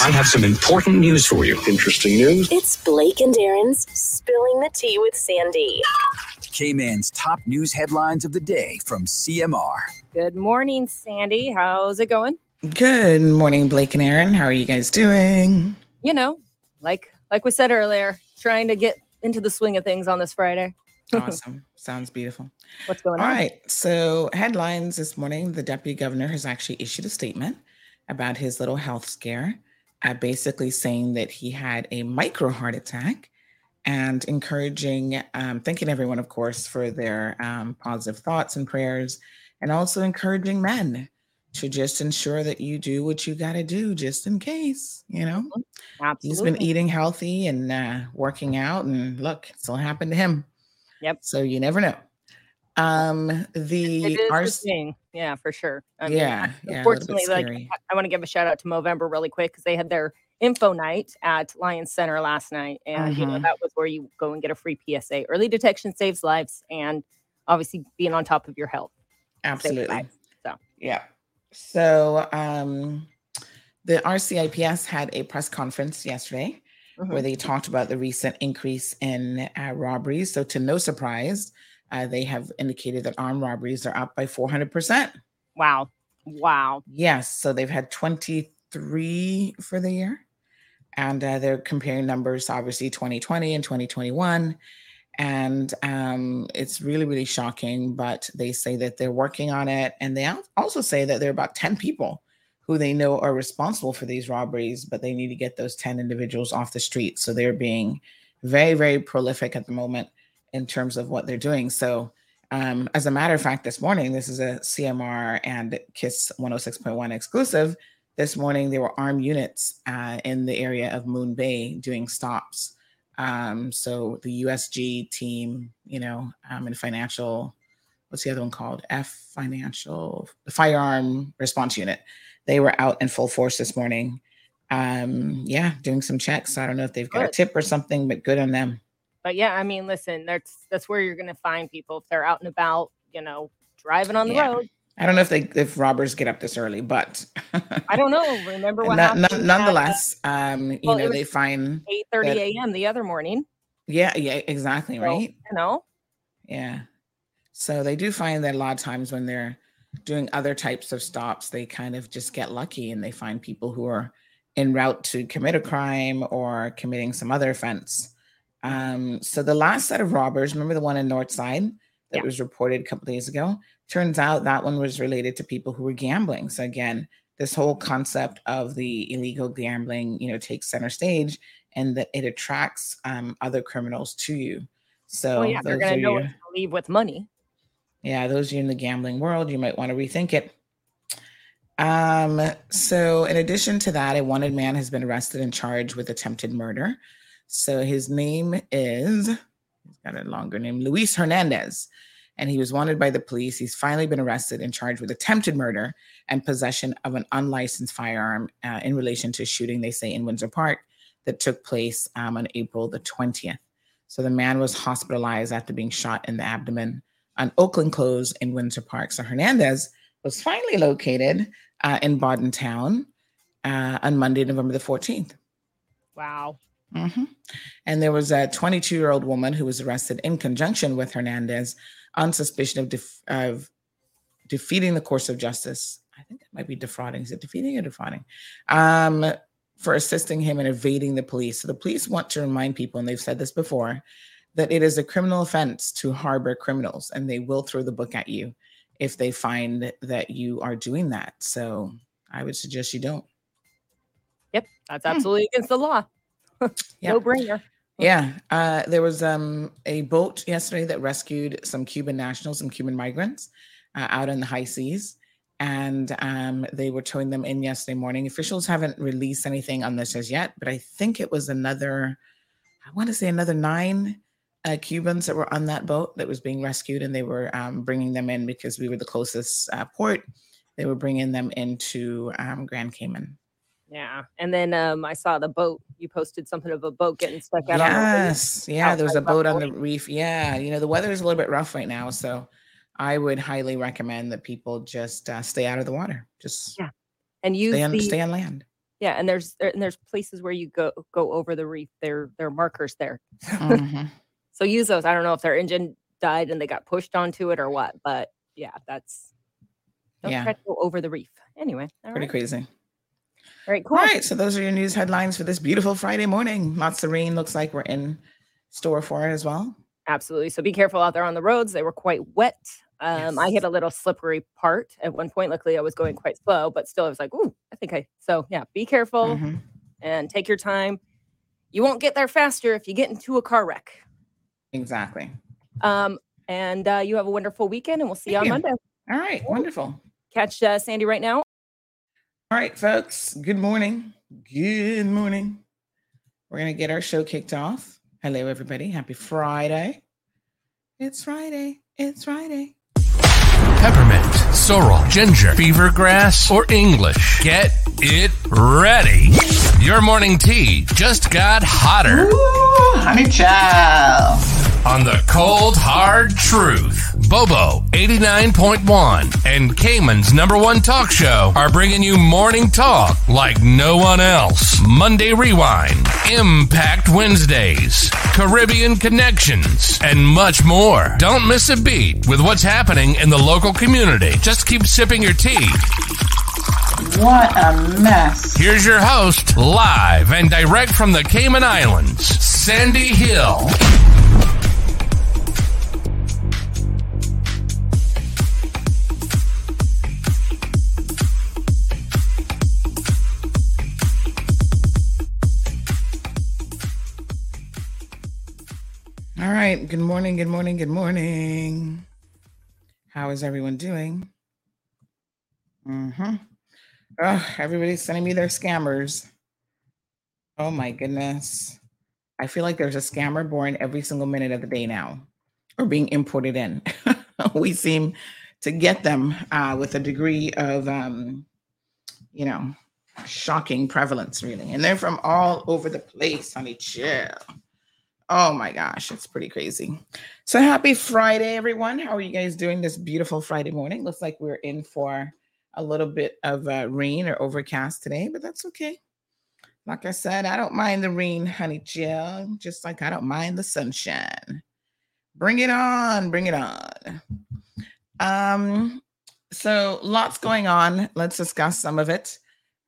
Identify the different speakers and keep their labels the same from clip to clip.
Speaker 1: Big news. I have some important news for you.
Speaker 2: Interesting news.
Speaker 3: It's Blake and Aaron's Spilling the Tea with Sandy.
Speaker 4: Cayman's top news headlines of the day from CMR.
Speaker 5: Good morning, Sandy. How's it going?
Speaker 6: Good morning, Blake and Aaron. How are you guys doing?
Speaker 5: You know, like like we said earlier, trying to get into the swing of things on this Friday.
Speaker 6: Awesome. Sounds beautiful.
Speaker 5: What's going
Speaker 6: All
Speaker 5: on?
Speaker 6: All right. So, headlines this morning the deputy governor has actually issued a statement about his little health scare, uh, basically saying that he had a micro heart attack and encouraging, um, thanking everyone, of course, for their um, positive thoughts and prayers, and also encouraging men to just ensure that you do what you got to do just in case, you know?
Speaker 5: Absolutely.
Speaker 6: He's been eating healthy and uh, working out, and look, it still happened to him.
Speaker 5: Yep.
Speaker 6: So you never know. Um, the
Speaker 5: is a
Speaker 6: RC
Speaker 5: thing. Yeah, for sure. I mean,
Speaker 6: yeah, yeah, little bit
Speaker 5: unfortunately, like. I- want to give a shout out to Movember really quick because they had their info night at Lions Center last night, and you know
Speaker 6: Mhm.
Speaker 5: that was where you go and get a free PSA. Early detection saves lives, and obviously being on top of your health.
Speaker 6: Absolutely.
Speaker 5: lives. So
Speaker 6: Yeah. So um, the RCIPS had a press conference yesterday where
Speaker 5: mhm.
Speaker 6: they talked about the recent increase in uh, robberies. So, to no surprise, uh, they have indicated that armed robberies are up by 400%.
Speaker 5: wow, wow.
Speaker 6: Yes. So, they've had 23 for the year. And uh, they're comparing numbers, obviously, 2020 and 2021. And um, it's really, really shocking. But they say that they're working on it. And they also say that there are about 10 people who they know are responsible for these robberies, but they need to get those 10 individuals off the street. So they're being very, very prolific at the moment in terms of what they're doing. So, um, as a matter of fact, this morning, this is a CMR and KISS 106.1 exclusive. This morning, there were armed units uh, in the area of Moon Bay doing stops. Um, so the USG team, you know, um, and financial, what's the other one called? F Financial, the Firearm Response Unit. They were out in full force this morning. Um, yeah, doing some checks. I don't know if they've got a tip or something, but good on them.
Speaker 5: But yeah, I mean, listen, that's that's where you're gonna find people if they're out and about, you know, driving on the
Speaker 6: Yeah.
Speaker 5: road.
Speaker 6: I don't know if they if robbers get up this early, but
Speaker 5: I don't know. Remember what happened?
Speaker 6: none- nonetheless, um, you
Speaker 5: Well,
Speaker 6: know, they find
Speaker 5: eight thirty a.m. the other morning.
Speaker 6: yeah, yeah, exactly,
Speaker 5: So,
Speaker 6: right.
Speaker 5: You know,
Speaker 6: Yeah. So they do find that a lot of times when they're doing other types of stops, they kind of just get lucky and they find people who are en route to commit a crime or committing some other offense. Um, so the last set of robbers, remember the one in Northside that
Speaker 5: Yeah.
Speaker 6: was reported a couple days ago? Turns out that one was related to people who were gambling. So again, this whole concept of the illegal gambling, you know, takes center stage and that it attracts um, other criminals to you. So
Speaker 5: well, yeah, they're gonna
Speaker 6: are
Speaker 5: know
Speaker 6: your-
Speaker 5: to leave with money.
Speaker 6: yeah, those of you in the gambling world, you might want to rethink it. Um, so in addition to that, a wanted man has been arrested and charged with attempted murder. So his name is he's got a longer name, Luis Hernandez. And he was wanted by the police. He's finally been arrested and charged with attempted murder and possession of an unlicensed firearm uh, in relation to shooting, they say, in Windsor Park that took place um, on April the 20th. So the man was hospitalized after being shot in the abdomen on Oakland Close in Windsor Park. So Hernandez was finally located uh, in Bodden Town uh, on Monday, November the 14th.
Speaker 5: Wow.
Speaker 6: Mhm. And there was a 22 year old woman who was arrested in conjunction with Hernandez on suspicion of, def- of defeating the course of justice. I think it might be defrauding. Is it defeating or defrauding? Um, for assisting him in evading the police. So the police want to remind people, and they've said this before, that it is a criminal offense to harbor criminals, and they will throw the book at you if they find that you are doing that. So I would suggest you don't.
Speaker 5: Yep, that's
Speaker 6: Hmm.
Speaker 5: absolutely against the law.
Speaker 6: Yeah.
Speaker 5: No brainer.
Speaker 6: Yeah, uh, there was um, a boat yesterday that rescued some Cuban nationals, some Cuban migrants uh, out in the high seas, and um, they were towing them in yesterday morning. Officials haven't released anything on this as yet, but I think it was another, I want to say another nine uh, Cubans that were on that boat that was being rescued, and they were um, bringing them in because we were the closest uh, port. They were bringing them into um, Grand Cayman.
Speaker 5: Yeah. And then um, I saw the boat. You posted something of a boat getting stuck out on the.
Speaker 6: Yes. Yeah. There was a boat on the reef. Yeah. You know, the weather is a little bit rough right now. So I would highly recommend that people just uh, stay out of the water. Just
Speaker 5: Yeah. And use
Speaker 6: stay
Speaker 5: the
Speaker 6: stay on land.
Speaker 5: Yeah, and there's there- and there's places where you go go over the reef. There there are markers there.
Speaker 6: Mhm.
Speaker 5: So use those. I don't know if their engine died and they got pushed onto it or what, but yeah, that's don't
Speaker 6: Yeah.
Speaker 5: try to go over the reef. Anyway,
Speaker 6: Pretty
Speaker 5: right.
Speaker 6: crazy.
Speaker 5: All right, cool.
Speaker 6: All right, so those are your news headlines for this beautiful Friday morning. Lots of rain. Looks like we're in store for it as well.
Speaker 5: Absolutely. So be careful out there on the roads. They were quite wet. Um, I hit a little slippery part at one point. Luckily, I was going quite slow, but still, I was like, "Ooh, I think I." So yeah, be careful
Speaker 6: Mhm.
Speaker 5: and take your time. You won't get there faster if you get into a car wreck.
Speaker 6: Exactly.
Speaker 5: Um, and uh, you have a wonderful weekend, and we'll see you on
Speaker 6: you.
Speaker 5: Monday.
Speaker 6: All right, wonderful.
Speaker 5: Catch uh, Sandy right now.
Speaker 6: All right, folks. Good morning. Good morning. We're gonna get our show kicked off. Hello, everybody. Happy Friday. It's Friday. It's Friday.
Speaker 2: peppermint, sorrel, ginger, fever grass, or English. Get it ready. Your morning tea just got hotter
Speaker 7: Ooh, honey child.
Speaker 2: On the cold, hard truth. Bobo 89.1 and Cayman's number one talk show are bringing you morning talk like no one else. Monday Rewind, Impact Wednesdays, Caribbean Connections, and much more. Don't miss a beat with what's happening in the local community. Just keep sipping your tea.
Speaker 7: What a mess.
Speaker 2: Here's your host, live and direct from the Cayman Islands, Sandy Hill.
Speaker 6: Right. Good morning. Good morning. Good morning. How is everyone doing? Mm-hmm. Oh, everybody's sending me their scammers. Oh my goodness. I feel like there's a scammer born every single minute of the day now, or being imported in. we seem to get them uh, with a degree of, um, you know, shocking prevalence, really. And they're from all over the place, honey. Chill. Oh my gosh, it's pretty crazy. So happy Friday, everyone. How are you guys doing this beautiful Friday morning? Looks like we're in for a little bit of uh, rain or overcast today, but that's okay. Like I said, I don't mind the rain, honey Jill, just like I don't mind the sunshine. Bring it on, bring it on. Um, so lots going on. Let's discuss some of it.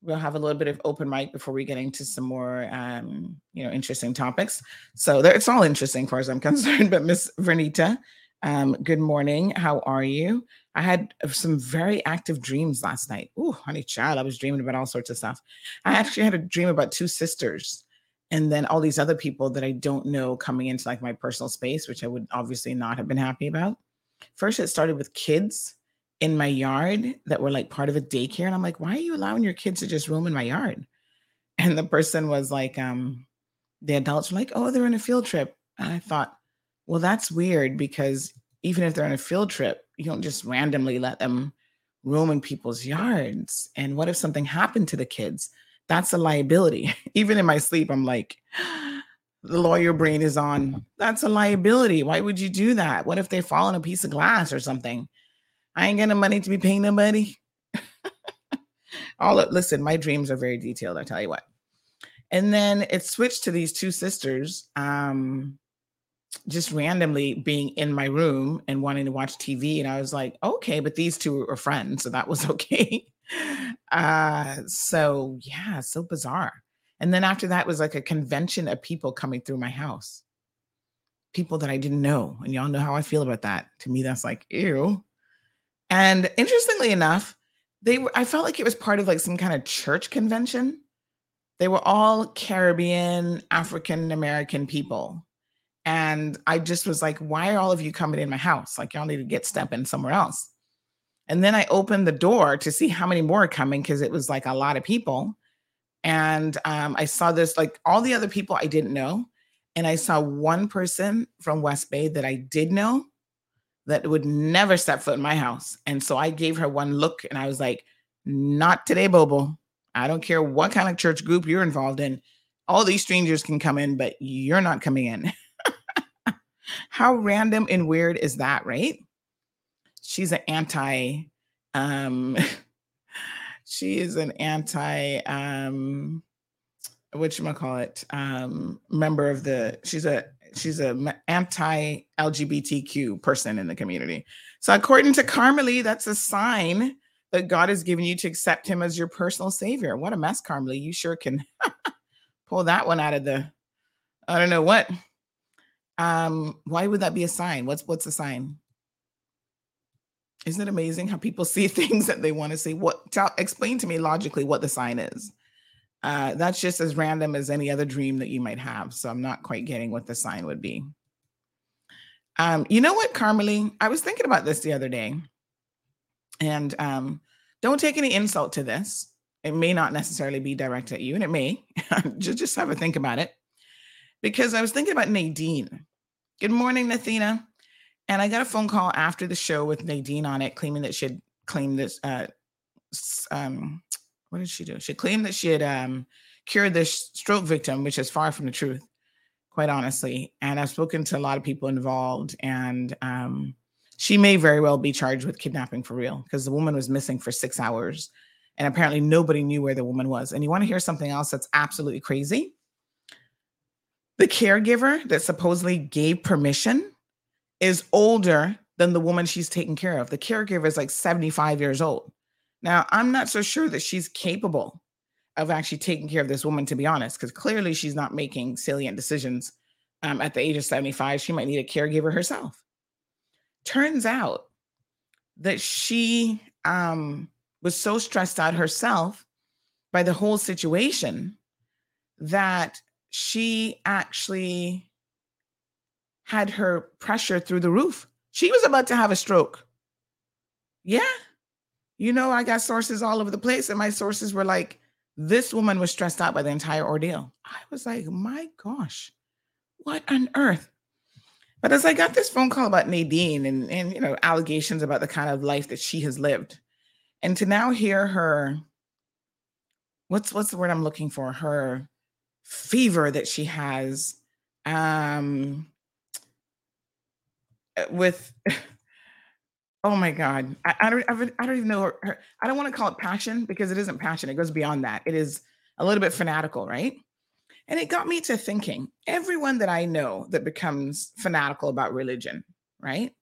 Speaker 6: We'll have a little bit of open mic before we get into some more, um, you know, interesting topics. So there, it's all interesting, as far as I'm concerned. But Miss Vernita, um, good morning. How are you? I had some very active dreams last night. oh honey child, I was dreaming about all sorts of stuff. I actually had a dream about two sisters and then all these other people that I don't know coming into like my personal space, which I would obviously not have been happy about. First, it started with kids in my yard that were like part of a daycare. And I'm like, why are you allowing your kids to just roam in my yard? And the person was like, um, the adults were like, oh, they're on a field trip. And I thought, well, that's weird because even if they're on a field trip, you don't just randomly let them roam in people's yards. And what if something happened to the kids? That's a liability. even in my sleep, I'm like, the lawyer brain is on. That's a liability. Why would you do that? What if they fall on a piece of glass or something? I ain't getting money to be paying nobody. All of, listen, my dreams are very detailed. I tell you what. And then it switched to these two sisters, um, just randomly being in my room and wanting to watch TV. And I was like, okay, but these two are friends, so that was okay. uh, so yeah, so bizarre. And then after that was like a convention of people coming through my house. People that I didn't know. And y'all know how I feel about that. To me, that's like, ew. And interestingly enough, they were I felt like it was part of like some kind of church convention. They were all Caribbean, African American people. And I just was like, why are all of you coming in my house? Like, y'all need to get stepping somewhere else. And then I opened the door to see how many more are coming because it was like a lot of people. And um, I saw this, like all the other people I didn't know. And I saw one person from West Bay that I did know that would never step foot in my house. And so I gave her one look and I was like, not today, Bobo. I don't care what kind of church group you're involved in. All these strangers can come in, but you're not coming in. How random and weird is that, right? She's an anti, um, she is an anti um what you call it um member of the she's a she's a anti lgbtq person in the community. So according to carmelie that's a sign that god has given you to accept him as your personal savior. What a mess carmelie you sure can pull that one out of the i don't know what. Um why would that be a sign? What's what's a sign? Isn't it amazing how people see things that they want to see? What tell explain to me logically what the sign is. Uh, that's just as random as any other dream that you might have. So I'm not quite getting what the sign would be. Um, you know what, Carmelie? I was thinking about this the other day, and um, don't take any insult to this. It may not necessarily be directed at you, and it may. just just have a think about it, because I was thinking about Nadine. Good morning, Nathina. And I got a phone call after the show with Nadine on it, claiming that she had claimed this. Uh, um, what did she do? She claimed that she had um, cured this stroke victim, which is far from the truth, quite honestly. And I've spoken to a lot of people involved, and um, she may very well be charged with kidnapping for real because the woman was missing for six hours. And apparently, nobody knew where the woman was. And you want to hear something else that's absolutely crazy? The caregiver that supposedly gave permission is older than the woman she's taking care of. The caregiver is like 75 years old. Now, I'm not so sure that she's capable of actually taking care of this woman, to be honest, because clearly she's not making salient decisions um, at the age of 75. She might need a caregiver herself. Turns out that she um, was so stressed out herself by the whole situation that she actually had her pressure through the roof. She was about to have a stroke. Yeah. You know, I got sources all over the place, and my sources were like, this woman was stressed out by the entire ordeal. I was like, my gosh, what on earth? But as I got this phone call about Nadine and, and you know, allegations about the kind of life that she has lived, and to now hear her, what's what's the word I'm looking for? Her fever that she has, um, with oh my god. I, I, don't I don't even know her, her, I don't want to call it passion because it isn't passion it goes beyond that. It is a little bit fanatical right? And it got me to thinking everyone that I know that becomes fanatical about religion right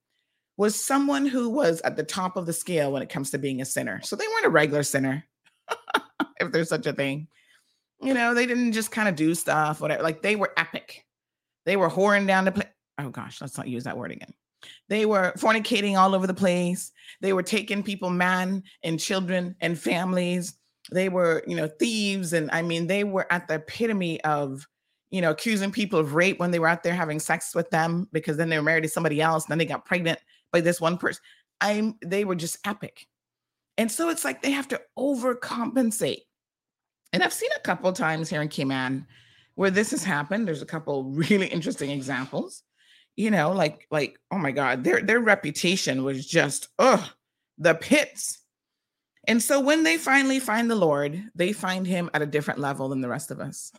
Speaker 6: was someone who was at the top of the scale when it comes to being a sinner. So they weren't a regular sinner if there's such a thing. You know they didn't just kind of do stuff whatever like they were epic. They were whoring down the place oh gosh let's not use that word again they were fornicating all over the place. They were taking people, man and children and families. They were, you know, thieves. And I mean, they were at the epitome of, you know, accusing people of rape when they were out there having sex with them because then they were married to somebody else. Then they got pregnant by this one person. I'm they were just epic. And so it's like they have to overcompensate. And I've seen a couple times here in Cayman where this has happened. There's a couple really interesting examples you know, like like oh my god, their their reputation was just ugh, the pits. And so when they finally find the Lord, they find him at a different level than the rest of us.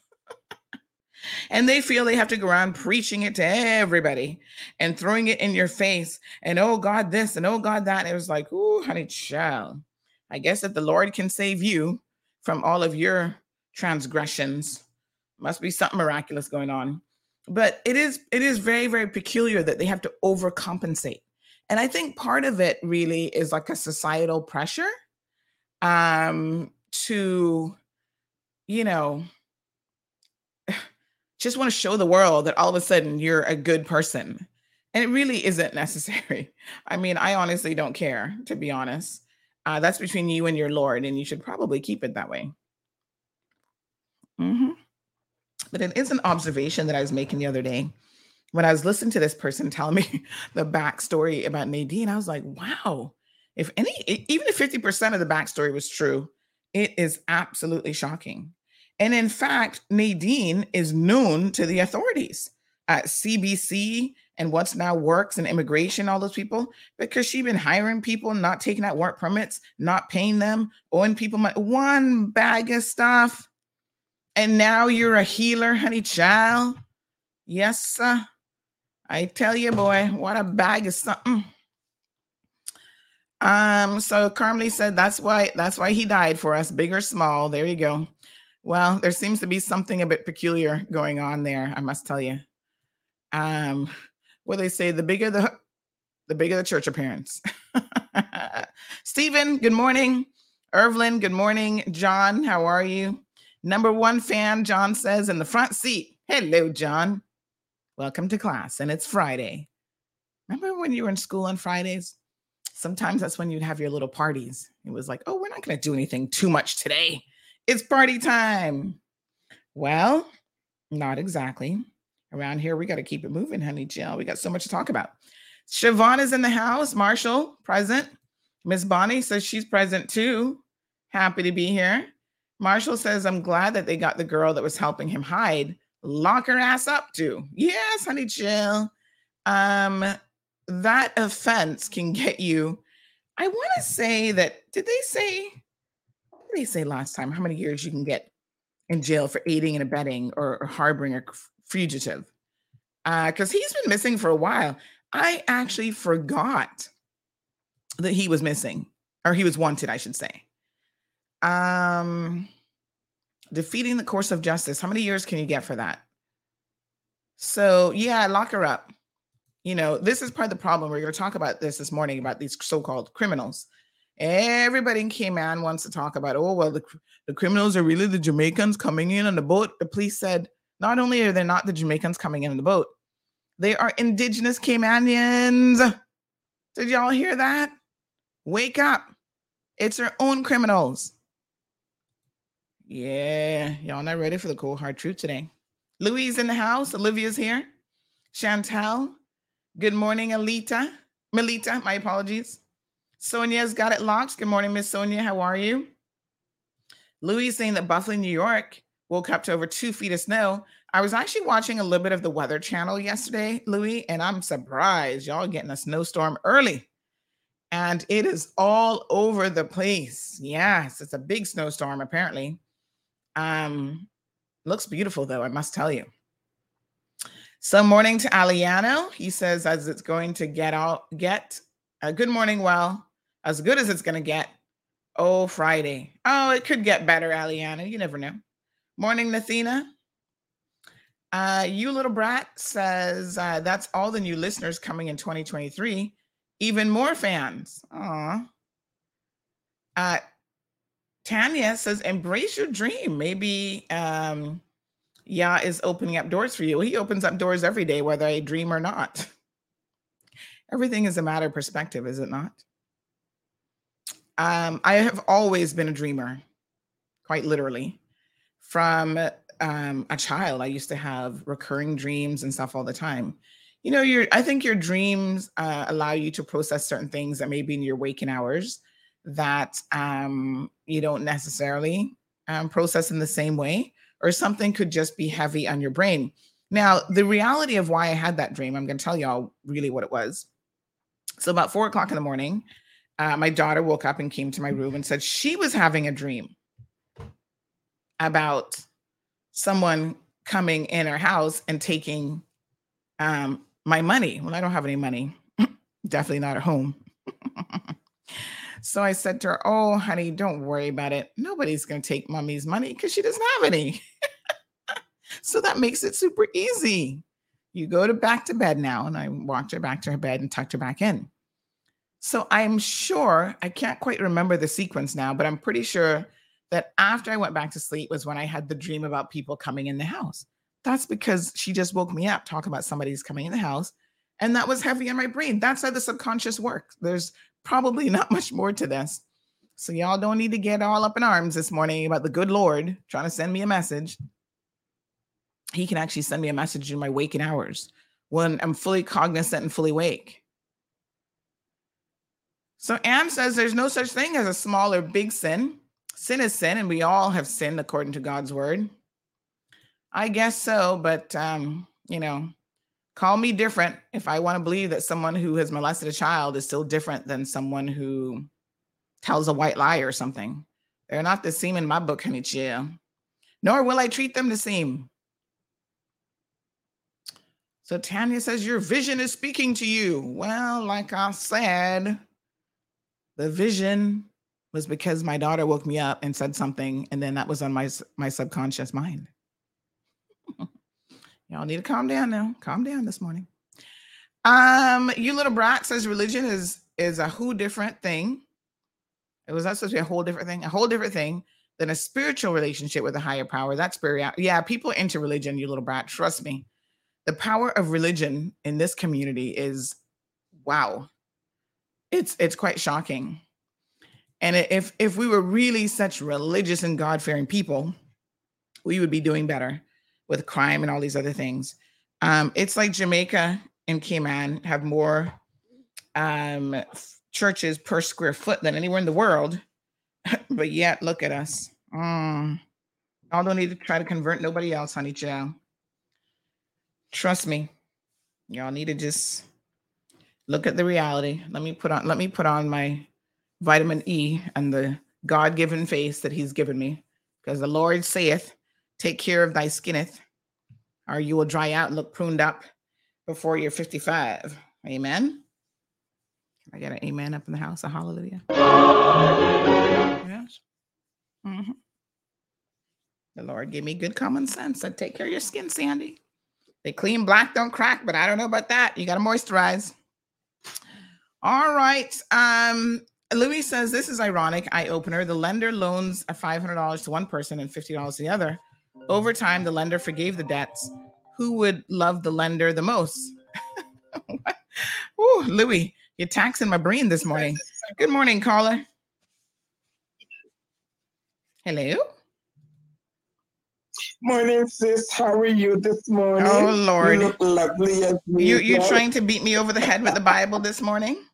Speaker 6: and they feel they have to go around preaching it to everybody and throwing it in your face and oh God, this and oh God, that. It was like, oh, honey, child. I guess that the Lord can save you from all of your transgressions. Must be something miraculous going on but it is it is very very peculiar that they have to overcompensate. And i think part of it really is like a societal pressure um to you know just want to show the world that all of a sudden you're a good person. And it really isn't necessary. I mean i honestly don't care to be honest. Uh, that's between you and your lord and you should probably keep it that way. Mm-hmm. But it is an observation that I was making the other day when I was listening to this person tell me the backstory about Nadine. I was like, wow, if any, even if 50% of the backstory was true, it is absolutely shocking. And in fact, Nadine is known to the authorities at CBC and what's now works and immigration, all those people, because she's been hiring people, not taking out work permits, not paying them, owing people money, one bag of stuff. And now you're a healer, honey child. Yes, sir. I tell you, boy, what a bag of something. Um, so Carmely said that's why that's why he died for us, big or small. There you go. Well, there seems to be something a bit peculiar going on there, I must tell you. Um, what they say, the bigger the the bigger the church appearance. Stephen, good morning. Irvlin, good morning. John, how are you? Number one fan, John says, in the front seat. Hello, John. Welcome to class. And it's Friday. Remember when you were in school on Fridays? Sometimes that's when you'd have your little parties. It was like, oh, we're not going to do anything too much today. It's party time. Well, not exactly. Around here, we got to keep it moving, honey Jill. We got so much to talk about. Siobhan is in the house. Marshall, present. Miss Bonnie says she's present too. Happy to be here. Marshall says, I'm glad that they got the girl that was helping him hide. Lock her ass up too. Yes, honey chill. Um, that offense can get you. I want to say that, did they say, what did they say last time? How many years you can get in jail for aiding and abetting or, or harboring a fugitive? Because uh, he's been missing for a while. I actually forgot that he was missing, or he was wanted, I should say. Um, defeating the course of justice. How many years can you get for that? So yeah, lock her up. You know, this is part of the problem. We're going to talk about this this morning about these so-called criminals. Everybody in Cayman wants to talk about, oh, well, the, the criminals are really the Jamaicans coming in on the boat. The police said, not only are they not the Jamaicans coming in on the boat, they are indigenous Caymanians. Did y'all hear that? Wake up. It's their own criminals. Yeah, y'all not ready for the cold hard truth today. Louise in the house. Olivia's here. Chantel. Good morning, Alita. Melita, my apologies. Sonia's got it locked. Good morning, Miss Sonia. How are you? Louis saying that Buffalo, New York woke up to over two feet of snow. I was actually watching a little bit of the Weather Channel yesterday, Louis, and I'm surprised y'all getting a snowstorm early and it is all over the place. Yes, it's a big snowstorm apparently. Um looks beautiful though, I must tell you. So morning to Aliano. He says as it's going to get out get a good morning well, as good as it's going to get. Oh, Friday. Oh, it could get better, Aliana. You never know. Morning, Nathina. Uh, you little brat says uh, that's all the new listeners coming in 2023 even more fans. Aw. Uh, Tanya says, embrace your dream. Maybe um, Yah is opening up doors for you. He opens up doors every day, whether I dream or not. Everything is a matter of perspective, is it not? Um, I have always been a dreamer, quite literally. From um, a child, I used to have recurring dreams and stuff all the time you know your i think your dreams uh, allow you to process certain things that may be in your waking hours that um, you don't necessarily um, process in the same way or something could just be heavy on your brain now the reality of why i had that dream i'm going to tell y'all really what it was so about four o'clock in the morning uh, my daughter woke up and came to my room and said she was having a dream about someone coming in her house and taking um, my money. Well, I don't have any money. Definitely not at home. so I said to her, Oh, honey, don't worry about it. Nobody's going to take mommy's money because she doesn't have any. so that makes it super easy. You go to back to bed now. And I walked her back to her bed and tucked her back in. So I'm sure, I can't quite remember the sequence now, but I'm pretty sure that after I went back to sleep was when I had the dream about people coming in the house. That's because she just woke me up talking about somebody's coming in the house. And that was heavy in my brain. That's how the subconscious works. There's probably not much more to this. So y'all don't need to get all up in arms this morning about the good Lord trying to send me a message. He can actually send me a message in my waking hours when I'm fully cognizant and fully awake. So Anne says there's no such thing as a small or big sin. Sin is sin, and we all have sinned according to God's word. I guess so, but um, you know, call me different if I want to believe that someone who has molested a child is still different than someone who tells a white lie or something. They're not the same in my book, chill. Nor will I treat them the same. So Tanya says, Your vision is speaking to you. Well, like I said, The vision was because my daughter woke me up and said something, and then that was on my my subconscious mind. Y'all need to calm down now. Calm down this morning. Um, you little brat says religion is is a who different thing. It was not supposed to be a whole different thing, a whole different thing than a spiritual relationship with a higher power. That's spirit. Yeah, people into religion, you little brat. Trust me. The power of religion in this community is wow. It's it's quite shocking. And if if we were really such religious and God-fearing people, we would be doing better with crime and all these other things. Um, it's like Jamaica and Cayman have more um, churches per square foot than anywhere in the world, but yet look at us. Mm. Y'all don't need to try to convert nobody else, honey child. Trust me, y'all need to just look at the reality. Let me put on. Let me put on my vitamin E and the God given face that He's given me. Because the Lord saith, Take care of thy skinneth, or you will dry out and look pruned up before you're 55. Amen. I got an amen up in the house. A hallelujah. Yes. Mm-hmm. The Lord gave me good common sense. Said, take care of your skin, Sandy. They clean black, don't crack, but I don't know about that. You got to moisturize. All right. Um, Louis says this is ironic. Eye opener. The lender loans a $500 to one person and $50 to the other. Over time, the lender forgave the debts. Who would love the lender the most? Ooh, Louis, you're taxing my brain this morning. Good morning, caller. Hello.
Speaker 8: Morning, sis. How are you this morning?
Speaker 6: Oh Lord,
Speaker 8: you look lovely. As me.
Speaker 6: you you trying to beat me over the head with the Bible this morning?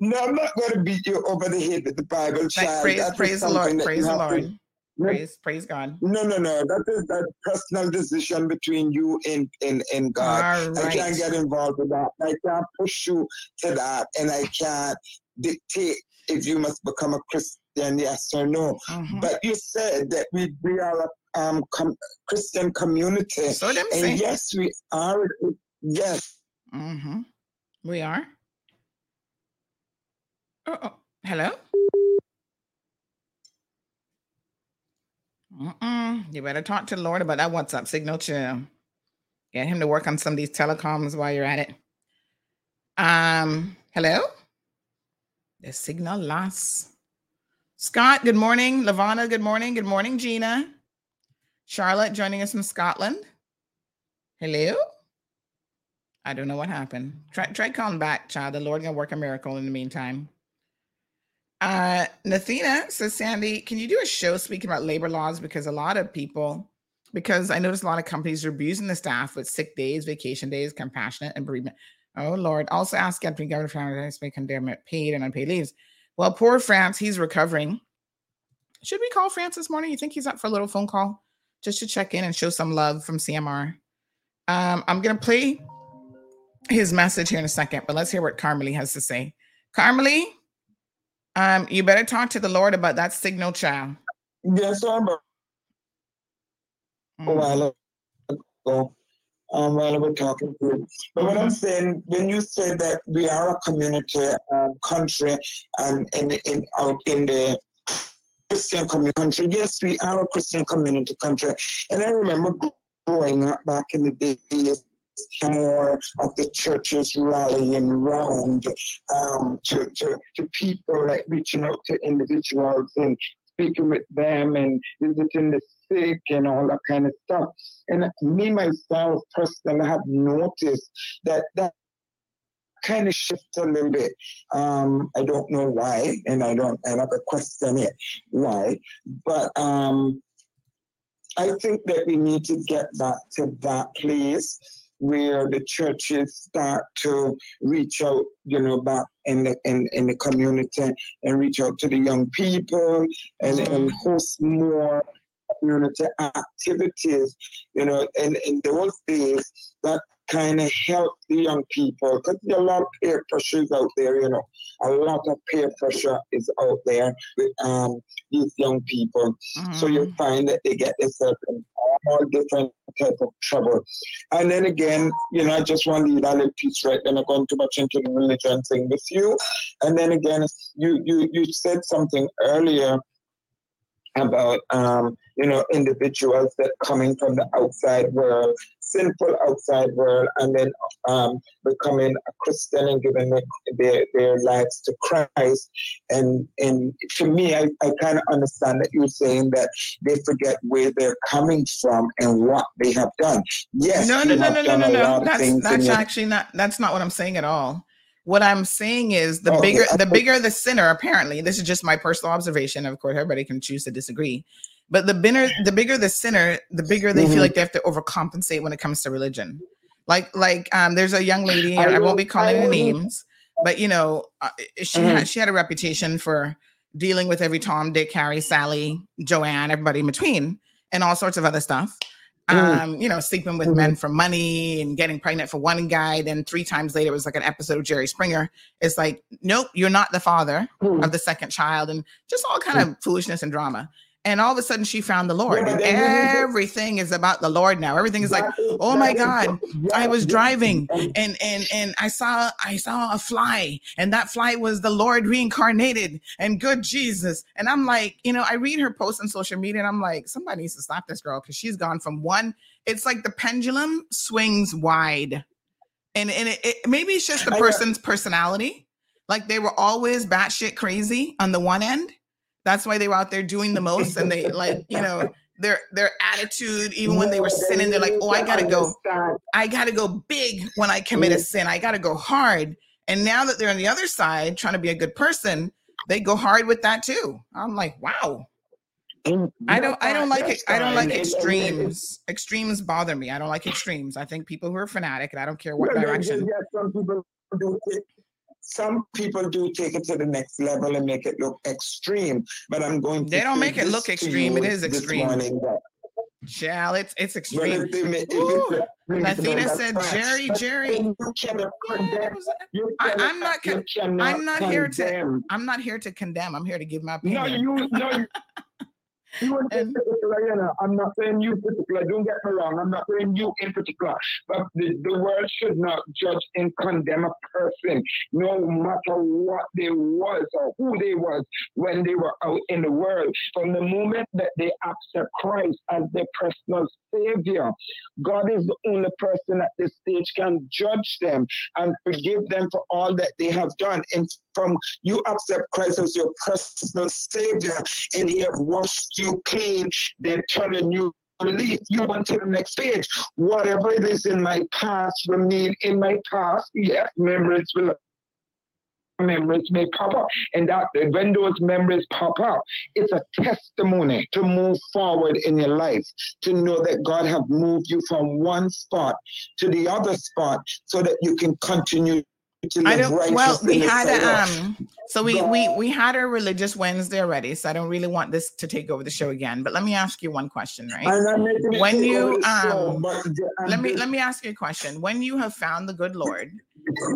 Speaker 8: No, I'm not going to beat you over the head with the Bible, child.
Speaker 6: Praise, praise the Lord. Praise the Lord. Praise, praise God.
Speaker 8: No, no, no. That is that personal decision between you and and, and God. Right. I can't get involved with that. I can't push you to that, and I can't dictate if you must become a Christian, yes or no. Mm-hmm. But you said that we we are a um, com- Christian community,
Speaker 6: so and
Speaker 8: say. yes, we are. Yes,
Speaker 6: mm-hmm. we are. Oh, hello? Mm-mm. You better talk to the Lord about that WhatsApp signal too. Get him to work on some of these telecoms while you're at it. Um, hello? The signal lost. Scott, good morning. Lavana, good morning. Good morning, Gina. Charlotte joining us from Scotland. Hello? I don't know what happened. Try try calling back, child. The Lord gonna work a miracle in the meantime. Uh, Nathina says, Sandy, can you do a show speaking about labor laws? Because a lot of people, because I noticed a lot of companies are abusing the staff with sick days, vacation days, compassionate and bereavement. Oh Lord. Also ask Deputy Governor Franz Manderson paid and unpaid leaves. Well, poor Franz, he's recovering. Should we call Franz this morning? You think he's up for a little phone call just to check in and show some love from CMR? Um, I'm gonna play his message here in a second, but let's hear what Carmelie has to say. Carmelie, um, you better talk to the Lord about that signal child.
Speaker 8: Yes, sir. Mm. A while ago, um, while we're talking to you. But what I'm saying, when you say that we are a community um, country and in, in out in the Christian community country, yes, we are a Christian community country. And I remember growing up back in the days more of the churches rallying around um, to, to, to people, like reaching out to individuals and speaking with them and visiting the sick and all that kind of stuff. And me, myself, personally, have noticed that that kind of shifts a little bit. Um, I don't know why, and I don't, I never question it why, but um, I think that we need to get back to that place where the churches start to reach out, you know, back in the in, in the community and reach out to the young people and, and host more community activities, you know, and in those days that kind of help the young people because there are a lot of peer pressures out there, you know. A lot of peer pressure is out there with um, these young people. So you
Speaker 6: Mhm.
Speaker 8: find that they get themselves in all different type of trouble. And then again, you know, I just want to leave that little piece right then. I'm going too much into the religion thing with you. And then again, you you you said something earlier about um, you know individuals that coming from the outside world, sinful outside world, and then um, becoming a Christian and giving their, their their lives to Christ. And and to me, I, I kind of understand that you're saying that they forget where they're coming from and what they have done. Yes,
Speaker 6: no, no, no, no, no, no, no. That's that's
Speaker 8: your-
Speaker 6: actually not. That's not what I'm saying at all. What I'm saying is the
Speaker 8: Okay,
Speaker 6: bigger the bigger the sinner. Apparently, this is just my personal observation. Of course, everybody can choose to disagree. But the bigger the bigger the sinner, the bigger they
Speaker 8: Mhm.
Speaker 6: feel like they have to overcompensate when it comes to religion. Like like um, there's a young lady.
Speaker 8: I
Speaker 6: I, won't be calling
Speaker 8: will-
Speaker 6: names, but you know, uh, she
Speaker 8: Mhm.
Speaker 6: had she had a reputation for dealing with every Tom, Dick, Harry, Sally, Joanne, everybody in between, and all sorts of other stuff.
Speaker 8: Mhm.
Speaker 6: Um, you know, sleeping with
Speaker 8: Mhm.
Speaker 6: men for money and getting pregnant for one guy. Then three times later, it was like an episode of Jerry Springer. It's like, nope, you're not the father
Speaker 8: Mhm.
Speaker 6: of the second child, and just all kind of foolishness and drama. And all of a sudden, she found the Lord,
Speaker 8: but
Speaker 6: and
Speaker 8: then you need to-
Speaker 6: everything is about the Lord now. Everything is like, oh my God,
Speaker 8: yeah,
Speaker 6: I was driving
Speaker 8: And-
Speaker 6: and and and I saw I saw a fly and that fly was the Lord reincarnated and good Jesus. And I'm like you know I read her posts on social media and I'm like somebody needs to stop this girl because she's gone from one. It's like the pendulum swings wide. And and it, it maybe it's just the person's personality. Like they were always batshit crazy on the one end that's why they were out there doing the most and they like you know their their attitude even when they were sinning they're like oh I gotta go. I got to go big when I commit a sin. I got to go hard. And now that they're on the other side trying to be a good person, they go hard with that too. I'm like, wow. I don't I don't like it. I don't like extremes. Extremes bother me. I don't like extremes. I think people who are fanatic and I don't care what direction.
Speaker 8: Some people do take, some people do take it to the next level and make it look extreme. But I'm going. To
Speaker 6: They don't make it look extreme. It is extreme.
Speaker 8: morning that-
Speaker 6: it's it's extreme.
Speaker 8: if they make- if
Speaker 6: Ooh,
Speaker 8: it's extreme,
Speaker 6: Athena
Speaker 8: then
Speaker 6: said. Jerry, Jerry.
Speaker 8: You cannot condemn. You
Speaker 6: I- I'm not con- I'm not here to- I'm not here to condemn. I'm here to give my
Speaker 8: No,
Speaker 6: opinion.
Speaker 8: you, no, you, you in
Speaker 6: And-
Speaker 8: particular, you know, I'm not saying you in particular, don't get me wrong, I'm not saying you in particular, but the, the world should not judge and condemn a person, no matter what they was or who they was when they were out in the world. From the moment that they accept Christ as their personal savior, God is the only person at this stage can judge them and forgive them for all that they have done. And from you accept Christ as your personal savior, and he have washed you clean, then turn a new leaf. You went to the next stage. Whatever it is in my past remain in my past. Yes, memories will memories may pop up. And that when those memories pop up, it's a testimony to move forward in your life, to know that God have moved you from one spot to the other spot so that you can continue
Speaker 6: I don't. Well, we had a, um. So we we we had a religious Wednesday already. So I don't really want this to take over the show again. But let me ask you one question, right?
Speaker 8: I'm not making it
Speaker 6: When you,
Speaker 8: show,
Speaker 6: um, let me let me ask you a question. When you have found the good Lord,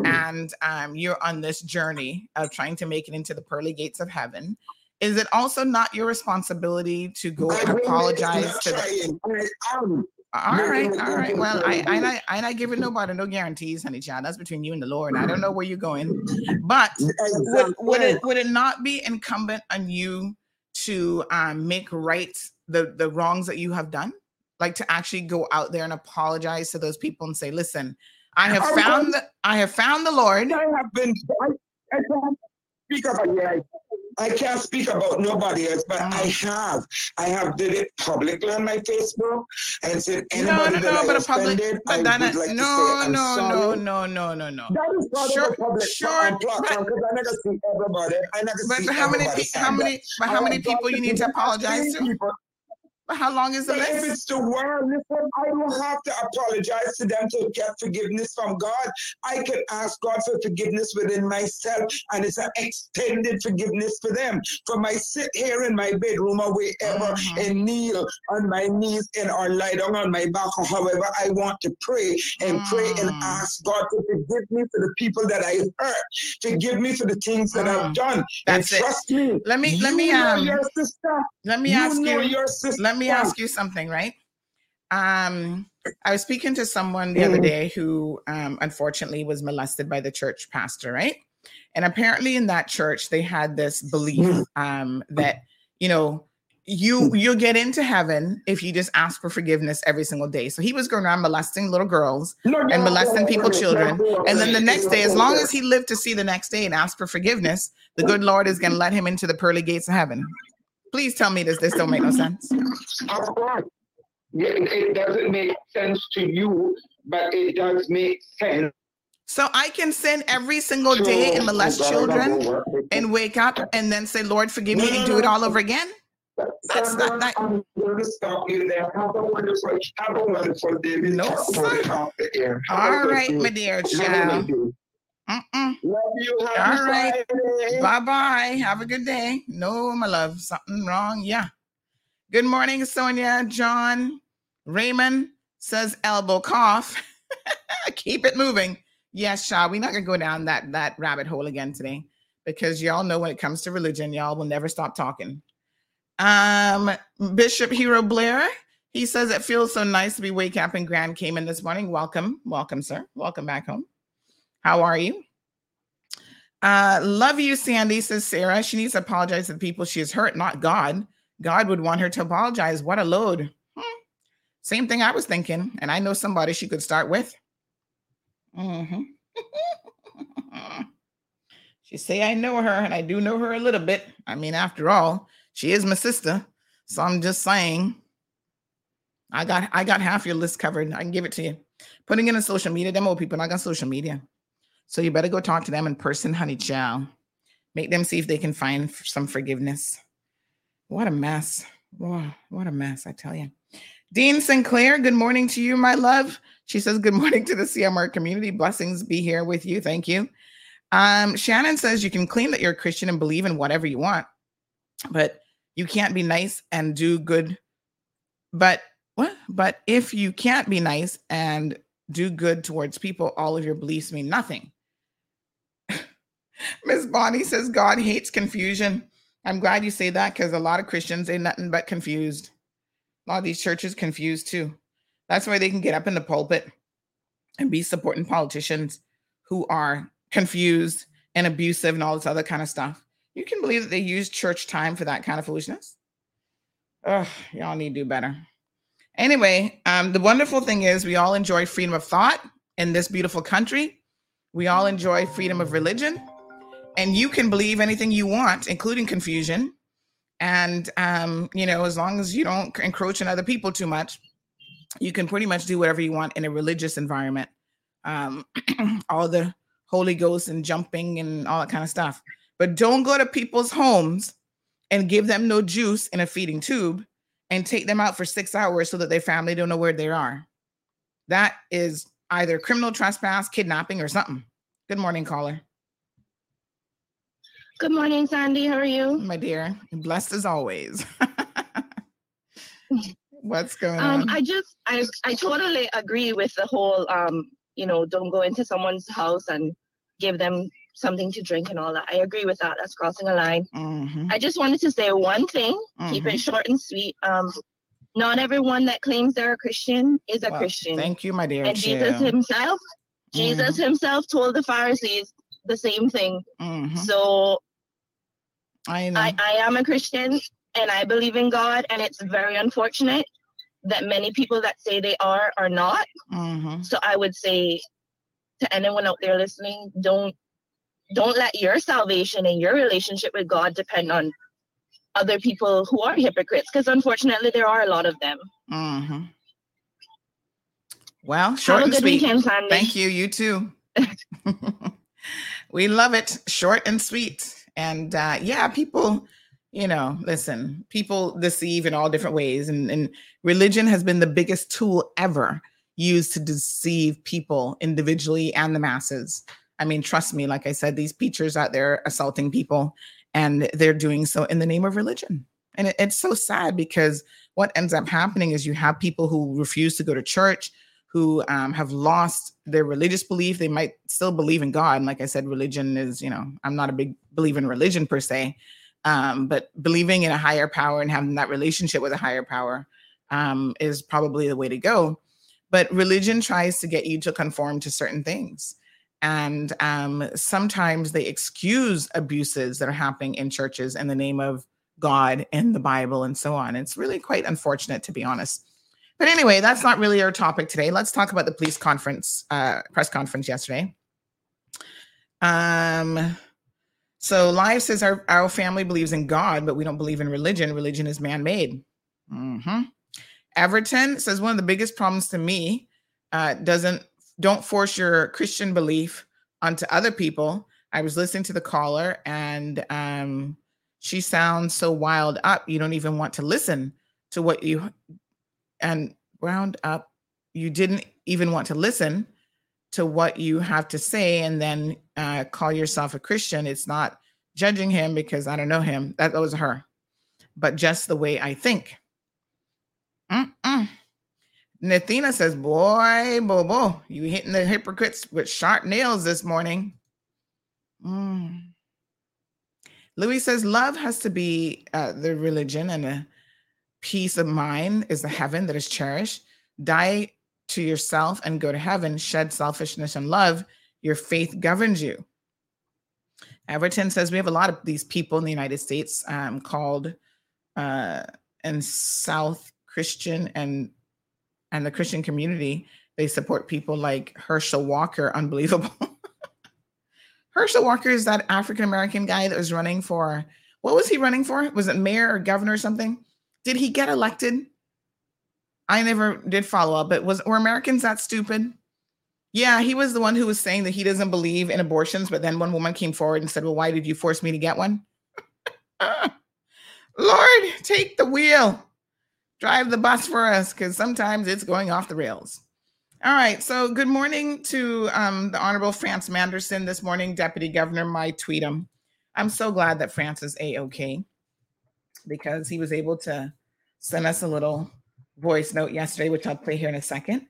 Speaker 6: and um, you're on this journey of trying to make it into the pearly gates of heaven, is it also not your responsibility to go and apologize to the?
Speaker 8: Trying. I am.
Speaker 6: All right, all right. Well, I I not I not giving nobody no guarantees, honey child. That's between you and the Lord. I don't know where you're going, but would would it would it not be incumbent on you to um, make right the the wrongs that you have done like to actually go out there and apologize to those people and say listen i have found the i have found the lord
Speaker 8: I have been. I, I can't speak about yeah. I can't speak about nobody else, but I
Speaker 6: Mm.
Speaker 8: have. I have did it publicly on my Facebook and said
Speaker 6: no
Speaker 8: anybody
Speaker 6: no
Speaker 8: that
Speaker 6: no
Speaker 8: I
Speaker 6: but a public but
Speaker 8: I
Speaker 6: that
Speaker 8: would like to
Speaker 6: no
Speaker 8: say I'm
Speaker 6: no no
Speaker 8: sorry.
Speaker 6: no no no no
Speaker 8: That is part
Speaker 6: Sure,
Speaker 8: public
Speaker 6: sure,
Speaker 8: platform because I never see everybody. I never
Speaker 6: but
Speaker 8: see
Speaker 6: how many pe- how many but how many people you need to apologize to
Speaker 8: people-
Speaker 6: how long is the
Speaker 8: But if it's the world, listen, I don't have to apologize to them to get forgiveness from God. I can ask God for forgiveness within myself, and it's an extended forgiveness for them. From I sit here in my bedroom or wherever
Speaker 6: Mhm.
Speaker 8: and kneel on my knees and or lie down on my back or however I want to pray and pray and
Speaker 6: Mm.
Speaker 8: ask God to forgive me for the people that I hurt, forgive me for the things that
Speaker 6: Mm.
Speaker 8: I've done.
Speaker 6: That's it.
Speaker 8: and trust me.
Speaker 6: Let me- let me, um,
Speaker 8: your sister.
Speaker 6: Let me
Speaker 8: you
Speaker 6: ask you.
Speaker 8: your sister.
Speaker 6: Let me ask you something, right? Um, I was speaking to someone the other
Speaker 8: Mhm.
Speaker 6: day who um, unfortunately was molested by the church pastor, right? And apparently in that church they had this belief
Speaker 8: Mhm.
Speaker 6: um, that you know you you'll get into heaven if you just ask for forgiveness every single day. So he was going around molesting little girls and molesting people, children. And then the next day, as long as he lived to see the next day and ask for forgiveness, the good Lord is going to let him into the pearly gates of heaven. Please tell me this. This don't make no sense.
Speaker 8: Of course. Yeah, it doesn't make sense to you, but it does make sense.
Speaker 6: So I can sin every single day and molest children and wake up and then say, Lord, forgive me and do it all over again. That's not that.
Speaker 8: I'm going to stop you there. Have a wonderful, have a wonderful day.
Speaker 6: No,
Speaker 8: talk about
Speaker 6: sir.
Speaker 8: it off the air. Have a
Speaker 6: All right, my dear child. Mm-mm.
Speaker 8: Love you.
Speaker 6: All right. Bye bye. Have a good day. No, my love. Something wrong. Yeah. Good morning, Sonia. John Raymond says elbow cough. Keep it moving. Yes, Shaw. We're not gonna go down that that rabbit hole again today because y'all know when it comes to religion, y'all will never stop talking. Um, Bishop Hero Blair. He says it feels so nice to be wake up in Grand Cayman this morning. Welcome, welcome, sir. Welcome back home. How are you? Uh, love you, Sandy, says Sarah. She needs to apologize to the people she has hurt, not God. God would want her to apologize. What a load. Hmm. Same thing I was thinking. And I know somebody she could start with. Mhm. she say I know her, and I do know her a little bit. I mean, after all, she is my sister. So I'm just saying. I got I got half your list covered. I can give it to you. Putting in social media. demo people not got social media. So you better go talk to them in person, honey child. Make them see if they can find some forgiveness. What a mess. Wow, what a mess, I tell you. Dean Sinclair, good morning to you, my love. She says, Good morning to the CMR community. Blessings be here with you. Thank you. Um, Shannon says you can claim that you're a Christian and believe in whatever you want, but you can't be nice and do good. But what? But if you can't be nice and do good towards people, all of your beliefs mean nothing. Miss Bonnie says God hates confusion. I'm glad you say that because a lot of Christians ain't nothing but confused. A lot of these churches confused too. That's why they can get up in the pulpit and be supporting politicians who are confused and abusive and all this other kind of stuff. You can believe that they use church time for that kind of foolishness. Ugh, y'all need to do better. Anyway, um, the wonderful thing is we all enjoy freedom of thought in this beautiful country. We all enjoy freedom of religion and you can believe anything you want, including confusion. And um, you know, as long as you don't encroach on other people too much, you can pretty much do whatever you want in a religious environment. Um, all the Holy Ghost and jumping and all that kind of stuff. But don't go to people's homes and give them no juice in a feeding tube and take them out for six hours so that their family don't know where they are. That is either criminal trespass, kidnapping, or something. Good morning, caller.
Speaker 9: Good morning, Sandy. How are you?
Speaker 6: My dear, blessed as always. What's going
Speaker 9: Um,
Speaker 6: on?
Speaker 9: I just, I, I totally agree with the whole, um, you know, don't go into someone's house and give them something to drink and all that. I agree with that. That's crossing a line.
Speaker 6: Mhm,
Speaker 9: I just wanted to say one thing. Keep
Speaker 6: mhm.
Speaker 9: it short and sweet. Um, not everyone that claims they're a Christian is a
Speaker 6: Well,
Speaker 9: Christian.
Speaker 6: Thank you, my dear.
Speaker 9: and Jesus
Speaker 6: chill.
Speaker 9: himself, Jesus himself told the Pharisees the same thing.
Speaker 6: Mhm.
Speaker 9: So
Speaker 6: I know.
Speaker 9: I, I am a Christian and I believe in God, and it's very unfortunate that many people that say they are are not.
Speaker 6: Mhm.
Speaker 9: So I would say to anyone out there listening, don't don't let your salvation and your relationship with God depend on other people who are hypocrites, because unfortunately there are a lot of them.
Speaker 6: Mhm. Well, short
Speaker 9: Have a
Speaker 6: and
Speaker 9: good
Speaker 6: sweet.
Speaker 9: weekend, Sandy.
Speaker 6: Thank you. You too. we love it. Short and sweet. And uh, yeah, people, you know, listen, people deceive in all different ways, and, and religion has been the biggest tool ever used to deceive people individually and the masses. I mean, trust me, like I said, these preachers out there assaulting people, and they're doing so in the name of religion. And it, it's so sad because what ends up happening is you have people who refuse to go to church, who um, have lost their religious belief. They might still believe in God. And like I said, religion is, you know, I'm not a big believer in religion per se, um, but believing in a higher power and having that relationship with a higher power um, is probably the way to go. But religion tries to get you to conform to certain things. And um, sometimes they excuse abuses that are happening in churches in the name of God and the Bible and so on. It's really quite unfortunate, to be honest. But anyway, that's not really our topic today. Let's talk about the police conference, uh, press conference yesterday. Um, so Live says our, our family believes in God, but we don't believe in religion. Religion is man-made. Mm-hmm. Everton says one of the biggest problems to me uh, doesn't don't force your Christian belief onto other people. I was listening to the caller and um, she sounds so wild up. You don't even want to listen to what you and wound up. You didn't even want to listen to what you have to say and then uh, call yourself a Christian. It's not judging him because I don't know him. That was her, but just the way I think. Mm-mm. Nathina says, Boy, Bobo, you hitting the hypocrites with sharp nails this morning. Mm. Louis says, Love has to be uh, the religion, and peace of mind is the heaven that is cherished. Die to yourself and go to heaven. Shed selfishness and love. Your faith governs you. Everton says, We have a lot of these people in the United States um, called uh, and South Christian and and the Christian community, they support people like Herschel Walker. Unbelievable. Herschel Walker is that African American guy that was running for what was he running for? Was it mayor or governor or something? Did he get elected? I never did follow up, but was were Americans that stupid? Yeah, he was the one who was saying that he doesn't believe in abortions, but then one woman came forward and said, Well, why did you force me to get one? Lord, take the wheel drive the bus for us because sometimes it's going off the rails. All right. So, good morning to um, the Honorable Franz Manderson this morning, Deputy Governor My Tweedum. I'm so glad that Franz is a okay because he was able to send us a little voice note yesterday, which I'll play here in a second.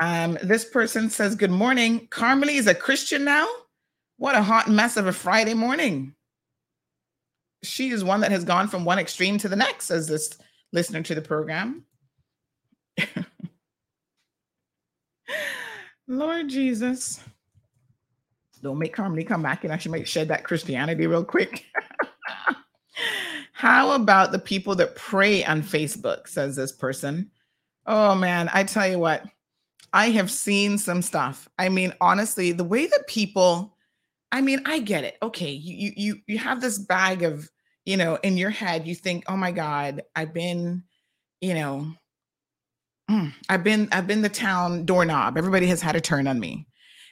Speaker 6: Um, this person says, Good morning. Carmely is a Christian now. What a hot mess of a Friday morning. She is one that has gone from one extreme to the next, says this listener to the program. Lord Jesus. Don't make Carmely come back and actually might shed that Christianity real quick. How about the people that pray on Facebook? Says this person. Oh man, I tell you what, I have seen some stuff. I mean, honestly, the way that people, I mean, I get it. Okay, you you you have this bag of you know, in your head, you think, oh my God, I've been, you know, mm, I've been, I've been the town doorknob. Everybody has had a turn on me.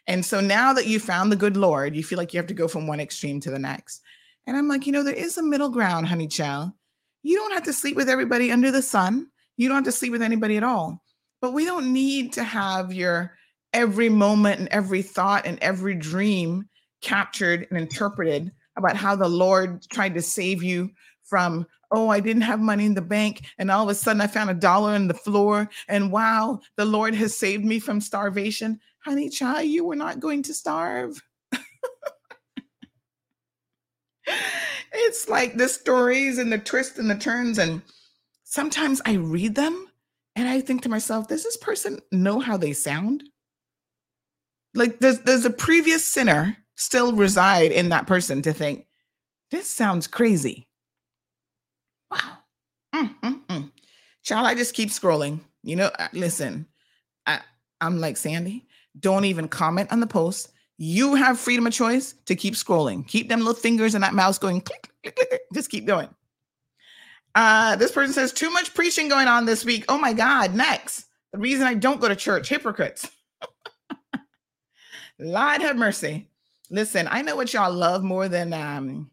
Speaker 6: And so now that you found the good Lord, you feel like you have to go from one extreme to the next. And I'm like, you know, there is a middle ground, honey child. You don't have to sleep with everybody under the sun. You don't have to sleep with anybody at all. But we don't need to have your every moment and every thought and every dream captured and interpreted about how the Lord tried to save you from, oh, I didn't have money in the bank. And all of a sudden I found a dollar on the floor. And wow, the Lord has saved me from starvation. Honey, child, you were not going to starve. it's like the stories and the twists and the turns. And sometimes I read them and I think to myself, does this person know how they sound? Like does there's a previous sinner still reside in that person to think, this sounds crazy. Wow. Mm, Shall I just keep scrolling? You know, uh, listen, I, I'm like Sandy. Don't even comment on the post. You have freedom of choice to keep scrolling. Keep them little fingers and that mouse going click, click, click. Just keep going. Uh, this person says, too much preaching going on this week. Oh my God. Next. The reason I don't go to church, hypocrites. Lord have mercy. Listen, I know what y'all love more than um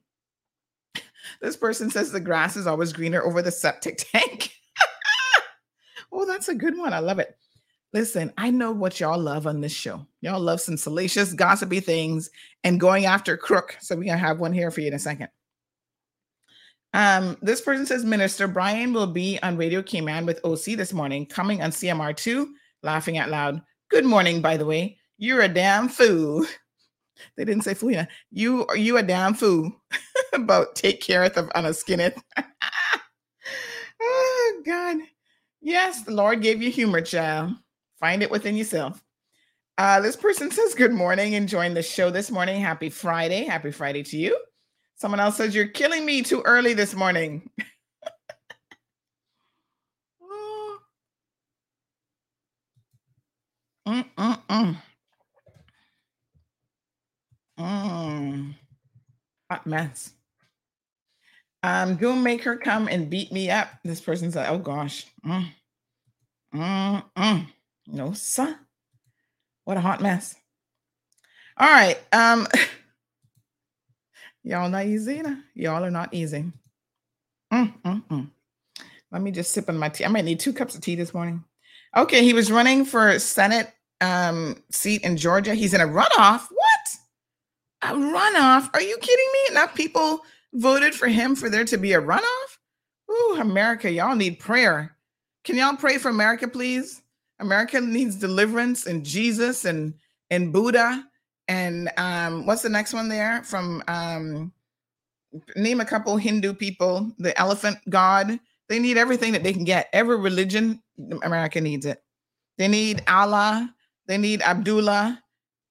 Speaker 6: this person says the grass is always greener over the septic tank. oh, that's a good one. I love it. Listen, I know what y'all love on this show. Y'all love some salacious, gossipy things and going after crook. So we're gonna have one here for you in a second. Um, this person says, Minister Brian will be on Radio Cayman with OC this morning, coming on CMR2, laughing out loud. Good morning, by the way. You're a damn fool. They didn't say fool. Yeah. You you a damn fool about take care of on a skinneth. oh God. Yes, the Lord gave you humor, child. Find it within yourself. Uh, this person says, Good morning, enjoying the show this morning. Happy Friday. Happy Friday to you. Someone else says, You're killing me too early this morning. Mm-mm-mm. Mm. Hot mess. Um, go make her come and beat me up. This person's like, oh gosh. Mm. Mm, mm. No, sir. What a hot mess. All right. Um, y'all not easy. Y'all are not easy. Mm, mm, mm. Let me just sip on my tea. I might need two cups of tea this morning. Okay, he was running for Senate um seat in Georgia. He's in a runoff. What? A runoff? Are you kidding me? Enough people voted for him for there to be a runoff? Ooh, America, y'all need prayer. Can y'all pray for America, please? America needs deliverance and Jesus and and Buddha and um what's the next one there from um name a couple Hindu people, the elephant god. They need everything that they can get. Every religion, America needs it. They need Allah. They need Abdullah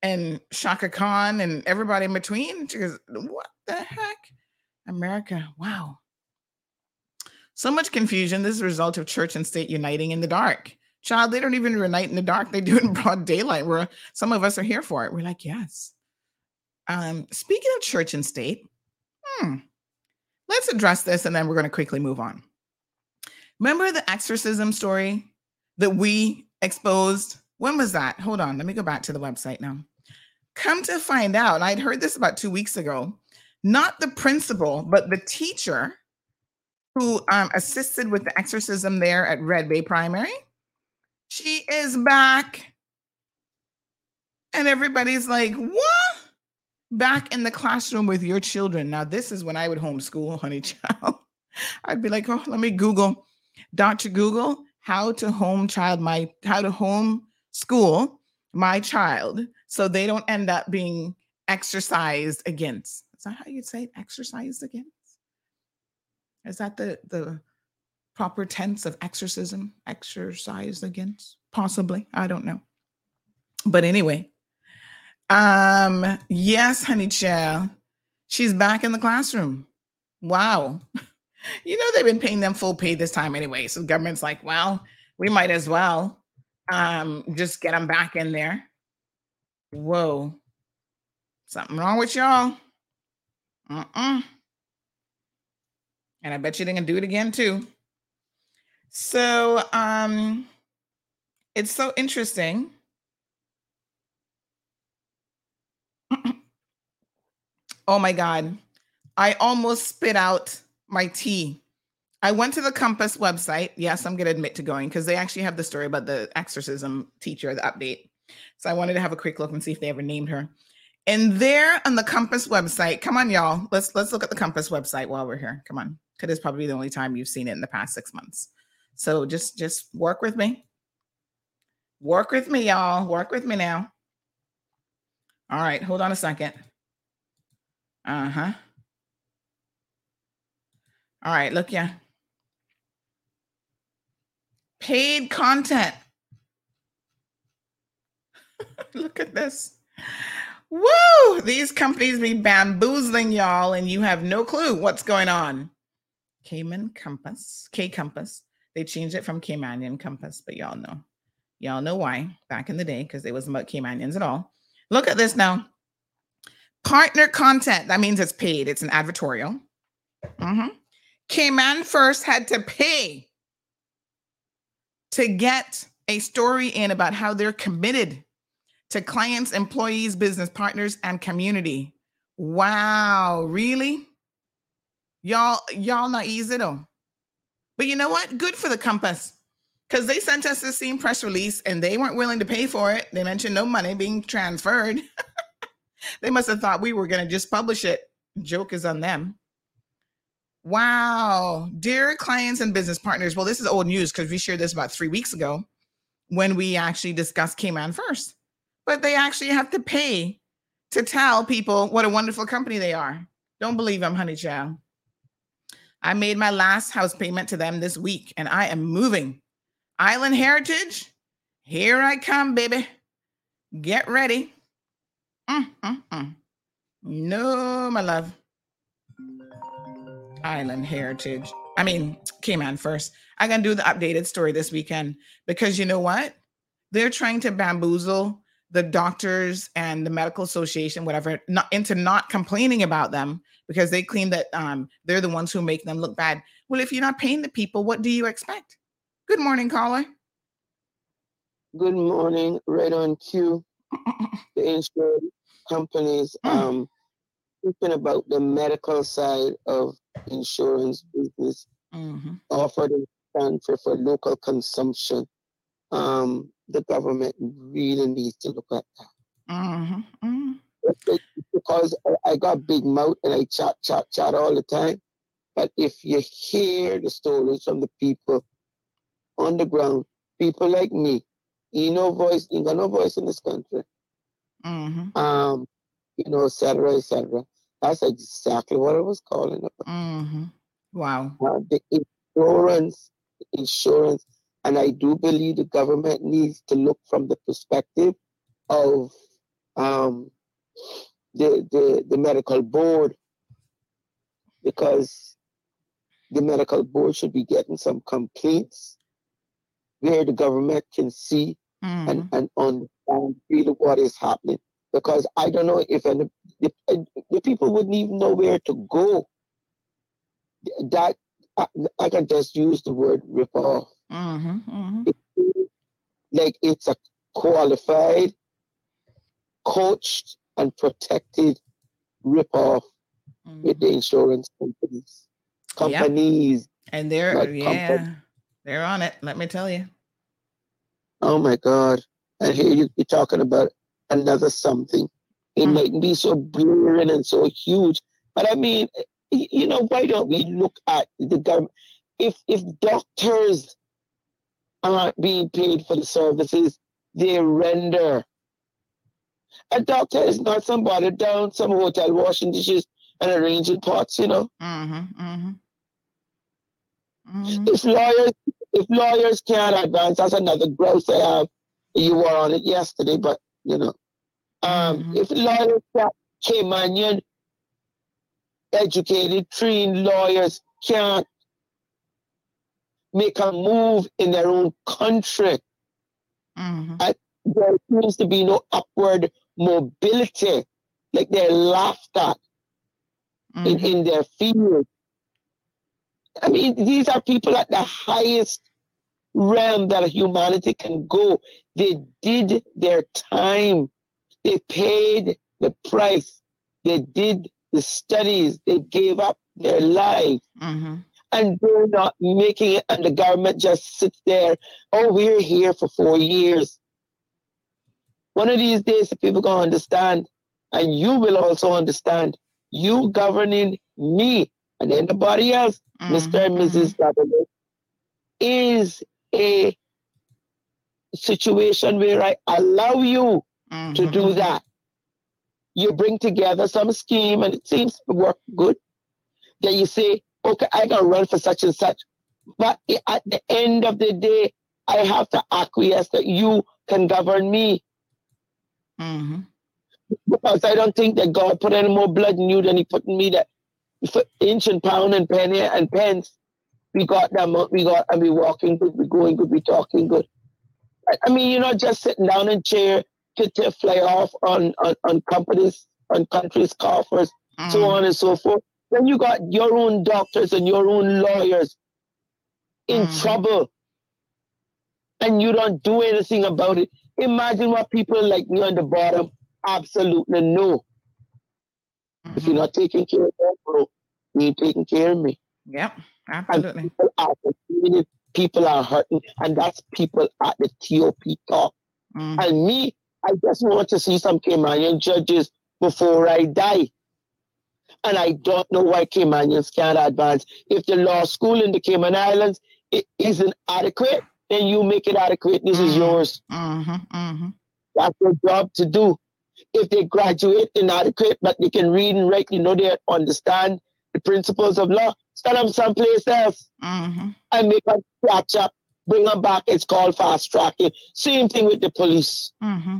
Speaker 6: and Chaka Khan and everybody in between. She goes, What the heck? America, wow. So much confusion. This is a result of church and state uniting in the dark. Child, they don't even unite in the dark. They do it in broad daylight. Where some of us are here for it. We're like, yes. Um, speaking of church and state, hmm, let's address this and then we're going to quickly move on. Remember the exorcism story that we exposed? When was that? Hold on, let me go back to the website now. Come to find out, I'd heard this about two weeks ago. Not the principal, but the teacher who um, assisted with the exorcism there at Red Bay Primary. She is back. And everybody's like, what? Back in the classroom with your children. Now, this is when I would homeschool, honey child. I'd be like, oh, let me Google, Dr. Google, how to home child my, how to home school my child so they don't end up being exercised against. Is that how you'd say it? Exercised against? Is that the the proper tense of exorcism? Exercised against? Possibly. I don't know. But anyway. Um, yes, honey child. She's back in the classroom. Wow. You know they've been paying them full pay this time anyway. So government's like, well, we might as well um just get them back in there. Whoa. Something wrong with y'all. Uh-uh. And I bet you they're gonna do it again too. So um it's so interesting. oh my god. I almost spit out my tea. I went to the Compass website. Yes, I'm going to admit to going because they actually have the story about the exorcism teacher, the update. So I wanted to have a quick look and see if they ever named her. And there on the Compass website, come on, y'all. Let's let's look at the Compass website while we're here. Come on, because it's probably the only time you've seen it in the past six months. So just just work with me. Work with me, y'all. Work with me now. All right, hold on a second. Uh huh. All right, look, yeah. Paid content. look at this. Woo! These companies be bamboozling y'all, and you have no clue what's going on. Cayman Compass, K Compass. They changed it from Caymanian Compass, but y'all know. Y'all know why back in the day, because it wasn't about Caymanians at all. Look at this now. Partner content. That means it's paid. It's an advertorial. Mm-hmm. Cayman First had to pay to get a story in about how they're committed to clients, employees, business partners, and community. Wow, really? Y'all, y'all not easy though. But you know what? Good for the compass. Because they sent us the same press release and they weren't willing to pay for it. They mentioned no money being transferred. they must have thought we were going to just publish it. Joke is on them. Wow. Dear clients and business partners. Well, this is old news because we shared this about three weeks ago when we actually discussed Cayman first. But they actually have to pay to tell people what a wonderful company they are. Don't believe them, honey child. I made my last house payment to them this week and I am moving. Island Heritage, here I come, baby. Get ready. Mm, mm, mm. No, my love. Island Heritage. I mean, Cayman first. I'm going to do the updated story this weekend because you know what? They're trying to bamboozle the doctors and the medical association, whatever, not into not complaining about them because they claim that um, they're the ones who make them look bad. Well, if you're not paying the people, what do you expect? Good morning, caller.
Speaker 10: Good morning. Right on cue. the insurance companies mm. um speaking about the medical side of insurance business mm-hmm. offered in transfer for local consumption. Um, the government really needs to look at that. Mm-hmm. Mm-hmm. Because I got big mouth and I chat, chat, chat all the time. But if you hear the stories from the people on the ground, people like me, you know voice, you got no voice in this country. Mm-hmm. Um, you know, et cetera, et cetera. That's exactly what I was calling about.
Speaker 6: Mm-hmm. Wow.
Speaker 10: Uh, the insurance, the insurance, and I do believe the government needs to look from the perspective of um, the, the the medical board because the medical board should be getting some complaints where the government can see mm. and, and understand really what is happening. Because I don't know if any, the, the people wouldn't even know where to go. That I, I can just use the word rip off. Mm-hmm, mm-hmm. It, like it's a qualified, coached, and protected rip off mm-hmm. with the insurance companies. Companies. Yep.
Speaker 6: And they're yeah, companies. they're on it. Let me tell you.
Speaker 10: Oh my God. And here you, are talking about another something. It mm. might be so brilliant and so huge. But I mean, you know, why don't we look at the government? If if doctors aren't being paid for the services they render, a doctor is not somebody down some hotel washing dishes and arranging pots, you know. Mm-hmm, mm-hmm. Mm-hmm. If lawyers if lawyers can't advance, that's another gross I have. You were on it yesterday, but you know, um, mm-hmm. if lawyers can't, educated, trained lawyers can't make a move in their own country, mm-hmm. there seems to be no upward mobility, like they're laughed at mm-hmm. in, in their field. I mean, these are people at the highest realm that humanity can go. They did their time. They paid the price. They did the studies. They gave up their lives. Mm-hmm. And they're not making it, and the government just sits there. Oh, we're here for four years. One of these days, the people going to understand, and you will also understand. You governing me and anybody else mm-hmm. Mr. and Mrs. Government, is a situation where I allow you mm-hmm. to do mm-hmm. that. You bring together some scheme and it seems to work good. Then you say, okay, I can run for such and such. But at the end of the day, I have to acquiesce that you can govern me. Mm-hmm. Because I don't think that God put any more blood in you than He put in me that for inch and pound and penny and pence. We got that them, we got, and we walking good, we going good, we talking good. I mean, you're not just sitting down in chair to, to fly off on, on, on companies, on countries' coffers, mm. so on and so forth. Then you got your own doctors and your own lawyers in mm. trouble, and you don't do anything about it. Imagine what people like me on the bottom absolutely know. Mm-hmm. If you're not taking care of them, bro, you ain't taking care of me.
Speaker 6: Yep, absolutely.
Speaker 10: And people are people are hurting, and that's people at the TOP top.
Speaker 6: Mm.
Speaker 10: And me, I just want to see some Caymanian judges before I die. And I don't know why Caymanians can't advance. If the law school in the Cayman Islands it isn't adequate, then you make it adequate. This is yours.
Speaker 6: Mm-hmm, mm-hmm.
Speaker 10: That's your job to do. If they graduate inadequate, but they can read and write, you know, they understand the principles of law, send them someplace else
Speaker 6: Mm-hmm.
Speaker 10: and make them catch up, bring them back. It's called fast tracking. Same thing with the police.
Speaker 6: Mm-hmm.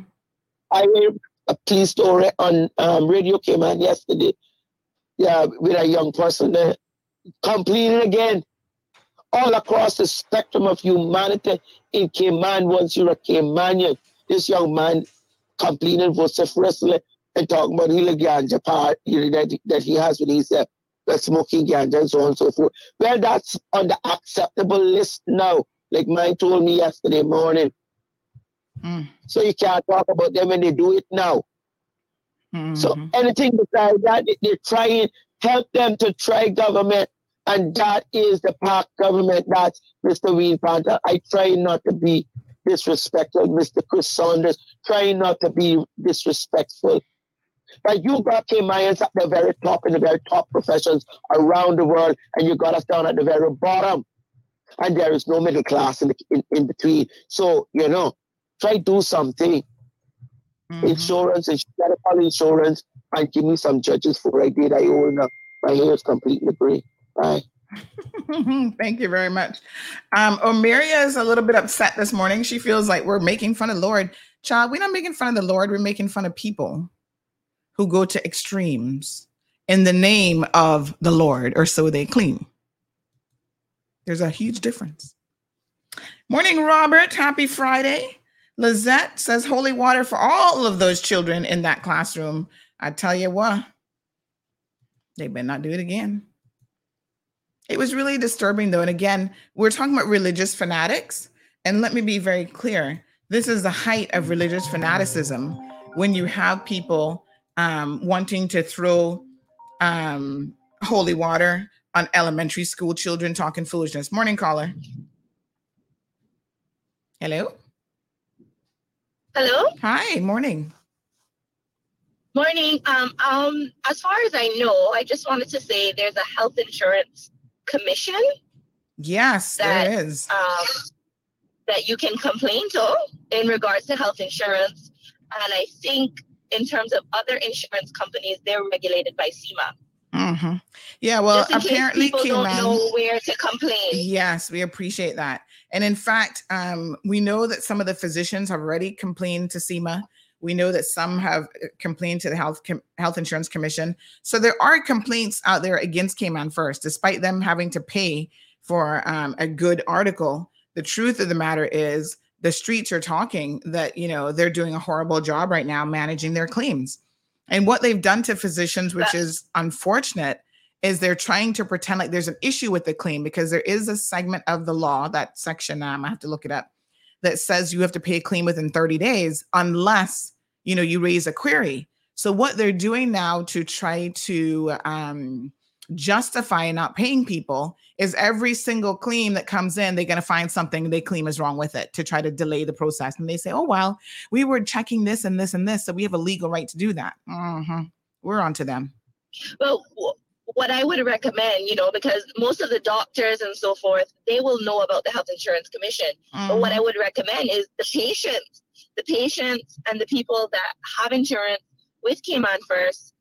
Speaker 10: I heard a police story on um, Radio Cayman yesterday. Yeah, with a young person there complaining again. All across the spectrum of humanity in Cayman, once you're a Caymanian, this young man complaining vociferously and talking about the ganja part you know, that, that he has with his uh, smoking ganja and so on and so forth. Well, that's on the acceptable list now, like mine told me yesterday morning.
Speaker 6: Mm.
Speaker 10: So you can't talk about them when they do it now. So
Speaker 6: Mm-hmm.
Speaker 10: anything besides that, they- they're trying help them to try government, and that is the park government. That's Mr. Wayne Panton. I try not to be disrespectful, Mr. Chris Saunders. Trying not to be disrespectful. But you got Caymanians at the very top in the very top professions around the world, and you got us down at the very bottom. And there is no middle class in, the, in, in between. So, you know, try do something
Speaker 6: Mm-hmm.
Speaker 10: insurance, ins- medical insurance, and give me some judges for I did. I own up. My hair is completely gray. Bye.
Speaker 6: Thank you very much. Um, Omeria is a little bit upset this morning. She feels like we're making fun of the Lord. Child, we're not making fun of the Lord. We're making fun of people who go to extremes in the name of the Lord, or so they claim. There's a huge difference. Morning, Robert. Happy Friday. Lizette says holy water for all of those children in that classroom. I tell you what, they better not do it again. It was really disturbing, though. And again, we're talking about religious fanatics. And let me be very clear this is the height of religious fanaticism when you have people um, wanting to throw um, holy water on elementary school children talking foolishness. Morning, caller. Hello.
Speaker 9: Hello.
Speaker 6: Hi. Morning.
Speaker 9: Morning. Um, um, as far as I know, I just wanted to say there's a health insurance commission
Speaker 6: Yes,
Speaker 9: that
Speaker 6: there is.
Speaker 9: um, that you can complain to in regards to health insurance. And I think in terms of other insurance companies, they're regulated by CIMA.
Speaker 6: Mhm. Yeah, well,
Speaker 9: Just in case
Speaker 6: apparently,
Speaker 9: people don't know where to complain.
Speaker 6: Yes, we appreciate that. And in fact, um, we know that some of the physicians have already complained to CIMA. We know that some have uh, complained to the Health Com- Health Insurance Commission. So there are complaints out there against Cayman First, despite them having to pay for um, a good article. The truth of the matter is, the streets are talking that you know they're doing a horrible job right now managing their claims. And what they've done to physicians, which is unfortunate, is they're trying to pretend like there's an issue with the claim because there is a segment of the law, that section, um, I have to look it up, that says you have to pay a claim within 30 days unless you know you raise a query. So what they're doing now to try to um, justify not paying people is every single claim that comes in, they're going to find something they claim is wrong with it to try to delay the process. And they say, oh, well, we were checking this and this and this. So we have a legal right to do that. Mhm. We're on to them.
Speaker 9: Well, what I would recommend, you know, because most of the doctors and so forth, they will know about the Health Insurance Commission. But what I would recommend is the patients, the patients and the people that have insurance with Cayman First,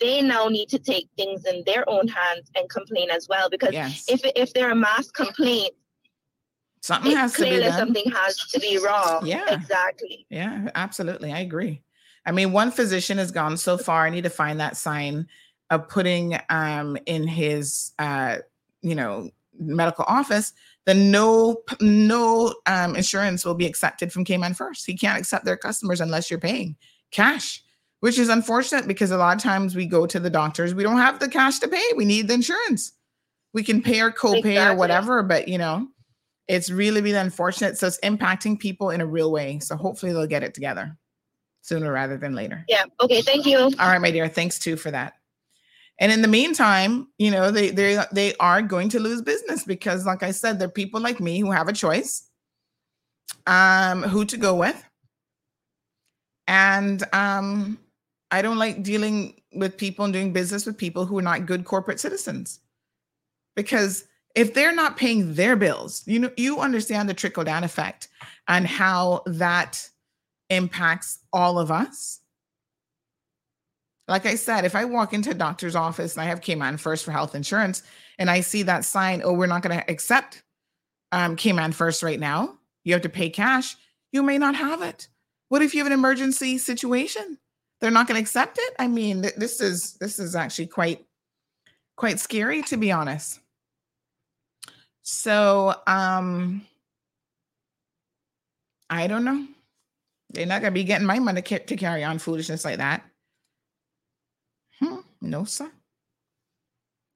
Speaker 9: they now need to take things in their own hands and complain as well. Because
Speaker 6: Yes.
Speaker 9: if if there are a mass complaints,
Speaker 6: Something
Speaker 9: it's
Speaker 6: has to be
Speaker 9: that
Speaker 6: done.
Speaker 9: something has to be wrong.
Speaker 6: Yeah.
Speaker 9: exactly.
Speaker 6: Yeah, absolutely. I agree. I mean, one physician has gone so far. I need to find that sign of putting um in his uh you know medical office the no no um insurance will be accepted from Cayman First. He can't accept their customers unless you're paying cash, which is unfortunate because a lot of times we go to the doctors, we don't have the cash to pay. We need the insurance. We can pay our copay or whatever, but you know, it's really, really unfortunate. So it's impacting people in a real way. So hopefully they'll get it together sooner rather than later.
Speaker 9: Yeah. Okay. Thank you.
Speaker 6: All right, my dear. Thanks too for that. And in the meantime, you know, they they they are going to lose business because, like I said, there are people like me who have a choice um who to go with. And um I don't like dealing with people and doing business with people who are not good corporate citizens. Because if they're not paying their bills, you know, you understand the trickle down effect and how that impacts all of us. Like I said, if I walk into a doctor's office and I have Cayman First for health insurance and I see that sign, oh, we're not going to accept um, Cayman First right now, you have to pay cash, you may not have it. What if you have an emergency situation? They're not going to accept it? I mean, th- this is this is actually quite quite scary to be honest. So, um I don't know. They're not going to be getting my money to, to carry on foolishness like that. No, sir.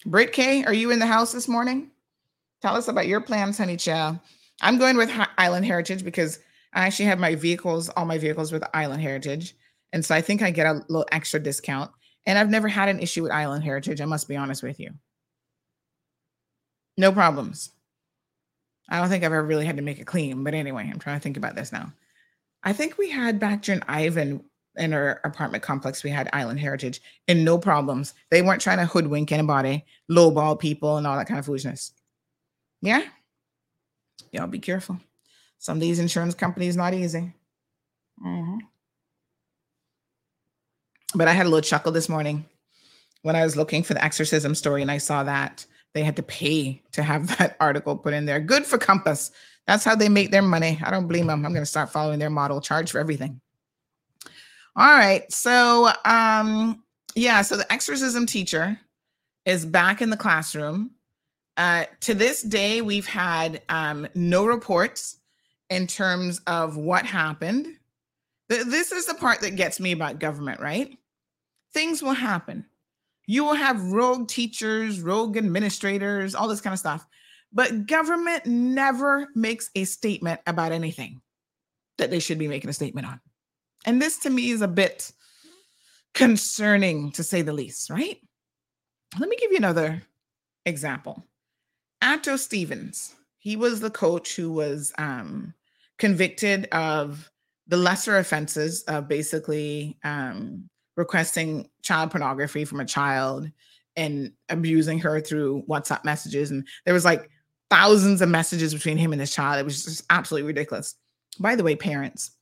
Speaker 6: Britt K, are you in the house this morning? Tell us about your plans, honey child. I'm going with Island Heritage because I actually have my vehicles, all my vehicles with Island Heritage. And so I think I get a little extra discount. And I've never had an issue with Island Heritage. I must be honest with you. No problems. I don't think I've ever really had to make a claim. But anyway, I'm trying to think about this now. I think we had back during Ivan in our apartment complex, we had Island Heritage and no problems. They weren't trying to hoodwink anybody, lowball people, and all that kind of foolishness. Yeah. Y'all be careful. Some of these insurance companies not easy. Mm-hmm. But I had a little chuckle this morning when I was looking for the exorcism story and I saw that they had to pay to have that article put in there. Good for Compass. That's how they make their money. I don't blame them. I'm going to start following their model, charge for everything. All right. So, um, yeah, so the exorcism teacher is back in the classroom. Uh, to this day, we've had um, no reports in terms of what happened. This is the part that gets me about government, right? Things will happen. You will have rogue teachers, rogue administrators, all this kind of stuff. But government never makes a statement about anything that they should be making a statement on. And this to me is a bit concerning to say the least, right? Let me give you another example. Ato Stevens, he was the coach who was um, convicted of the lesser offenses of basically um, requesting child pornography from a child and abusing her through WhatsApp messages. And there was like thousands of messages between him and his child. It was just absolutely ridiculous. By the way, parents,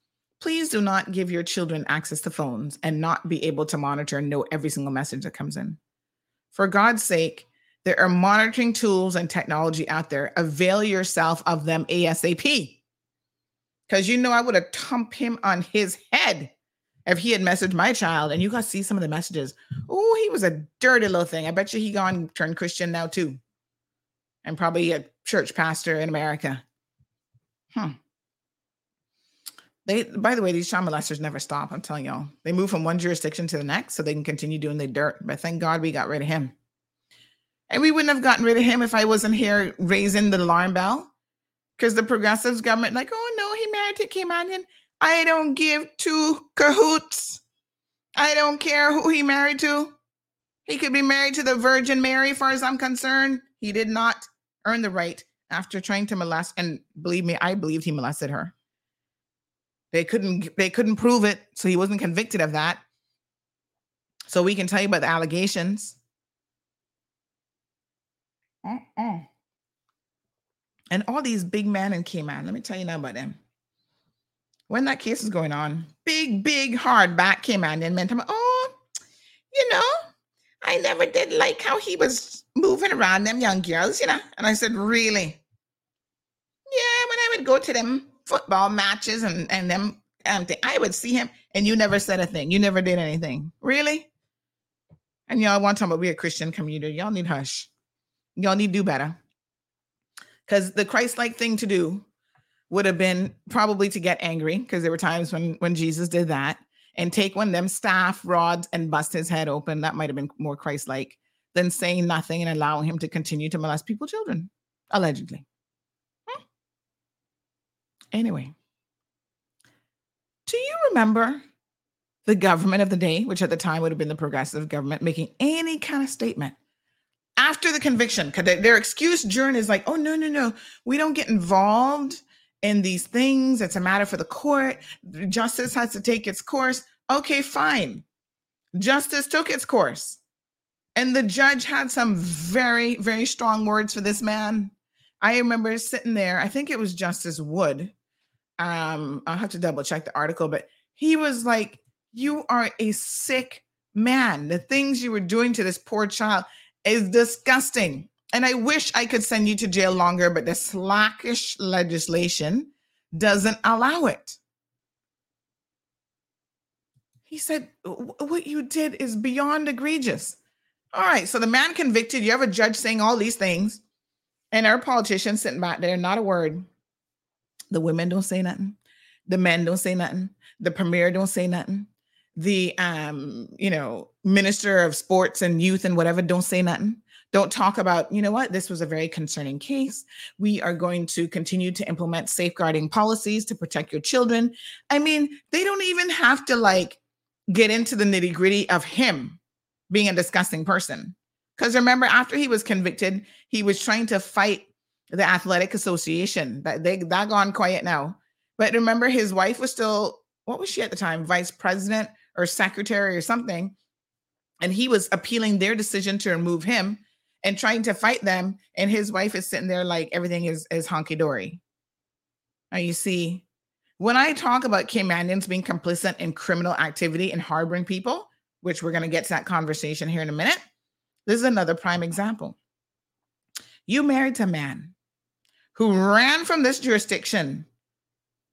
Speaker 6: please do not give your children access to phones and not be able to monitor and know every single message that comes in. For God's sake, there are monitoring tools and technology out there. Avail yourself of them ASAP. Because you know, I would have thumped him on his head if he had messaged my child and you got to see some of the messages. Oh, he was a dirty little thing. I bet you he gone turned Christian now too. And probably a church pastor in America. Hmm. They by the way, these child molesters never stop. I'm telling y'all. They move from one jurisdiction to the next so they can continue doing the dirt. But thank God we got rid of him. And we wouldn't have gotten rid of him if I wasn't here raising the alarm bell because the progressives government like, oh no, he married to Caymanian. I don't give two cahoots. I don't care who he married to. He could be married to the Virgin Mary, far as I'm concerned. He did not earn the right after trying to molest, and believe me, I believed he molested her. They couldn't they couldn't prove it, so he wasn't convicted of that. So we can tell you about the allegations. Uh-uh. And all these big men and Cayman, let me tell you now about them. When that case is going on, big, big hard back Cayman and meant, oh, you know, I never did like how he was moving around them young girls, you know. And I said, really? Yeah, when I would go to them football matches and, and them um, I would see him and you never said a thing. You never did anything. Really? And y'all want to talk about we a Christian community. Y'all need hush. Y'all need to do better. Because the Christ-like thing to do would have been probably to get angry, because there were times when when Jesus did that, and take one of them staff rods and bust his head open. That might have been more Christ-like than saying nothing and allowing him to continue to molest people, children, allegedly. Anyway, do you remember the government of the day, which at the time would have been the progressive government, making any kind of statement after the conviction. Because their excuse during is like, oh, no, no, no, we don't get involved in these things. It's a matter for the court. Justice has to take its course. Okay, fine. Justice took its course. And the judge had some very, very strong words for this man. I remember sitting there, I think it was Justice Wood. Um, I'll have to double check the article, but he was like, You are a sick man. The things you were doing to this poor child is disgusting. And I wish I could send you to jail longer, but the slackish legislation doesn't allow it. He said, What you did is beyond egregious. All right. So the man convicted, you have a judge saying all these things, and our politicians sitting back there, not a word. The women don't say nothing. The men don't say nothing. The premier don't say nothing. The um, you know, minister of sports and youth and whatever don't say nothing. Don't talk about, you know what, this was a very concerning case. We are going to continue to implement safeguarding policies to protect your children. I mean, they don't even have to like get into the nitty gritty of him being a disgusting person. Because remember, after he was convicted, he was trying to fight the athletic association. That they that gone quiet now. But remember, his wife was still what was she at the time, vice president or secretary or something, and he was appealing their decision to remove him and trying to fight them. And his wife is sitting there like everything is is honky dory. Now you see, when I talk about Caymanians being complicit in criminal activity and harboring people, which we're going to get to that conversation here in a minute, this is another prime example. You married a man who ran from this jurisdiction,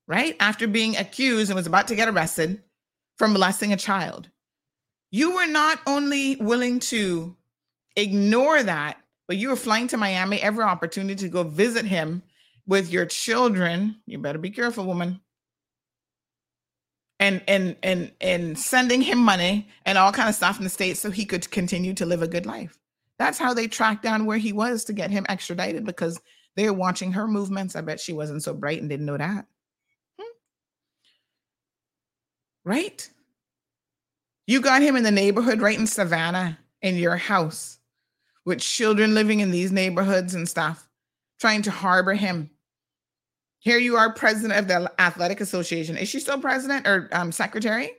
Speaker 6: right? After being accused and was about to get arrested for molesting a child. You were not only willing to ignore that, but you were flying to Miami every opportunity to go visit him with your children. You better be careful, woman and and and and sending him money and all kind of stuff in the states so he could continue to live a good life that's how they tracked down where he was to get him extradited because they were watching her movements i bet she wasn't so bright and didn't know that hmm. right you got him in the neighborhood right in savannah in your house with children living in these neighborhoods and stuff trying to harbor him here you are, president of the Athletic Association. Is she still president or um, secretary?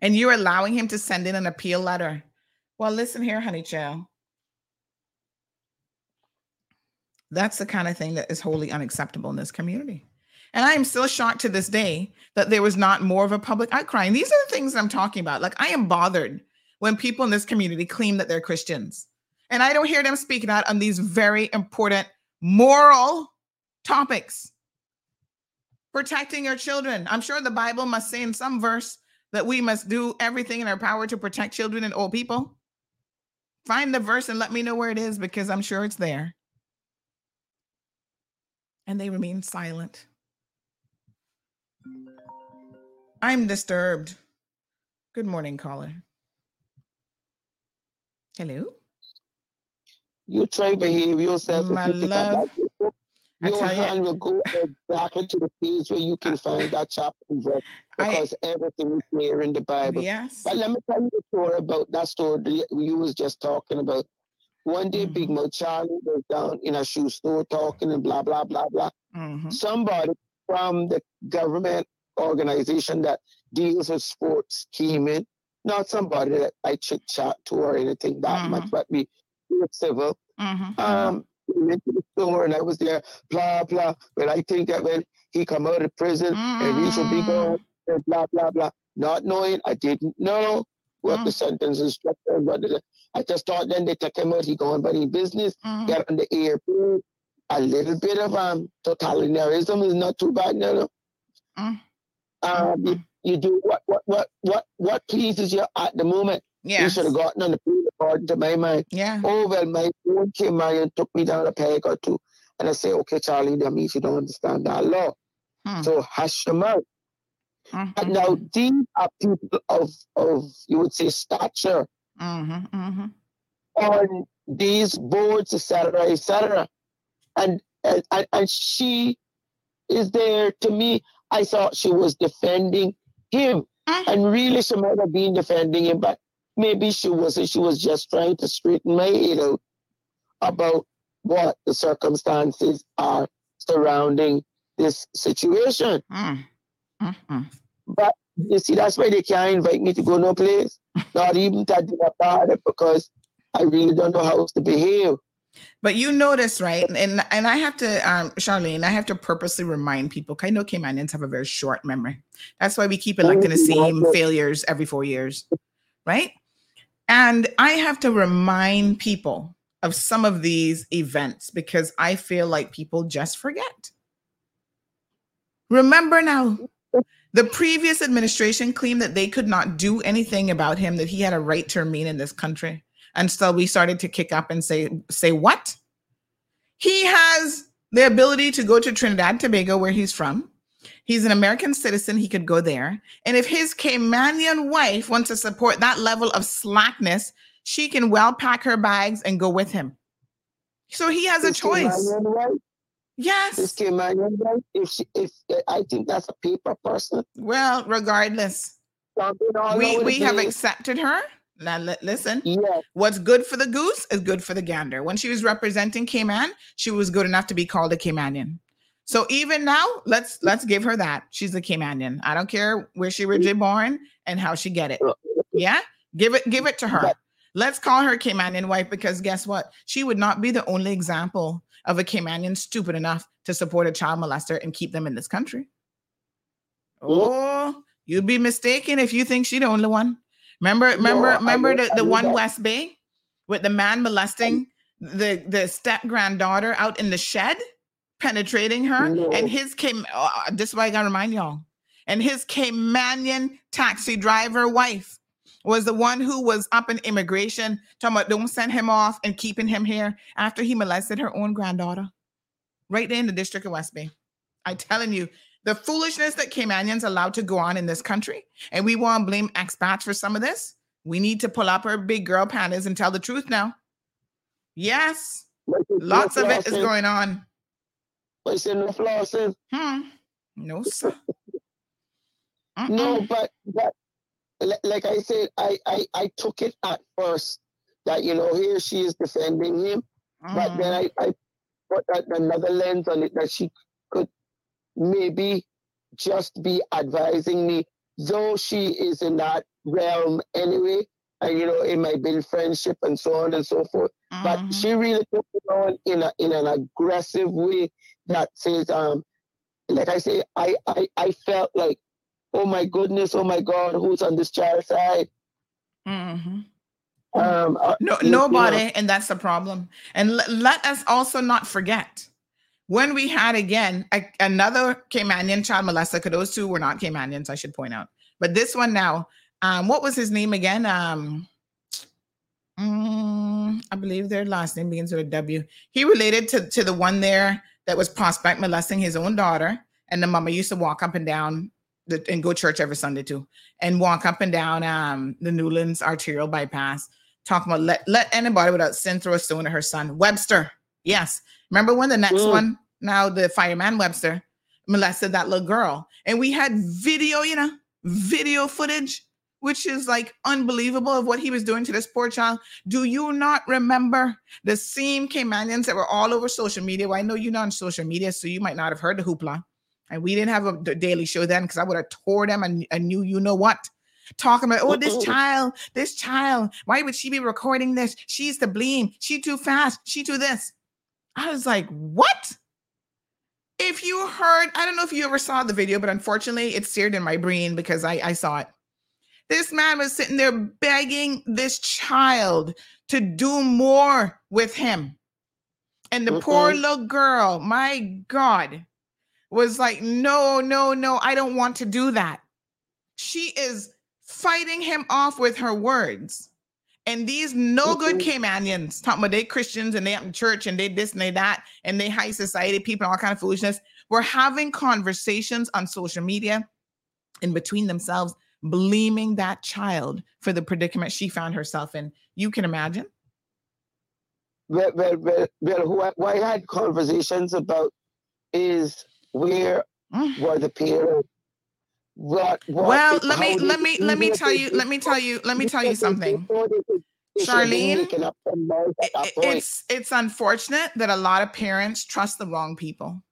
Speaker 6: And you're allowing him to send in an appeal letter. Well, listen here, honey child. That's the kind of thing that is wholly unacceptable in this community. And I am still shocked to this day that there was not more of a public outcry. And these are the things I'm talking about. Like, I am bothered when people in this community claim that they're Christians. And I don't hear them speaking out on these very important moral topics. Protecting your children. I'm sure the Bible must say in some verse that we must do everything in our power to protect children and old people. Find the verse and let me know where it is because I'm sure it's there. And they remain silent. I'm disturbed. Good morning, caller. Hello.
Speaker 10: You try to behave yourself.
Speaker 6: My love.
Speaker 10: Your hand will go back into the page where you can find that chapter because I, everything is there in the Bible.
Speaker 6: Yes.
Speaker 10: But let me tell you the story about that story you was just talking about. One day, mm-hmm. Big Mo Charlie was down in a shoe store talking and blah blah blah blah. Mm-hmm. Somebody from the government organization that deals with sports came in. Not somebody that I chit chat to or anything that mm-hmm. much, but we, we were civil.
Speaker 6: Mm-hmm.
Speaker 10: Um, we went to the store and I was there, blah, blah. But I think that when he come out of prison and he should be gone, and blah, blah, blah. Not knowing, I didn't know what mm. the sentence is structured. But I just thought then they took him out, he going about his business, mm. get on the airplane. A little bit of um totalitarianism is not too bad, you know. Mm. Um, you, you do what what what what what pleases you at the moment.
Speaker 6: Yeah.
Speaker 10: You should have gotten on the plane according to my mind.
Speaker 6: Yeah.
Speaker 10: Oh well, my phone came by and took me down a peg or two. And I say, okay, Charlie, that means you don't understand that law. Hmm. So hush your mouth. Mm-hmm. And now these are people of of you would say stature
Speaker 6: mm-hmm, mm-hmm.
Speaker 10: on these boards, etc., etc. And, and and she is there to me. I thought she was defending him And really, she might have been defending him, but maybe she wasn't. She was just trying to straighten my head out about what the circumstances are surrounding this situation.
Speaker 6: Mm-hmm.
Speaker 10: But you see, that's why they can't invite me to go no place, not even to dinner party, because I really don't know how to behave.
Speaker 6: But you notice, right? And and I have to, um, Charlene, I have to purposely remind people. I know Caymanians have a very short memory. That's why we keep electing the same failures every four years, right? And I have to remind people of some of these events because I feel like people just forget. Remember now, the previous administration claimed that they could not do anything about him, that he had a right to remain in this country. And so we started to kick up and say, say what? He has the ability to go to Trinidad Tobago, where he's from. He's an American citizen. He could go there. And if his Caymanian wife wants to support that level of slackness, she can well pack her bags and go with him. So he has a choice. Yes.
Speaker 10: this Caymanian wife, if she, if I think that's a paper person.
Speaker 6: Well, regardless, we we have accepted her. Now li- listen.
Speaker 10: Yes.
Speaker 6: What's good for the goose is good for the gander. When she was representing Cayman, she was good enough to be called a Caymanian. So even now, let's let's give her that. She's a Caymanian. I don't care where she originally born and how she get it. Yeah, give it give it to her. Let's call her Caymanian wife because guess what? She would not be the only example of a Caymanian stupid enough to support a child molester and keep them in this country. Oh, you'd be mistaken if you think she the only one. Remember, remember,
Speaker 10: I
Speaker 6: remember
Speaker 10: know-
Speaker 6: the, the one
Speaker 10: that.
Speaker 6: West Bay with the man molesting the the step granddaughter out in the shed, penetrating her,
Speaker 10: No.
Speaker 6: and his came. Uh, this is why I gotta remind y'all. And his Caymanian taxi driver wife was the one who was up in immigration, talking about don't send him off and keeping him here after he molested her own granddaughter, right there in the district of West Bay. I telling you, the foolishness that Caymanians allowed to go on in this country, and we want to blame expats for some of this. We need to pull up our big girl panties and tell the truth now. Yes, lots of it is going on.
Speaker 10: Say no flossing.
Speaker 6: Hmm. No, sir.
Speaker 10: No, but but like I said, I, I I took it at first that you know here she is defending him, but then I I put another lens on it that she could maybe just be advising me, though she is in that realm anyway, and you know it might build friendship and so on and so forth. But she really took it on in a in an aggressive way that says um like I say, I, I, I felt like, oh my goodness, oh my God, who's on this child's side?
Speaker 6: Mhm.
Speaker 10: Um, uh,
Speaker 6: No,
Speaker 10: you- you know,
Speaker 6: nobody, and that's the problem. And le- let us also not forget when we had again a- another Caymanian child molester. Because those two were not Caymanians, I should point out. But this one now, um, what was his name again? Um, mm, I believe their last name begins with a W. He related to to the one there that was prospect molesting his own daughter, and the mama used to walk up and down the, and go church every Sunday too, and walk up and down um the Newlands arterial bypass, talking about let let anybody without sin throw a stone at her son. Webster, yes. Remember when the next
Speaker 10: Mm.
Speaker 6: one, now the fireman Webster, molested that little girl, and we had video, you know, video footage, which is like unbelievable of what he was doing to this poor child. Do you not remember the same Caymanians that were all over social media? Well, I know you're not on social media, so you might not have heard the hoopla. And we didn't have a daily show then because I would have tore them and, and knew you know what. Talking about, oh, this child, this child, why would she be recording this? She's to blame. She too fast. She too this. I was like, what? If you heard, I don't know if you ever saw the video, but unfortunately, it's seared in my brain because I, I saw it. This man was sitting there begging this child to do more with him. And the poor
Speaker 10: Mhm.
Speaker 6: little girl, my God, was like, no, no, no, I don't want to do that. She is fighting him off with her words. And these no good mm-hmm. Caymanians, talking about they Christians and they up in church and they this and they that, and they high society people, and all kind of foolishness, were having conversations on social media in between themselves, blaming that child for the predicament she found herself in. You can imagine.
Speaker 10: well, well, well, well, who what I had conversations about is where
Speaker 6: Mm.
Speaker 10: were the parents? what, what
Speaker 6: well, let me let me let me tell you let me tell you let me tell you something. Charlene, it's it's unfortunate that a lot of parents trust the wrong people.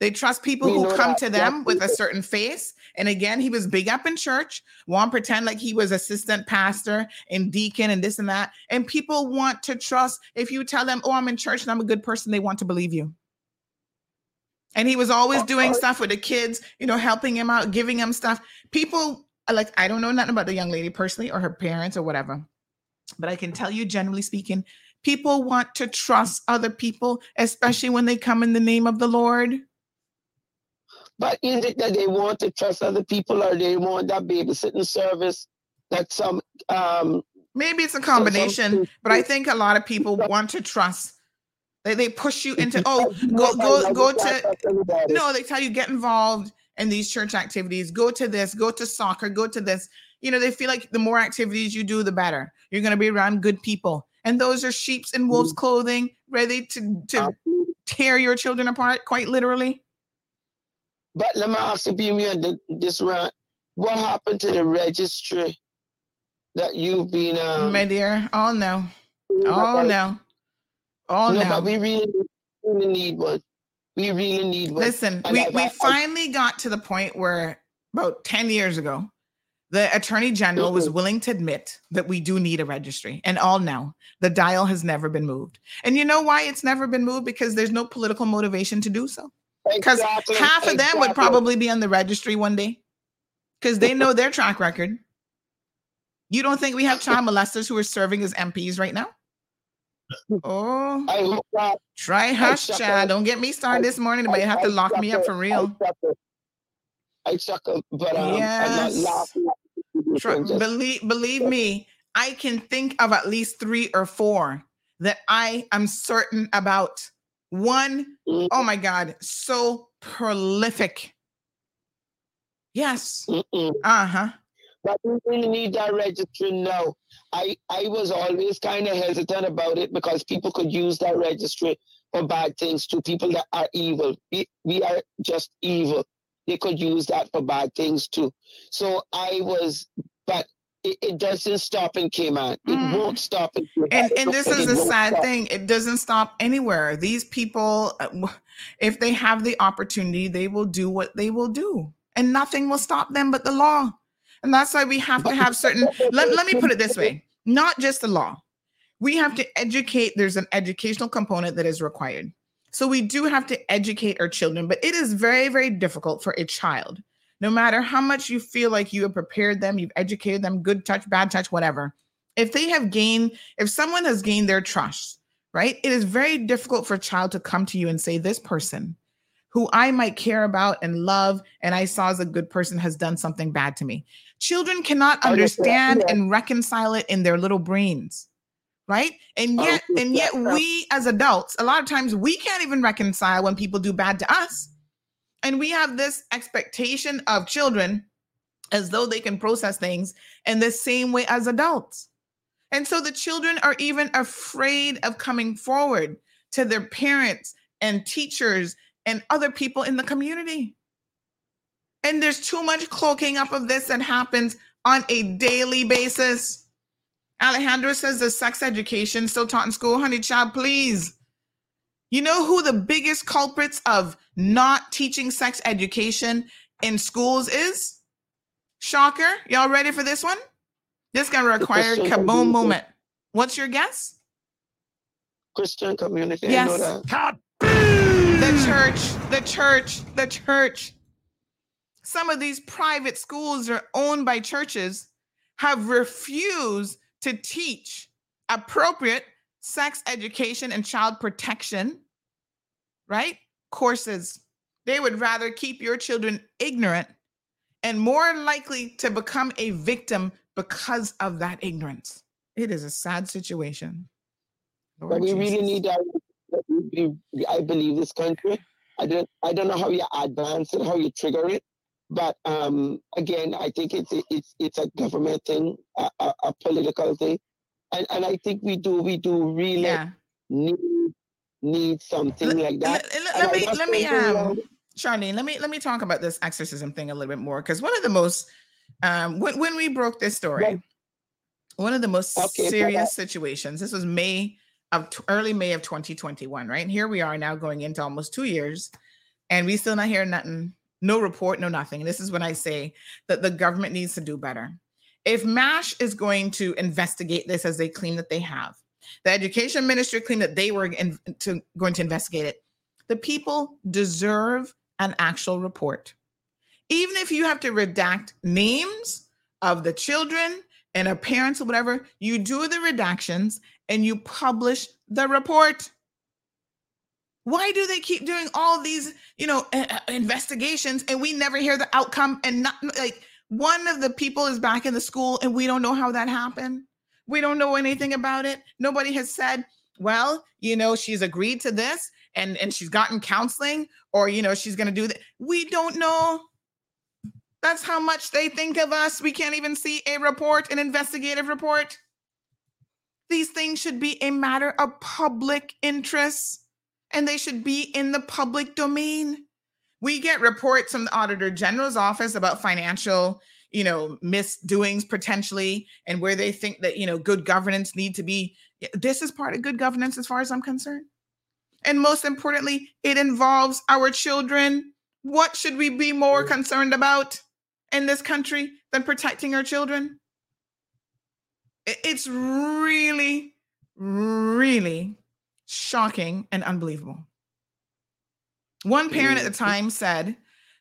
Speaker 6: They trust people we who come that, to them with a certain face. And again, he was big up in church, want to pretend like he was assistant pastor and deacon and this and that. And people want to trust. If you tell them, "Oh, I'm in church and I'm a good person," they want to believe you. And he was always doing stuff with the kids, you know, helping him out, giving him stuff. People like I don't know nothing about the young lady personally or her parents or whatever. But I can tell you, generally speaking, people want to trust other people, especially when they come in the name of the Lord.
Speaker 10: But is it that they want to trust other people or they want that babysitting service that some um
Speaker 6: maybe it's a combination, but I think a lot of people want to trust. They they push you into oh go go go to no, they tell you get involved in these church activities, go to this, go to soccer, go to this you know, they feel like the more activities you do, the better. You're going to be around good people. And those are sheep's and wolves' mm. clothing, ready to, to tear your children apart, quite literally.
Speaker 10: But let me ask you, on this run, what happened to the registry that you've been? Um,
Speaker 6: My dear, oh no, oh no, oh no.
Speaker 10: no. we really, really need one. We really need one.
Speaker 6: Listen, we, we finally got to the point where about 10 years ago, the attorney general was willing to admit that we do need a registry. And all now, the dial has never been moved. And you know why it's never been moved? Because there's no political motivation to do so. Because exactly. half of them would probably be on the registry one day because they know their track record. You don't think we have child molesters who are serving as MPs right now? Oh,
Speaker 10: I hope.
Speaker 6: Try hush, child. Don't get me started this morning. But you have to lock me up for real.
Speaker 10: I chuckle, but um, yes. I'm not laughing
Speaker 6: believe believe me, I can think of at least three or four that I am certain about. One, mm-hmm. oh my God, so prolific. Yes. Uh huh.
Speaker 10: But we really need that registry now. I, I was always kind of hesitant about it because people could use that registry for bad things to people that are evil. We, we are just evil they could use that for bad things too. So I was, but it, it doesn't stop in Cayman. It mm. won't stop in
Speaker 6: Cayman. And, and this is a sad stop. thing. It doesn't stop anywhere. These people, uh, if they have the opportunity, they will do what they will do. And nothing will stop them but the law. And that's why we have to have certain, let, let me put it this way not just the law. We have to educate, there's an educational component that is required. So we do have to educate our children, but it is very, very difficult for a child. No matter how much you feel like you have prepared them, you've educated them, good touch, bad touch, whatever. If they have gained, if someone has gained their trust, right? It is very difficult for a child to come to you and say, This person who I might care about and love, and I saw as a good person has done something bad to me. Children cannot understand and reconcile it in their little brains right? And oh, yet and yet we as adults a lot of times we can't even reconcile when people do bad to us. And we have this expectation of children as though they can process things in the same way as adults. And so the children are even afraid of coming forward to their parents and teachers and other people in the community and there's too much cloaking up of this that happens on a daily basis Alejandro says the sex education still taught in school. Honey child, please. You know who the biggest culprits of not teaching sex education in schools is? Shocker. Y'all ready for this one? This gonna require kaboom moment. What's your guess?
Speaker 10: Christian community.
Speaker 6: Yes. The church, the church, the church. Some of these private schools are owned by churches have refused to teach appropriate sex education and child protection, right? Courses. They would rather keep your children ignorant and more likely to become a victim because of that ignorance. It is a sad situation.
Speaker 10: Lord but we Jesus. really need that. I believe this country. I don't. I don't know how you advance it, how you trigger it, but um, again, I think it's it's it's a government thing, a, a, a, political thing, and and I think we do we do really yeah. need need something like that.
Speaker 6: Let, let me let me um Charlene, let me let me talk about this exorcism thing a little bit more because one of the most um when when we broke this story, one of the most
Speaker 10: Okay,
Speaker 6: serious situations. This was May of t- early May of 2021, right? And here we are now going into almost two years, and we still not hearing nothing, no report, no nothing. This is when I say that the government needs to do better. If MASH is going to investigate this as they claim that they have, the education ministry claimed that they were in, to, going to investigate it. The people deserve an actual report. Even if you have to redact names of the children and their parents or whatever, you do the redactions and you publish the report. Why do they keep doing all these, you know, investigations and we never hear the outcome and not like one of the people is back in the school and we don't know how that happened. We don't know anything about it. Nobody has said, well, you know, she's agreed to this and and she's gotten counseling or you know, she's going to do that. We don't know. That's how much they think of us. We can't even see a report, an investigative report. These things should be a matter of public interest and they should be in the public domain. We get reports from the Auditor General's office about financial, you know, misdoings potentially and where they think that, you know, good governance need to be. This is part of good governance as far as I'm concerned. And most importantly, it involves our children. What should we be more concerned about in this country than protecting our children? It's really, really shocking and unbelievable. One parent at the mm-hmm. time said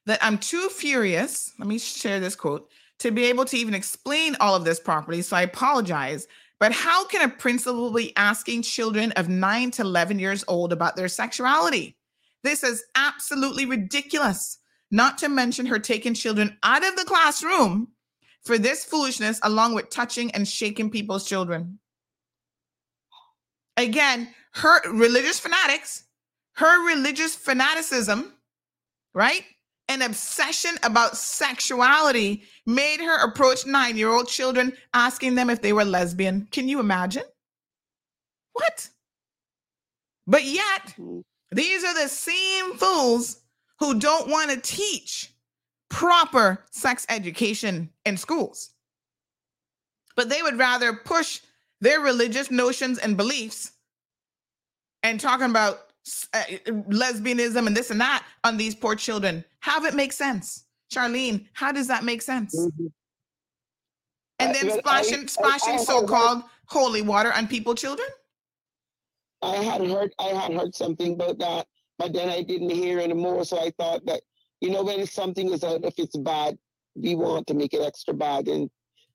Speaker 6: that I'm too furious. Let me share this quote to be able to even explain all of this properly. So I apologize. But how can a principal be asking children of nine to 11 years old about their sexuality? This is absolutely ridiculous. Not to mention her taking children out of the classroom for this foolishness, along with touching and shaking people's children. Again, her religious fanatics, her religious fanaticism, right? An obsession about sexuality made her approach nine year old children asking them if they were lesbian. Can you imagine? What? But yet, mm. these are the same fools who don't want to teach proper sex education in schools. But they would rather push their religious notions and beliefs and talking about uh, lesbianism and this and that on these poor children. Have it make sense? Charlene, how does that make sense? And then
Speaker 10: I-
Speaker 6: splashing,
Speaker 10: I-
Speaker 6: splashing
Speaker 10: I
Speaker 6: so-called holy water on people, children.
Speaker 10: I had heard I had heard something about that, but then I didn't hear anymore. So I thought that you know when something is out, if it's bad, we want to make it extra bad, and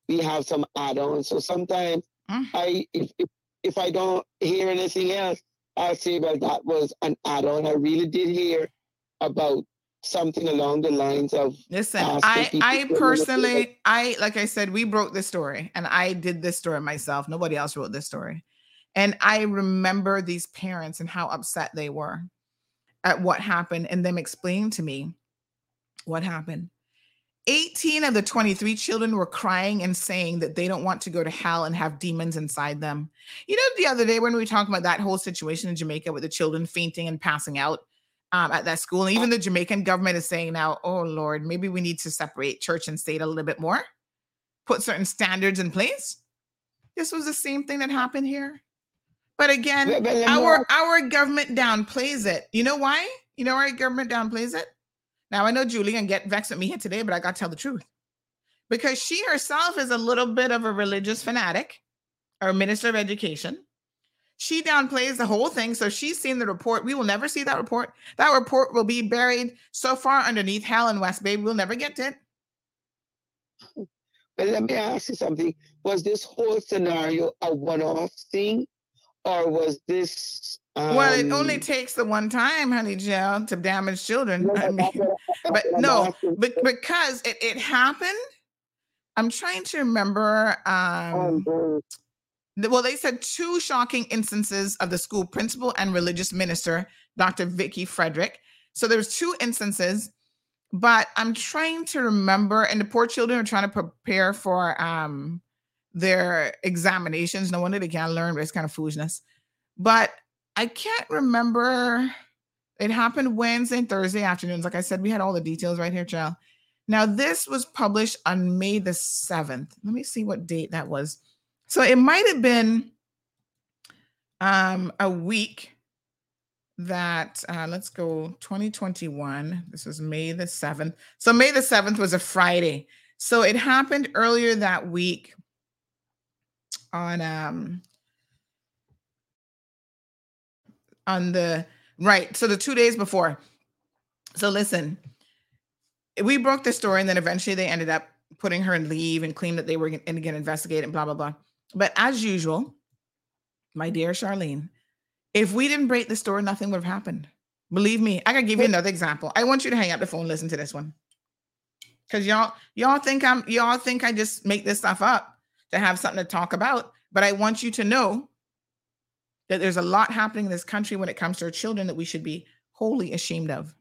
Speaker 10: we have some add-ons. So sometimes Mm-hmm. I if, if if I don't hear anything else, I'll say, well, that was an add-on. I really did hear about something along the lines of
Speaker 6: Listen, I I personally I like I said we broke this story and I did this story myself. Nobody else wrote this story. And I remember these parents and how upset they were at what happened and them explaining to me what happened. 18 of the 23 children were crying and saying that they don't want to go to hell and have demons inside them. You know, the other day when we were talking about that whole situation in Jamaica with the children fainting and passing out um, at that school, and even the Jamaican government is saying now, oh Lord, maybe we need to separate church and state a little bit more, put certain standards in place. This was the same thing that happened here. But again,
Speaker 10: But- but let me
Speaker 6: our our government downplays it. You know why? You know our government downplays it? Now I know Julie can get vexed at me here today, but I gotta tell the truth. Because she herself is a little bit of a religious fanatic or minister of education. She downplays the whole thing. So she's seen the report. We will never see that report. That report will be buried so far underneath hell in West Bay, we'll never get to it.
Speaker 10: But let me ask you something. Was this whole scenario a one-off thing, or was this? Um,
Speaker 6: well, it only takes the one time, honey Jill, to damage children. I mean, but no, but because it, it happened. I'm trying to remember. Um,
Speaker 10: oh,
Speaker 6: well, they said two shocking instances of the school principal and religious minister, Dr. Vicky Frederick. So there's two instances, but I'm trying to remember. And the poor children are trying to prepare for um their examinations. No wonder they can't learn, but it's kind of foolishness. But I can't remember It happened Wednesday and Thursday afternoons. Like I said, we had all the details right here, child. Now, this was published on May the 7th. Let me see what date that was. So it might have been um, a week that, uh, let's go 2021. This was May the 7th. So May the 7th was a Friday. So it happened earlier that week on um on the right so the two days before. So listen we broke the story and then eventually they ended up putting her in leave and claimed that they were going to get investigated and blah blah blah. But as usual my dear charlene if we didn't break the story nothing would have happened. Believe me i gotta give you another example. I want you to hang up the phone listen to this one. Because y'all y'all think i'm y'all think i just make this stuff up to have something to talk about but i want you to know that there's a lot happening in this country when it comes to our children that we should be wholly ashamed of.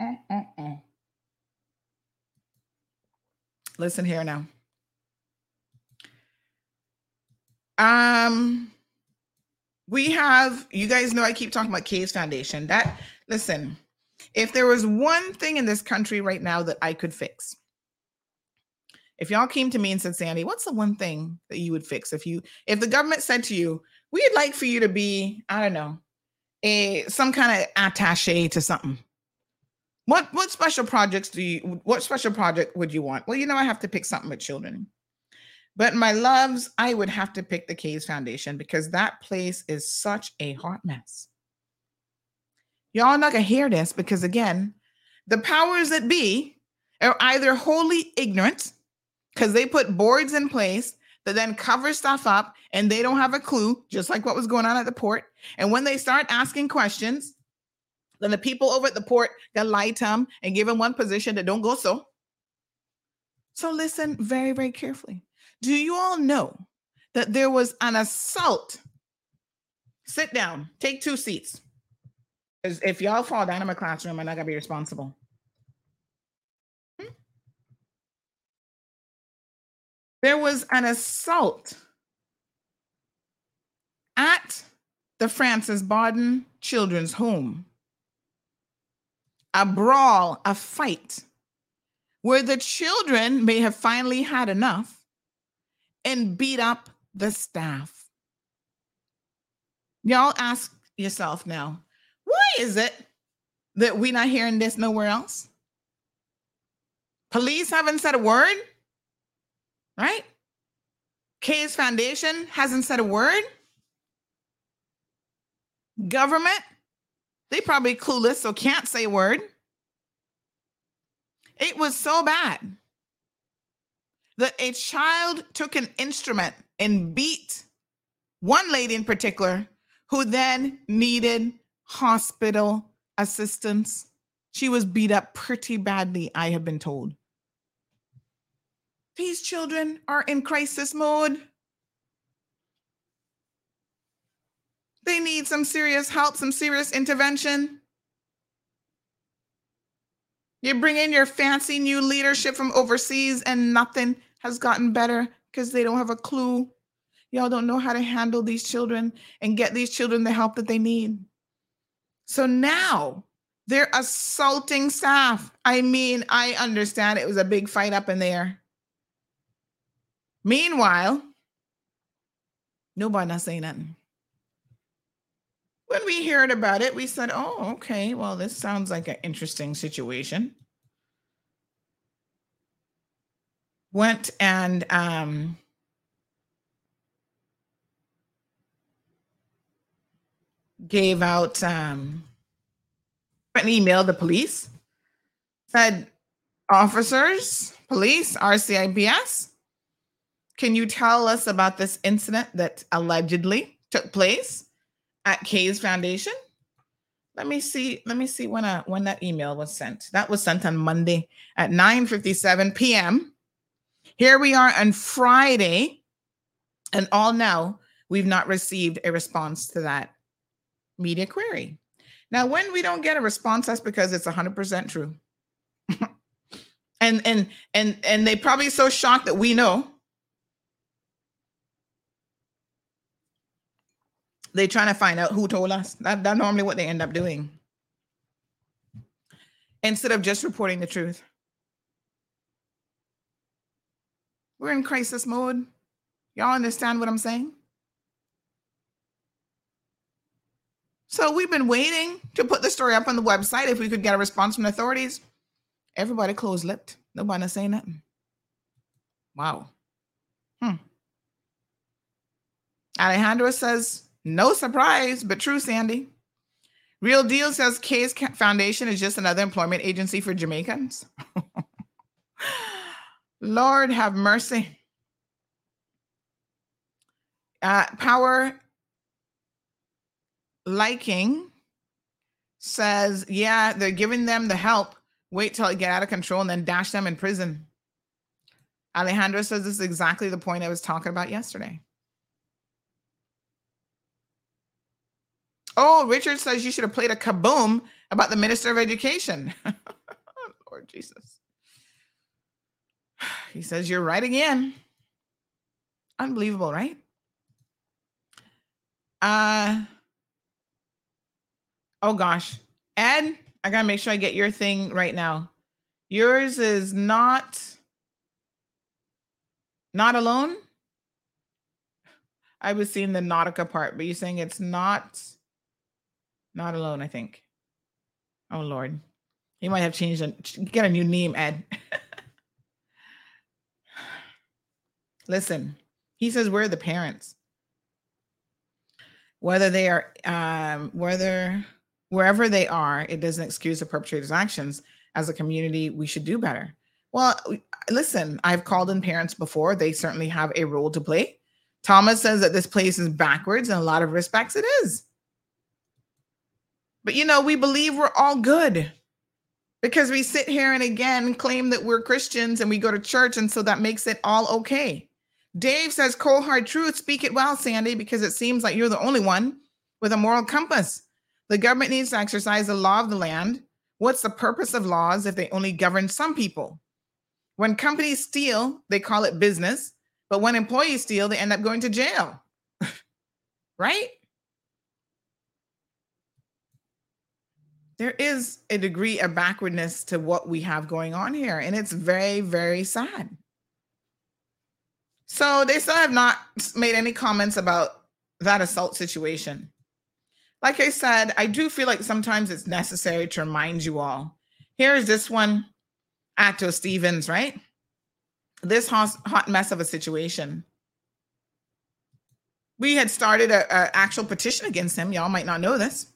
Speaker 6: Uh-uh-uh. Listen here now. Um, we have you guys know I keep talking about CAYS Foundation. That listen, if there was one thing in this country right now that I could fix, if y'all came to me and said, Sandy, what's the one thing that you would fix if you if the government said to you, we'd like for you to be, I don't know, a some kind of attache to something. What what special projects do you what special project would you want? Well, you know, I have to pick something with children. But my loves, I would have to pick the CAYS Foundation because that place is such a hot mess. Y'all not gonna hear this because again, the powers that be are either wholly ignorant because they put boards in place that then cover stuff up and they don't have a clue, just like what was going on at the port. And when they start asking questions, then the people over at the port got lied to them and give them one position that don't go so. So listen very, very carefully. Do you all know that there was an assault? Sit down, take two seats. Because if y'all fall down in my classroom, I'm not gonna be responsible. There was an assault at the Frances Bodden Children's Home. A brawl, a fight, where the children may have finally had enough and beat up the staff. Y'all ask yourself now, why is it that we're not hearing this nowhere else? Police haven't said a word right? CAYS Foundation hasn't said a word. Government, they probably clueless, so can't say a word. It was so bad that a child took an instrument and beat one lady in particular who then needed hospital assistance. She was beat up pretty badly, I have been told. These children are in crisis mode. They need some serious help, some serious intervention. You bring in your fancy new leadership from overseas, and nothing has gotten better because they don't have a clue. Y'all don't know how to handle these children and get these children the help that they need. So now they're assaulting staff. I mean, I understand it was a big fight up in there. Meanwhile, nobody not saying nothing. When we heard about it, we said, oh, okay, well, this sounds like an interesting situation. Went and um, gave out um, an email to the police, said, officers, police, RCIPS, can you tell us about this incident that allegedly took place at CAYS Foundation? Let me see. Let me see when uh, when that email was sent. That was sent on Monday at 9:57 p.m. Here we are on Friday, and all now we've not received a response to that media query. Now, when we don't get a response, that's because it's 100% true. and and and and they probably so shocked that we know They're trying to find out who told us. That, that's normally what they end up doing. Instead of just reporting the truth. We're in crisis mode. Y'all understand what I'm saying? So we've been waiting to put the story up on the website if we could get a response from the authorities. Everybody closed lipped. Nobody saying nothing. Wow. Hmm. Alejandro says, no surprise, but true, Sandy. Real Deal says CAYS Foundation is just another employment agency for Jamaicans. Lord have mercy. Uh, power liking says, yeah, they're giving them the help. Wait till it get out of control and then dash them in prison. Alejandro says this is exactly the point I was talking about yesterday. Oh, Richard says you should have played a kaboom about the Minister of Education. Lord Jesus. He says you're right again. Unbelievable, right? Uh Oh gosh. Ed, I got to make sure I get your thing right now. Yours is not not alone. I was seeing the Nautica part, but you're saying it's not not alone, I think. Oh Lord. He might have changed and get a new name, Ed. Listen, he says we're the parents. Whether they are um whether wherever they are, it doesn't excuse the perpetrator's actions. As a community, we should do better. Well, listen, I've called in parents before. They certainly have a role to play. Thomas says that this place is backwards in a lot of respects. It is. But you know, we believe we're all good because we sit here and again claim that we're Christians and we go to church, and so that makes it all okay. Dave says, cold hard truth, speak it well, Sandy, because it seems like you're the only one with a moral compass. The government needs to exercise the law of the land. What's the purpose of laws if they only govern some people? When companies steal, they call it business, but when employees steal, they end up going to jail. right? There is a degree of backwardness to what we have going on here, and it's very, very sad. So they still have not made any comments about that assault situation like I said, I do feel like sometimes it's necessary to remind you all. Here's this one, Ato Stevens, right? This hot, hot mess of a situation. We had started an actual petition against him. Y'all might not know this.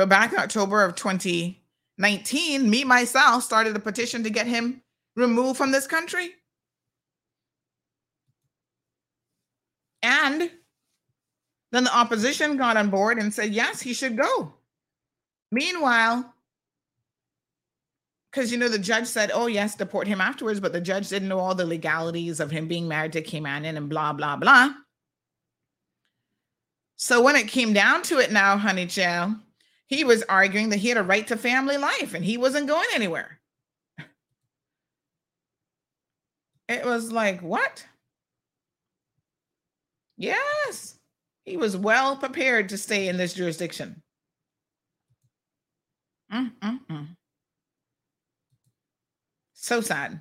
Speaker 6: But back in October of 2019, me myself started a petition to get him removed from this country. And then the opposition got on board and said, yes, he should go. Meanwhile, because you know the judge said, "Oh yes, deport him afterwards," but the judge didn't know all the legalities of him being married to Caymanan and blah blah blah. So when it came down to it, now, honey child, he was arguing that he had a right to family life and he wasn't going anywhere. It was like what? Yes. He was well prepared to stay in this jurisdiction. Mm-mm-mm. So sad.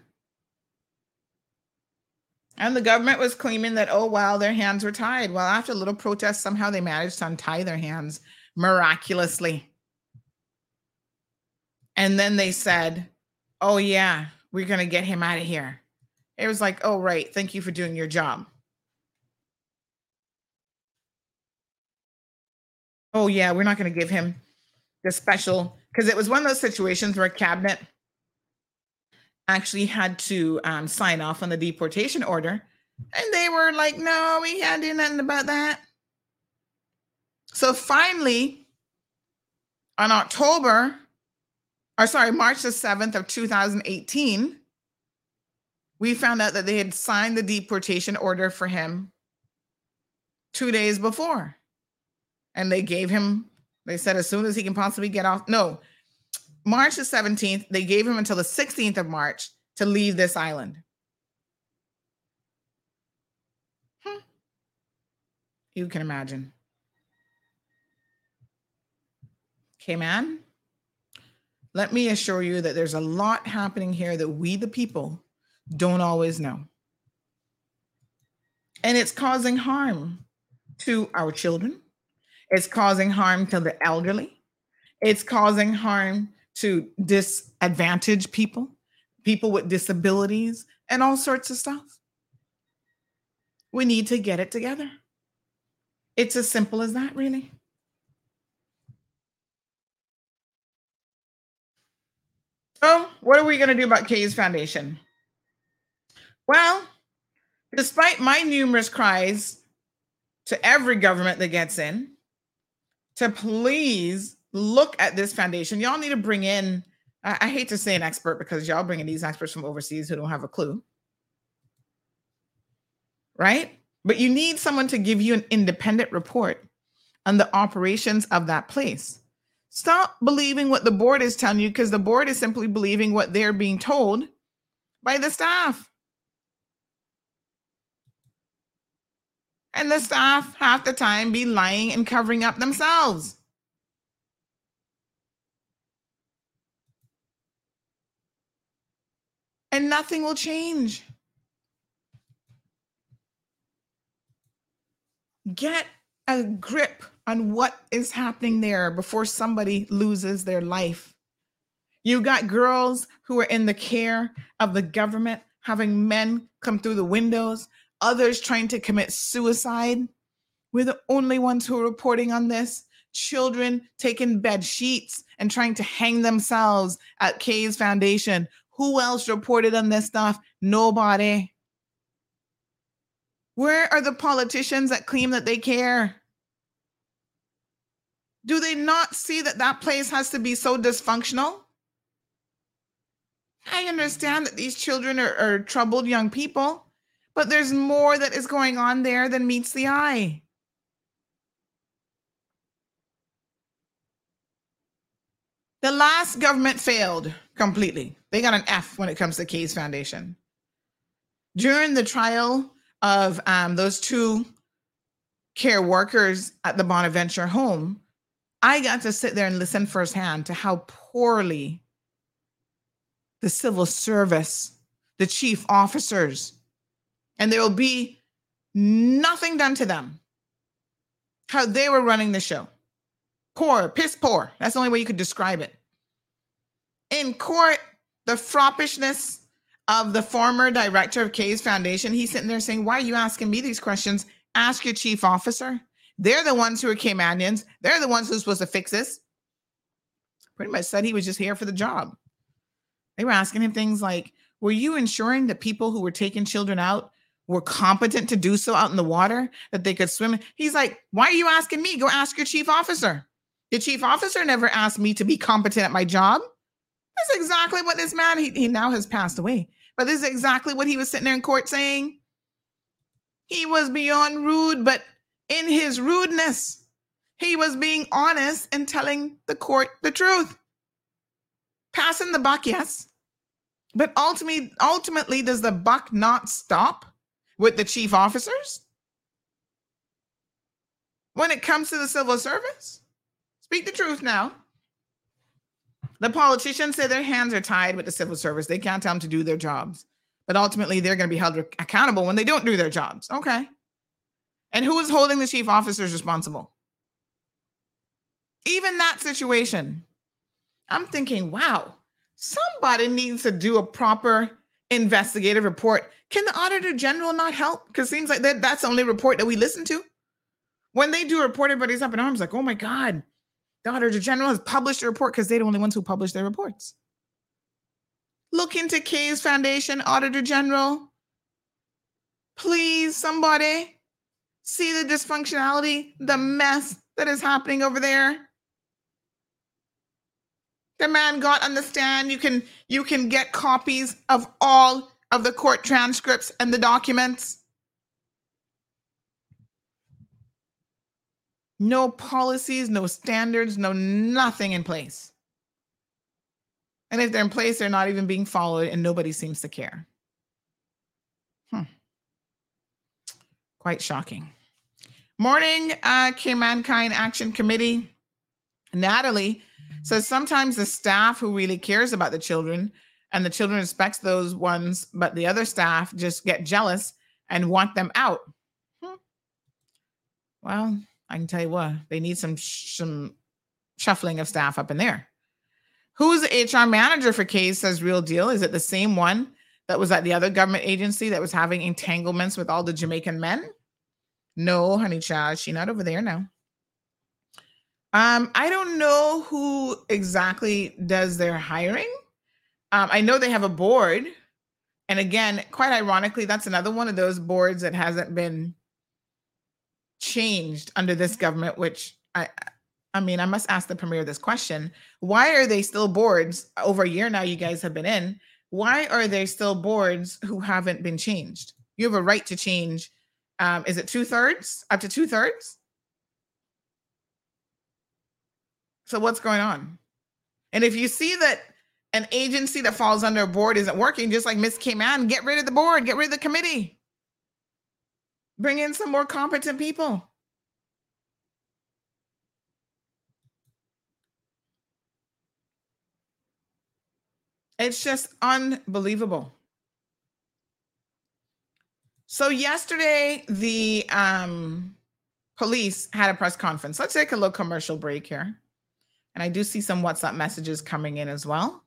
Speaker 6: And the government was claiming that, oh, wow, their hands were tied. Well, after a little protest, somehow they managed to untie their hands miraculously. And then they said, oh, yeah, we're going to get him out of here. It was like, oh, right. Thank you for doing your job. oh yeah, we're not going to give him the special because it was one of those situations where cabinet actually had to um, sign off on the deportation order, and they were like, "No, we can't do nothing about that." So finally, on October, or sorry, March the seventh of two thousand eighteen, we found out that they had signed the deportation order for him two days before. And they gave him they said as soon as he can possibly get off no march the 17th they gave him until the 16th of march to leave this island. Hmm. you can imagine Cayman, let me assure you that there's a lot happening here that we, the people, don't always know. And it's causing harm to our children. It's causing harm to the elderly. It's causing harm to disadvantaged people, people with disabilities, and all sorts of stuff. We need to get it together. It's as simple as that, really. So, what are we going to do about CAYS Foundation? Well, despite my numerous cries to every government that gets in to please look at this foundation, y'all need to bring in, I, I hate to say an expert because y'all bringing these experts from overseas who don't have a clue. Right? But you need someone to give you an independent report on the operations of that place. Stop believing what the board is telling you because the board is simply believing what they're being told by the staff. And the staff half the time be lying and covering up themselves. And nothing will change. Get a grip on what is happening there before somebody loses their life. You got girls who are in the care of the government having men come through the windows, others trying to commit suicide. We're the only ones who are reporting on this. Children taking bed sheets and trying to hang themselves at CAYS Foundation. Who else reported on this stuff? Nobody. Where are the politicians that claim that they care? Do they not see that that place has to be so dysfunctional? I understand that these children are, are, troubled young people, but there's more that is going on there than meets the eye. The last government failed completely. They got an F when it comes to CAYS Foundation. During the trial of um, those two care workers at the Bonaventure home, I got to sit there and listen firsthand to how poorly the civil service, the chief officers, and there will be nothing done to them, how they were running the show. Poor, piss poor. That's the only way you could describe it. In court, the froppishness of the former director of CAYS Foundation, he's sitting there saying, Why are you asking me these questions? Ask your chief officer. They're the ones who are Caymanians. They're the ones who's supposed to fix this. Pretty much said he was just here for the job. They were asking him things like, Were you ensuring that people who were taking children out were competent to do so out in the water, that they could swim? He's like, Why are you asking me? Go ask your chief officer. The chief officer never asked me to be competent at my job. That's exactly what this man, he, he now has passed away, but this is exactly what he was sitting there in court saying. He was beyond rude, but in his rudeness, he was being honest and telling the court the truth. Passing the buck, yes. But ultimately, ultimately, does the buck not stop with the chief officers? When it comes to the civil service? Speak the truth now. The politicians say their hands are tied with the civil service. They can't tell them to do their jobs. But ultimately, they're going to be held accountable when they don't do their jobs. Okay. And who is holding the chief officers responsible? Even that situation, I'm thinking, wow, somebody needs to do a proper investigative report. Can the auditor general not help? Because it seems like that, that's the only report that we listen to. When they do a report, everybody's up in arms, like, oh my God, the auditor general has published a report because they're the only ones who publish their reports. Look into CAYS Foundation, Auditor General. Please, somebody see the dysfunctionality, the mess that is happening over there. The man got on the stand. You can you can get copies of all of the court transcripts and the documents. No policies, no standards, no nothing in place. And if they're in place, they're not even being followed, and nobody seems to care. Hmm. Quite shocking. Morning, uh, Mankind Action Committee. Natalie says sometimes the staff who really cares about the children and the children respects those ones, but the other staff just get jealous and want them out. Hmm. Well, I can tell you what, they need some some shuffling of staff up in there. Who's the HR manager for Case says real deal? Is it the same one that was at the other government agency that was having entanglements with all the Jamaican men? No, honey child, she not over there now. Um, I don't know who exactly does their hiring. Um, I know they have a board. And again, quite ironically, that's another one of those boards that hasn't been changed under this government, which I I mean, I must ask the premier this question. Why are they still boards over a year now you guys have been in? Why are there still boards who haven't been changed? You have a right to change. Um, is it two thirds? Up to two thirds? So what's going on? And if you see that an agency that falls under a board isn't working, just like Miss Cayman, get rid of the board, get rid of the committee. Bring in some more competent people. It's just unbelievable. So yesterday, the um, police had a press conference. Let's take a little commercial break here. And I do see some WhatsApp messages coming in as well.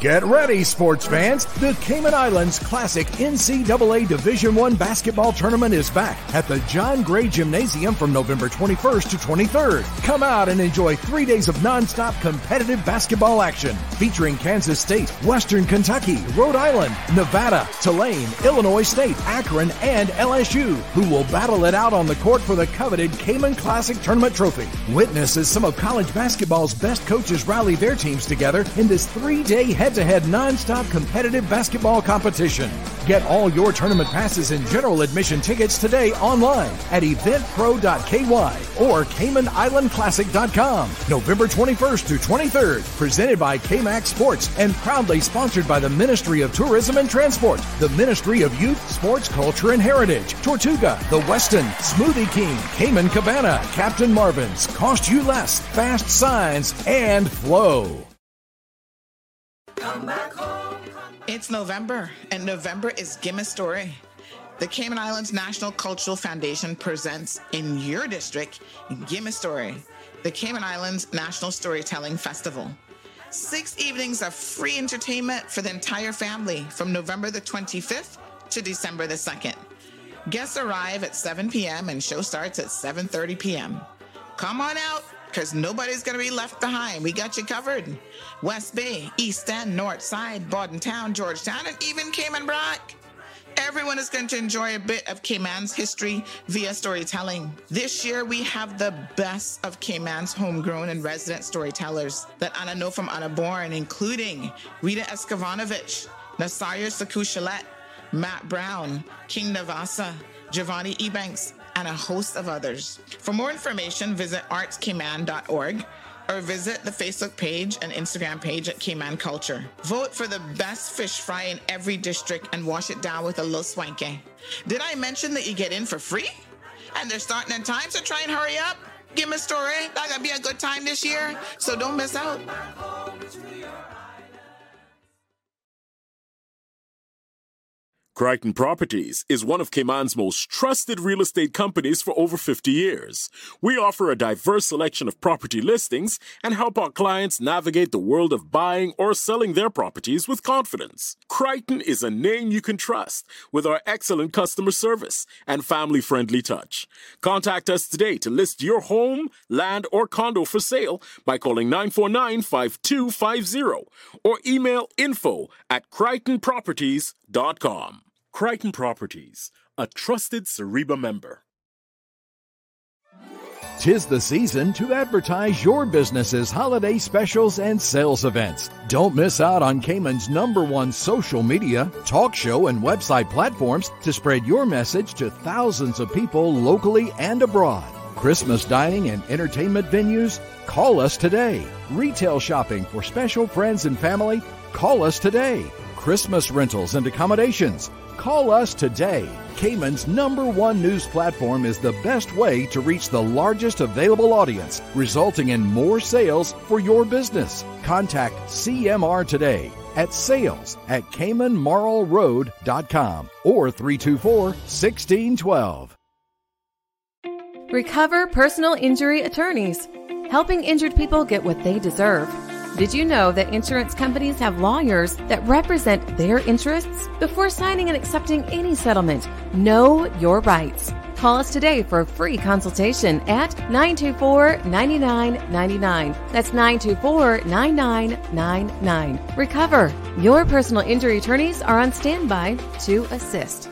Speaker 11: Get ready, sports fans. The Cayman Islands Classic NCAA Division One basketball tournament is back at the John Gray Gymnasium from November 21st to 23rd. Come out and enjoy three days of nonstop competitive basketball action featuring Kansas State, Western Kentucky, Rhode Island, Nevada, Tulane, Illinois State, Akron, and LSU, who will battle it out on the court for the coveted Cayman Classic Tournament trophy. Witness as some of college basketball's best coaches rally their teams together in this three-day head to head non-stop competitive basketball competition. Get all your tournament passes and general admission tickets today online at eventpro.ky or CaymanIslandClassic.com. November 21st through 23rd, presented by KMAX Sports and proudly sponsored by the Ministry of Tourism and Transport, the Ministry of Youth, Sports, Culture, and Heritage, Tortuga, The Westin, Smoothie King, Cayman Cabana, Captain Marvin's, Cost You Less, Fast Signs, and Flow.
Speaker 6: It's November, and November is Gimme Story. The Cayman Islands National Cultural Foundation presents in your district Gimme Story, the Cayman Islands National Storytelling Festival. Six evenings of free entertainment for the entire family from November the 25th to December the 2nd. Guests arrive at 7 p.m. and show starts at 7:30 p.m. Come on out because nobody's going to be left behind. We got you covered. West Bay, East End, North Side, Bodden Town, Georgetown, and even Cayman Brac. Everyone is going to enjoy a bit of Cayman's history via storytelling. This year, we have the best of Cayman's homegrown and resident storytellers that Anna know from Anna Born, including Rita Eskavanovich, Nasaya Sakushalet, Matt Brown, King Navasa, Giovanni Ebanks, and a host of others. For more information, visit artscayman.org or visit the Facebook page and Instagram page at Cayman Culture. Vote for the best fish fry in every district and wash it down with a little swanky. Did I mention that you get in for free? And they're starting in time, so try and hurry up. Give me a story. That's gonna be a good time this year, so don't miss out.
Speaker 12: Crichton Properties is one of Cayman's most trusted real estate companies for over 50 years. We offer a diverse selection of property listings and help our clients navigate the world of buying or selling their properties with confidence. Crichton is a name you can trust with our excellent customer service and family friendly touch. Contact us today to list your home, land, or condo for sale by calling 949 5250 or email info at crichtonproperties.com. Crichton Properties, a trusted CIREBA member.
Speaker 11: Tis the season to advertise your business's holiday specials and sales events. Don't miss out on Cayman's number one social media, talk show, and website platforms to spread your message to thousands of people locally and abroad. Christmas dining and entertainment venues? Call us today. Retail shopping for special friends and family? Call us today. Christmas rentals and accommodations? Call us today Cayman's number one news platform is the best way to reach the largest available audience, resulting in more sales for your business. Contact CMR today at sales at caymanmarlroad.com or 324 1612.
Speaker 13: Recover Personal Injury Attorneys, helping injured people get what they deserve. Did you know that insurance companies have lawyers that represent their interests? Before signing and accepting any settlement, know your rights. Call us today for a free consultation at 924 9999. That's 924 9999. Recover. Your personal injury attorneys are on standby to assist.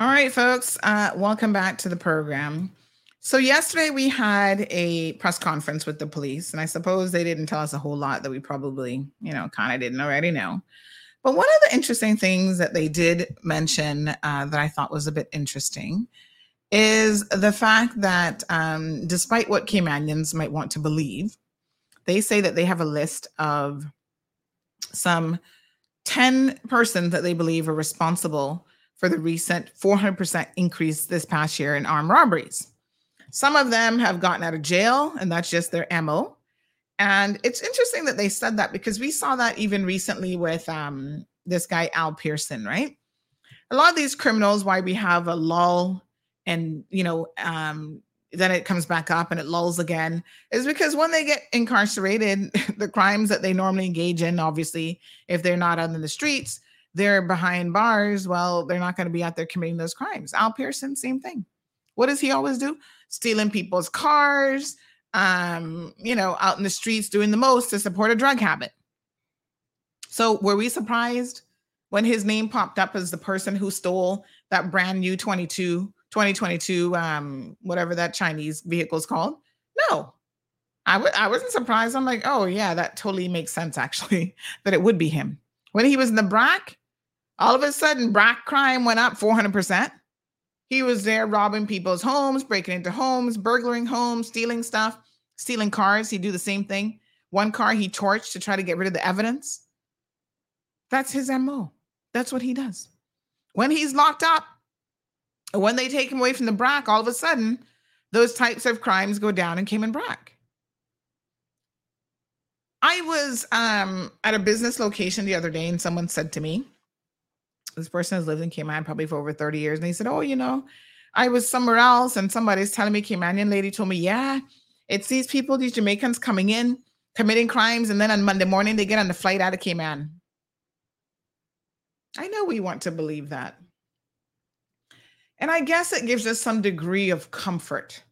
Speaker 6: All right, folks, uh, welcome back to the program. So, yesterday we had a press conference with the police, and I suppose they didn't tell us a whole lot that we probably, you know, kind of didn't already know. But one of the interesting things that they did mention uh, that I thought was a bit interesting is the fact that um, despite what Caymanians might want to believe, they say that they have a list of some 10 persons that they believe are responsible for the recent 400% increase this past year in armed robberies. Some of them have gotten out of jail, and that's just their MO. And it's interesting that they said that because we saw that even recently with um, this guy, Al Pearson, right? A lot of these criminals, why we have a lull and, you know, um, then it comes back up and it lulls again, is because when they get incarcerated, the crimes that they normally engage in, obviously, if they're not out in the streets, they're behind bars, well, they're not going to be out there committing those crimes. Al Pearson, same thing. What does he always do? Stealing people's cars, um, you know, out in the streets doing the most to support a drug habit. So were we surprised when his name popped up as the person who stole that brand new 22 2022 um whatever that Chinese vehicle is called? No. I w- I wasn't surprised. I'm like, "Oh yeah, that totally makes sense actually that it would be him." When he was in the BRAC, all of a sudden, Brac crime went up 400%. He was there robbing people's homes, breaking into homes, burglaring homes, stealing stuff, stealing cars. He'd do the same thing. One car he torched to try to get rid of the evidence. That's his MO. That's what he does. When he's locked up, when they take him away from the BRAC, all of a sudden, those types of crimes go down and came in Cayman BRAC. I was um, at a business location the other day, and someone said to me, this person has lived in Cayman probably for over 30 years. And he said, Oh, you know, I was somewhere else and somebody's telling me, Caymanian lady told me, Yeah, it's these people, these Jamaicans coming in, committing crimes, and then on Monday morning they get on the flight out of Cayman. I know we want to believe that. And I guess it gives us some degree of comfort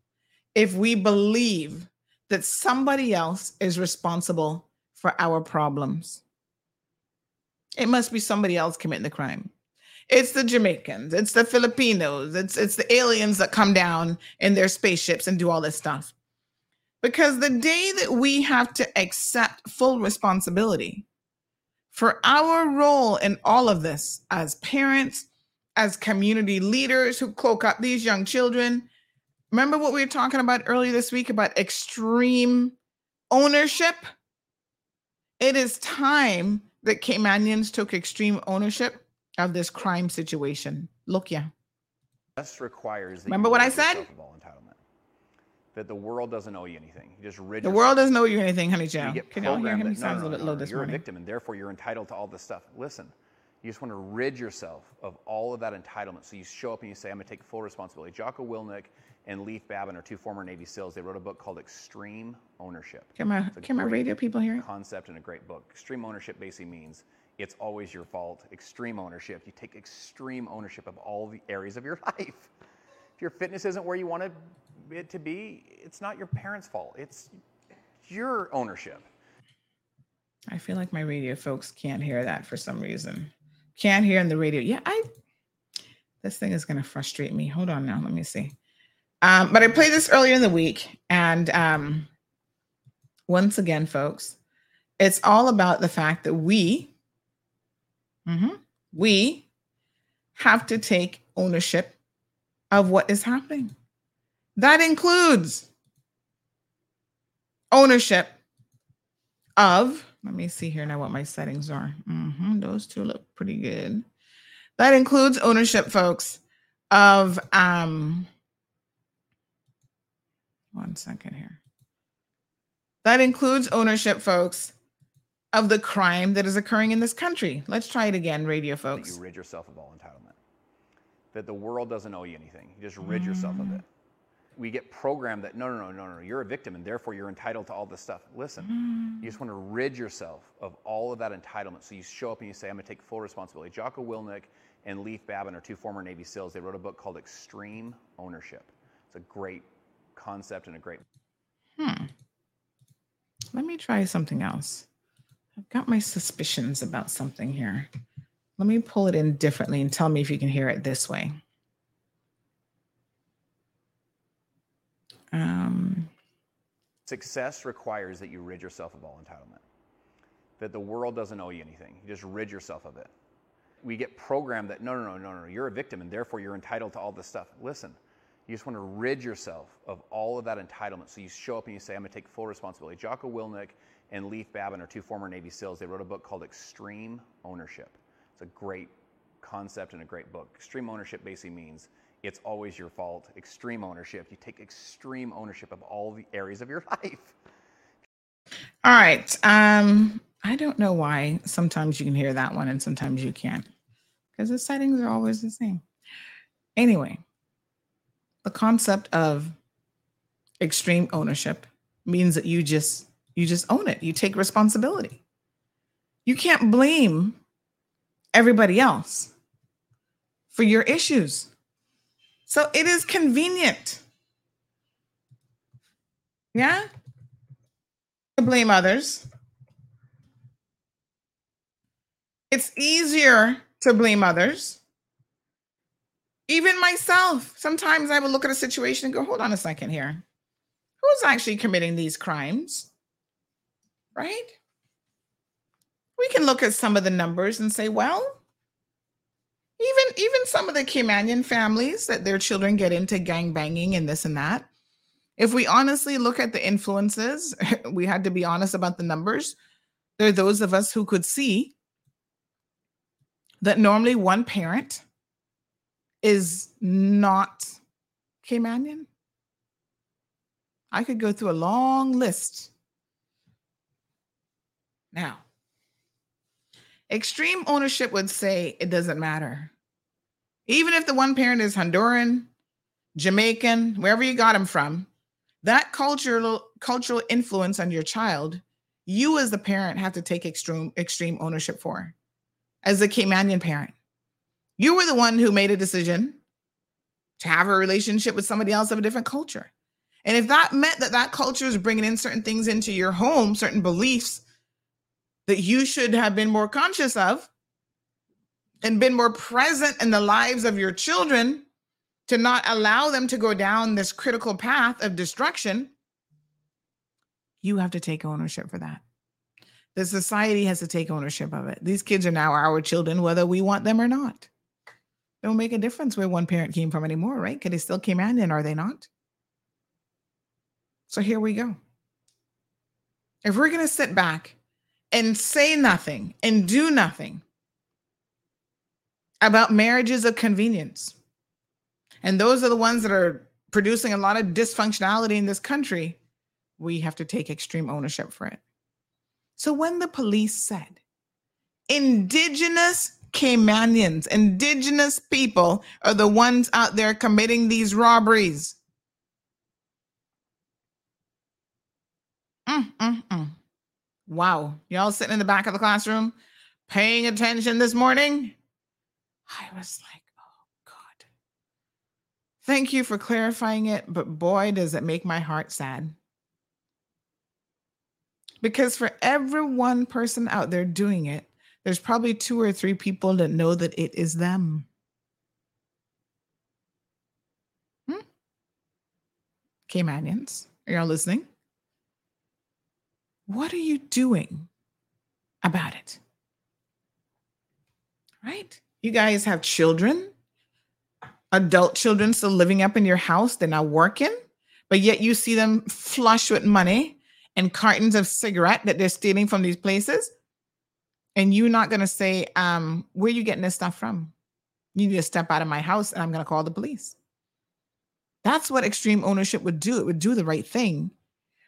Speaker 6: if we believe that somebody else is responsible for our problems. It must be somebody else committing the crime. It's the Jamaicans, it's the Filipinos, it's it's the aliens that come down in their spaceships and do all this stuff. Because the day that we have to accept full responsibility for our role in all of this as parents, as community leaders who cloak up these young children, remember what we were talking about earlier this week about extreme ownership? It is time that Caymanians took extreme ownership of this crime situation. Look, yeah.
Speaker 14: Just requires.
Speaker 6: Remember what I said?
Speaker 14: entitlement. That the world doesn't owe you anything. You just rid
Speaker 6: The world doesn't owe you anything, honey Joe. Can y'all hear him? He
Speaker 14: that- no,
Speaker 6: sounds
Speaker 14: no,
Speaker 6: a
Speaker 14: no,
Speaker 6: little
Speaker 14: no,
Speaker 6: low this
Speaker 14: You're
Speaker 6: morning.
Speaker 14: a victim, and therefore you're entitled to all this stuff. Listen, you just want to rid yourself of all of that entitlement. So you show up and you say, "I'm going to take full responsibility." Jocko Willink and Leif Babin are two former Navy SEALs. They wrote a book called Extreme Ownership.
Speaker 6: Can my, can my radio people hear?
Speaker 14: Concept and a great book. Extreme ownership basically means it's always your fault. Extreme ownership, you take extreme ownership of all the areas of your life. If your fitness isn't where you want it- it to be, it's not your parents' fault. It's your ownership.
Speaker 6: I feel like my radio folks can't hear that for some reason. Can't hear in the radio. Yeah, I This thing is going to frustrate me. Hold on now. Let me see. Um, but I played this earlier in the week. And um, once again, folks, it's all about the fact that we, mm-hmm, we have to take ownership of what is happening. That includes ownership of, let me see here now what my settings are. Mm-hmm, those two look pretty good. That includes ownership, folks, of, um, one second here. That includes ownership, folks, of the crime that is occurring in this country. Let's try it again, radio folks.
Speaker 14: That you rid yourself of all entitlement. That the world doesn't owe you anything. You just rid mm. yourself of it. We get programmed that no, no, no, no, no, you're a victim and therefore you're entitled to all this stuff. Listen, mm. you just want to rid yourself of all of that entitlement. So you show up and you say, I'm going to take full responsibility. Jocko Willink and Leif Babin are two former Navy SEALs. They wrote a book called Extreme Ownership. It's a great concept and a great.
Speaker 6: Hmm. Let me try something else. I've got my suspicions about something here. Let me pull it in differently and tell me if you can hear it this way. Um,
Speaker 14: Success requires that you rid yourself of all entitlement, that the world doesn't owe you anything. You just rid yourself of it. We get programmed that no, no, no, no, no, you're a victim and therefore you're entitled to all this stuff. Listen, you just want to rid yourself of all of that entitlement. So you show up and you say, I'm going to take full responsibility. Jocko Willink and Leif Babin are two former Navy SEALs. They wrote a book called Extreme Ownership. It's a great concept and a great book. Extreme ownership basically means it's always your fault. Extreme ownership, you take extreme ownership of all the areas of your life.
Speaker 6: All right. Um, I don't know why sometimes you can hear that one and sometimes you can't because the settings are always the same. Anyway, the concept of extreme ownership means that you just you just own it. You take responsibility. You can't blame everybody else for your issues. So it is convenient. Yeah? To blame others. It's easier to blame others. Even myself, sometimes I will look at a situation and go, hold on a second here. Who's actually committing these crimes? Right? We can look at some of the numbers and say, well, even even some of the Caymanian families that their children get into gang banging and this and that. If we honestly look at the influences, we had to be honest about the numbers. There are those of us who could see that normally one parent is not Caymanian. I could go through a long list. Now, extreme ownership would say it doesn't matter. Even if the one parent is Honduran, Jamaican, wherever you got them from, that cultural cultural influence on your child, you as the parent have to take extreme extreme ownership for. As a Caymanian parent, you were the one who made a decision to have a relationship with somebody else of a different culture. And if that meant that that culture is bringing in certain things into your home, certain beliefs that you should have been more conscious of and been more present in the lives of your children to not allow them to go down this critical path of destruction, you have to take ownership for that. The society has to take ownership of it. These kids are now our children, whether we want them or not. Don't make a difference where one parent came from anymore, right? Because they still came in, and are they not? So here we go. If we're going to sit back and say nothing and do nothing about marriages of convenience, and those are the ones that are producing a lot of dysfunctionality in this country, we have to take extreme ownership for it. So when the police said indigenous Caymanians, indigenous people are the ones out there committing these robberies. Mm, mm, mm. Wow. Y'all sitting in the back of the classroom paying attention this morning? I was like, oh God. Thank you for clarifying it, but boy, does it make my heart sad. Because for every one person out there doing it, there's probably two or three people that know that it is them. Hmm? manions are y'all listening? What are you doing about it? Right? You guys have children, adult children still living up in your house, they're not working, but yet you see them flush with money and cartons of cigarette that they're stealing from these places and you're not going to say, um, where are you getting this stuff from? You need to step out of my house and I'm going to call the police. That's what extreme ownership would do. It would do the right thing,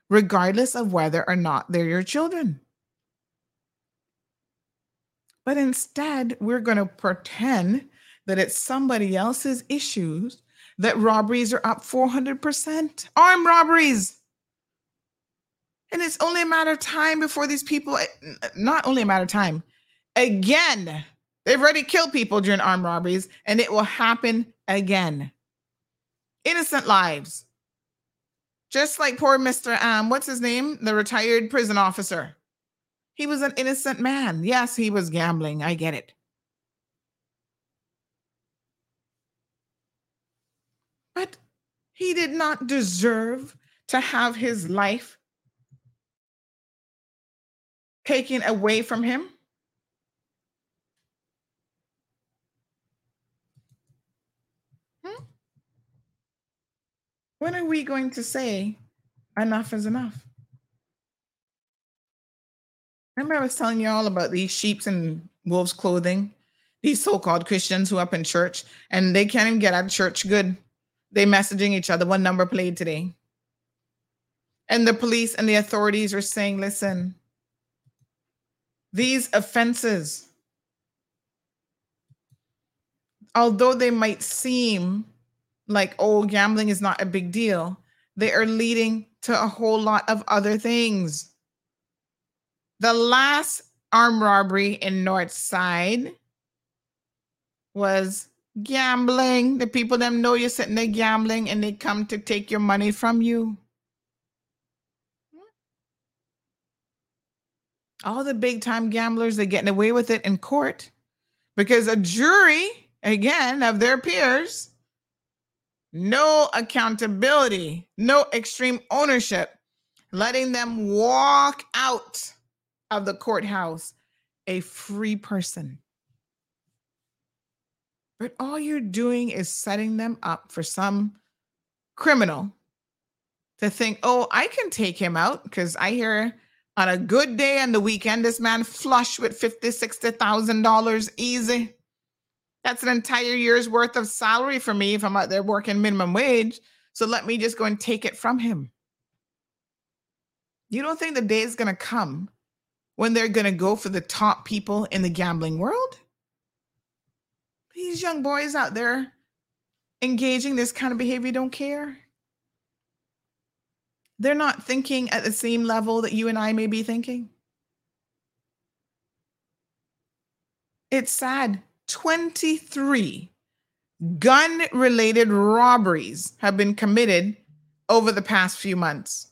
Speaker 6: regardless of whether or not they're your children. But instead, we're going to pretend that it's somebody else's issues that robberies are up 400%. Armed robberies. And it's only a matter of time before these people, eh, not only a matter of time, again, they've already killed people during armed robberies, and it will happen again. Innocent lives. Just like poor Mr. Um, what's his name? The retired prison officer. He was an innocent man. Yes, he was gambling. I get it. But he did not deserve to have his life taken away from him? Hmm? When are we going to say enough is enough? Remember, I was telling you all about these sheep's and wolves' clothing, these so called Christians who up in church and they can't even get out of church good. They messaging each other. What number played today? And the police and the authorities are saying, listen, these offenses, although they might seem like, oh, gambling is not a big deal, they are leading to a whole lot of other things. The last armed robbery in North Side was gambling. The people them know you're sitting there gambling and they come to take your money from you. All the big time gamblers are getting away with it in court because a jury, again, of their peers, no accountability, no extreme ownership, letting them walk out of the courthouse a free person. But all you're doing is setting them up for some criminal to think, oh, I can take him out because I hear on a good day and the weekend, this man flush with fifty, sixty thousand dollars easy. That's an entire year's worth of salary for me if I'm out there working minimum wage. So let me just go and take it from him. You don't think the day is going to come when they're going to go for the top people in the gambling world? These young boys out there engaging this kind of behavior don't care they're not thinking at the same level that you and I may be thinking. It's sad. 23 gun related robberies have been committed over the past few months.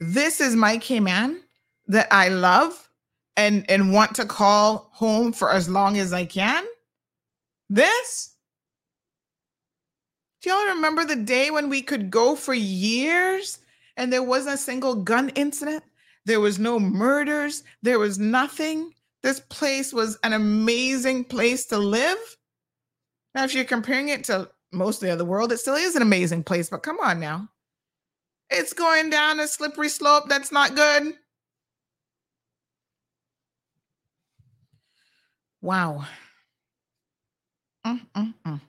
Speaker 6: This is my Cayman that I love and, and want to call home for as long as I can. This? Do y'all remember the day when we could go for years and there wasn't a single gun incident. There was no murders. There was nothing. This place was an amazing place to live. Now, if you're comparing it to most of the other world, it still is an amazing place, but come on now. It's going down a slippery slope that's not good. Wow. Mm, mm, mm.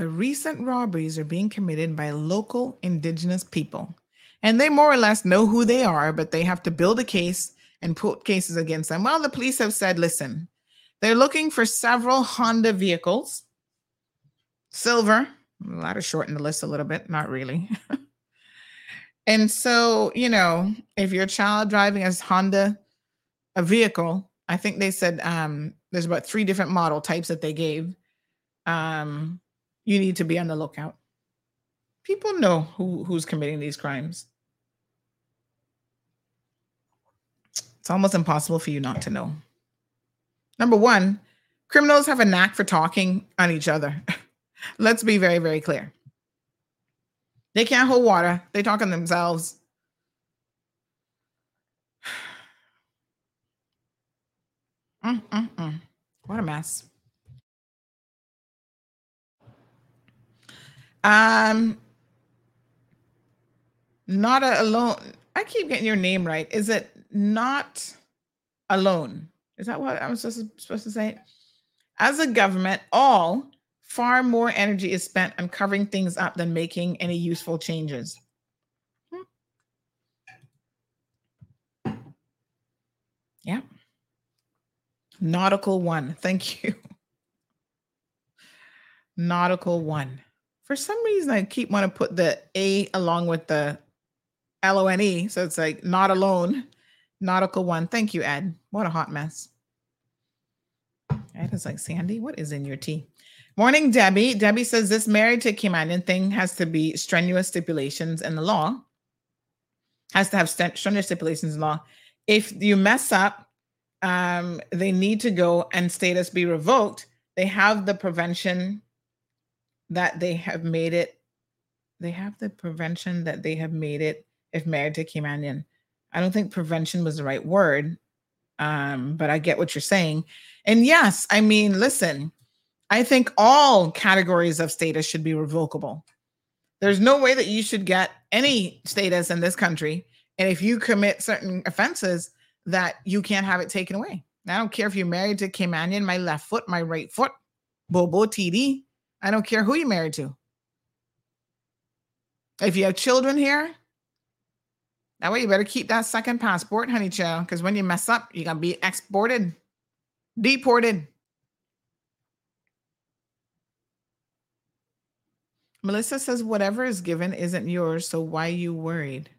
Speaker 6: The recent robberies are being committed by local indigenous people. And they more or less know who they are, but they have to build a case and put cases against them. Well, the police have said, listen, they're looking for several Honda vehicles, silver. A lot of shorten the list a little bit, not really. and so, you know, if your child driving a Honda, a vehicle, I think they said um, there's about three different model types that they gave. Um, you need to be on the lookout. People know who, who's committing these crimes. It's almost impossible for you not to know. Number one, criminals have a knack for talking on each other. Let's be very, very clear. They can't hold water. They talk on themselves. Mm, mm, mm. What a mess. Um, not alone. I keep getting your name right. Is it not alone? Is that what I was supposed supposed to say? As a government, all far more energy is spent on covering things up than making any useful changes. Hmm. Yeah. Nautical one. Thank you. Nautical one. For some reason, I keep want to put the A along with the L O N E. So it's like not alone. Nautical one. Thank you, Ed. What a hot mess. Ed is like, Sandy, what is in your tea? Morning, Debbie. Debbie says this married to Caymanian thing has to be strenuous stipulations in the law. Has to have strenuous stipulations in law. If you mess up, um, they need to go and status be revoked. They have the prevention that they have made it. They have the prevention that they have made it if married to Caymanian. I don't think prevention was the right word, um, but I get what you're saying. And yes, I mean, listen, I think all categories of status should be revocable. There's no way that you should get any status in this country. And if you commit certain offenses, that you can't have it taken away. I don't care if you're married to Caymanian, my left foot, my right foot, Bobo TD. I don't care who you're married to. If you have children here, that way you better keep that second passport, honey child, because when you mess up, you're gonna be exported, deported. Melissa says, whatever is given isn't yours, so why you worried?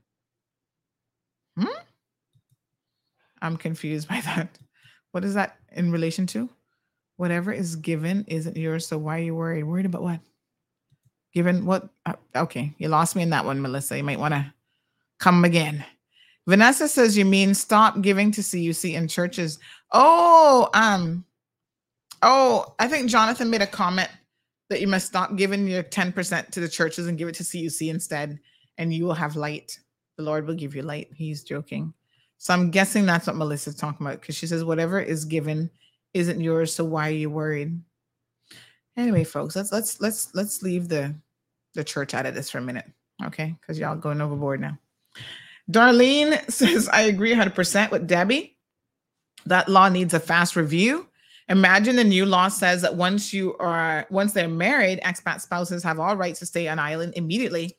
Speaker 6: Hmm? I'm confused by that. What is that in relation to? Whatever is given isn't yours, so why are you worried? Worried about what? Given what? Uh, okay, you lost me in that one, Melissa. You might want to come again. Vanessa says, "You mean stop giving to CUC in churches?" Oh, um, oh, I think Jonathan made a comment that you must stop giving your 10% to the churches and give it to CUC instead, and you will have light. The Lord will give you light. He's joking. So I'm guessing that's what Melissa's talking about because she says, whatever is given isn't yours. So why are you worried? Anyway, folks, let's let's let's let's leave the the church out of this for a minute. Okay, because y'all going overboard now. Darlene says, I agree 100% with Debbie. That law needs a fast review Imagine the new law says that once you are once they're married, expat spouses have all rights to stay on island immediately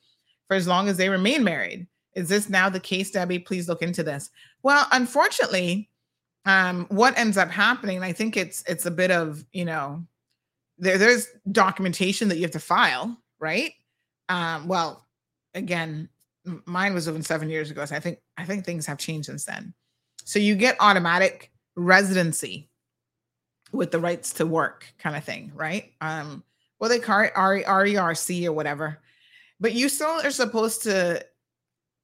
Speaker 6: for as long as they remain married. Is this now the case, Debbie? Please look into this. Well, unfortunately, um, what ends up happening, I think it's it's a bit of, you know, there, there's documentation that you have to file, right? Um, well, again, mine was over seven years ago. So I think I think things have changed since then. So you get automatic residency with the rights to work kind of thing, right? Um, well, they call it RERC or whatever. But you still are supposed to,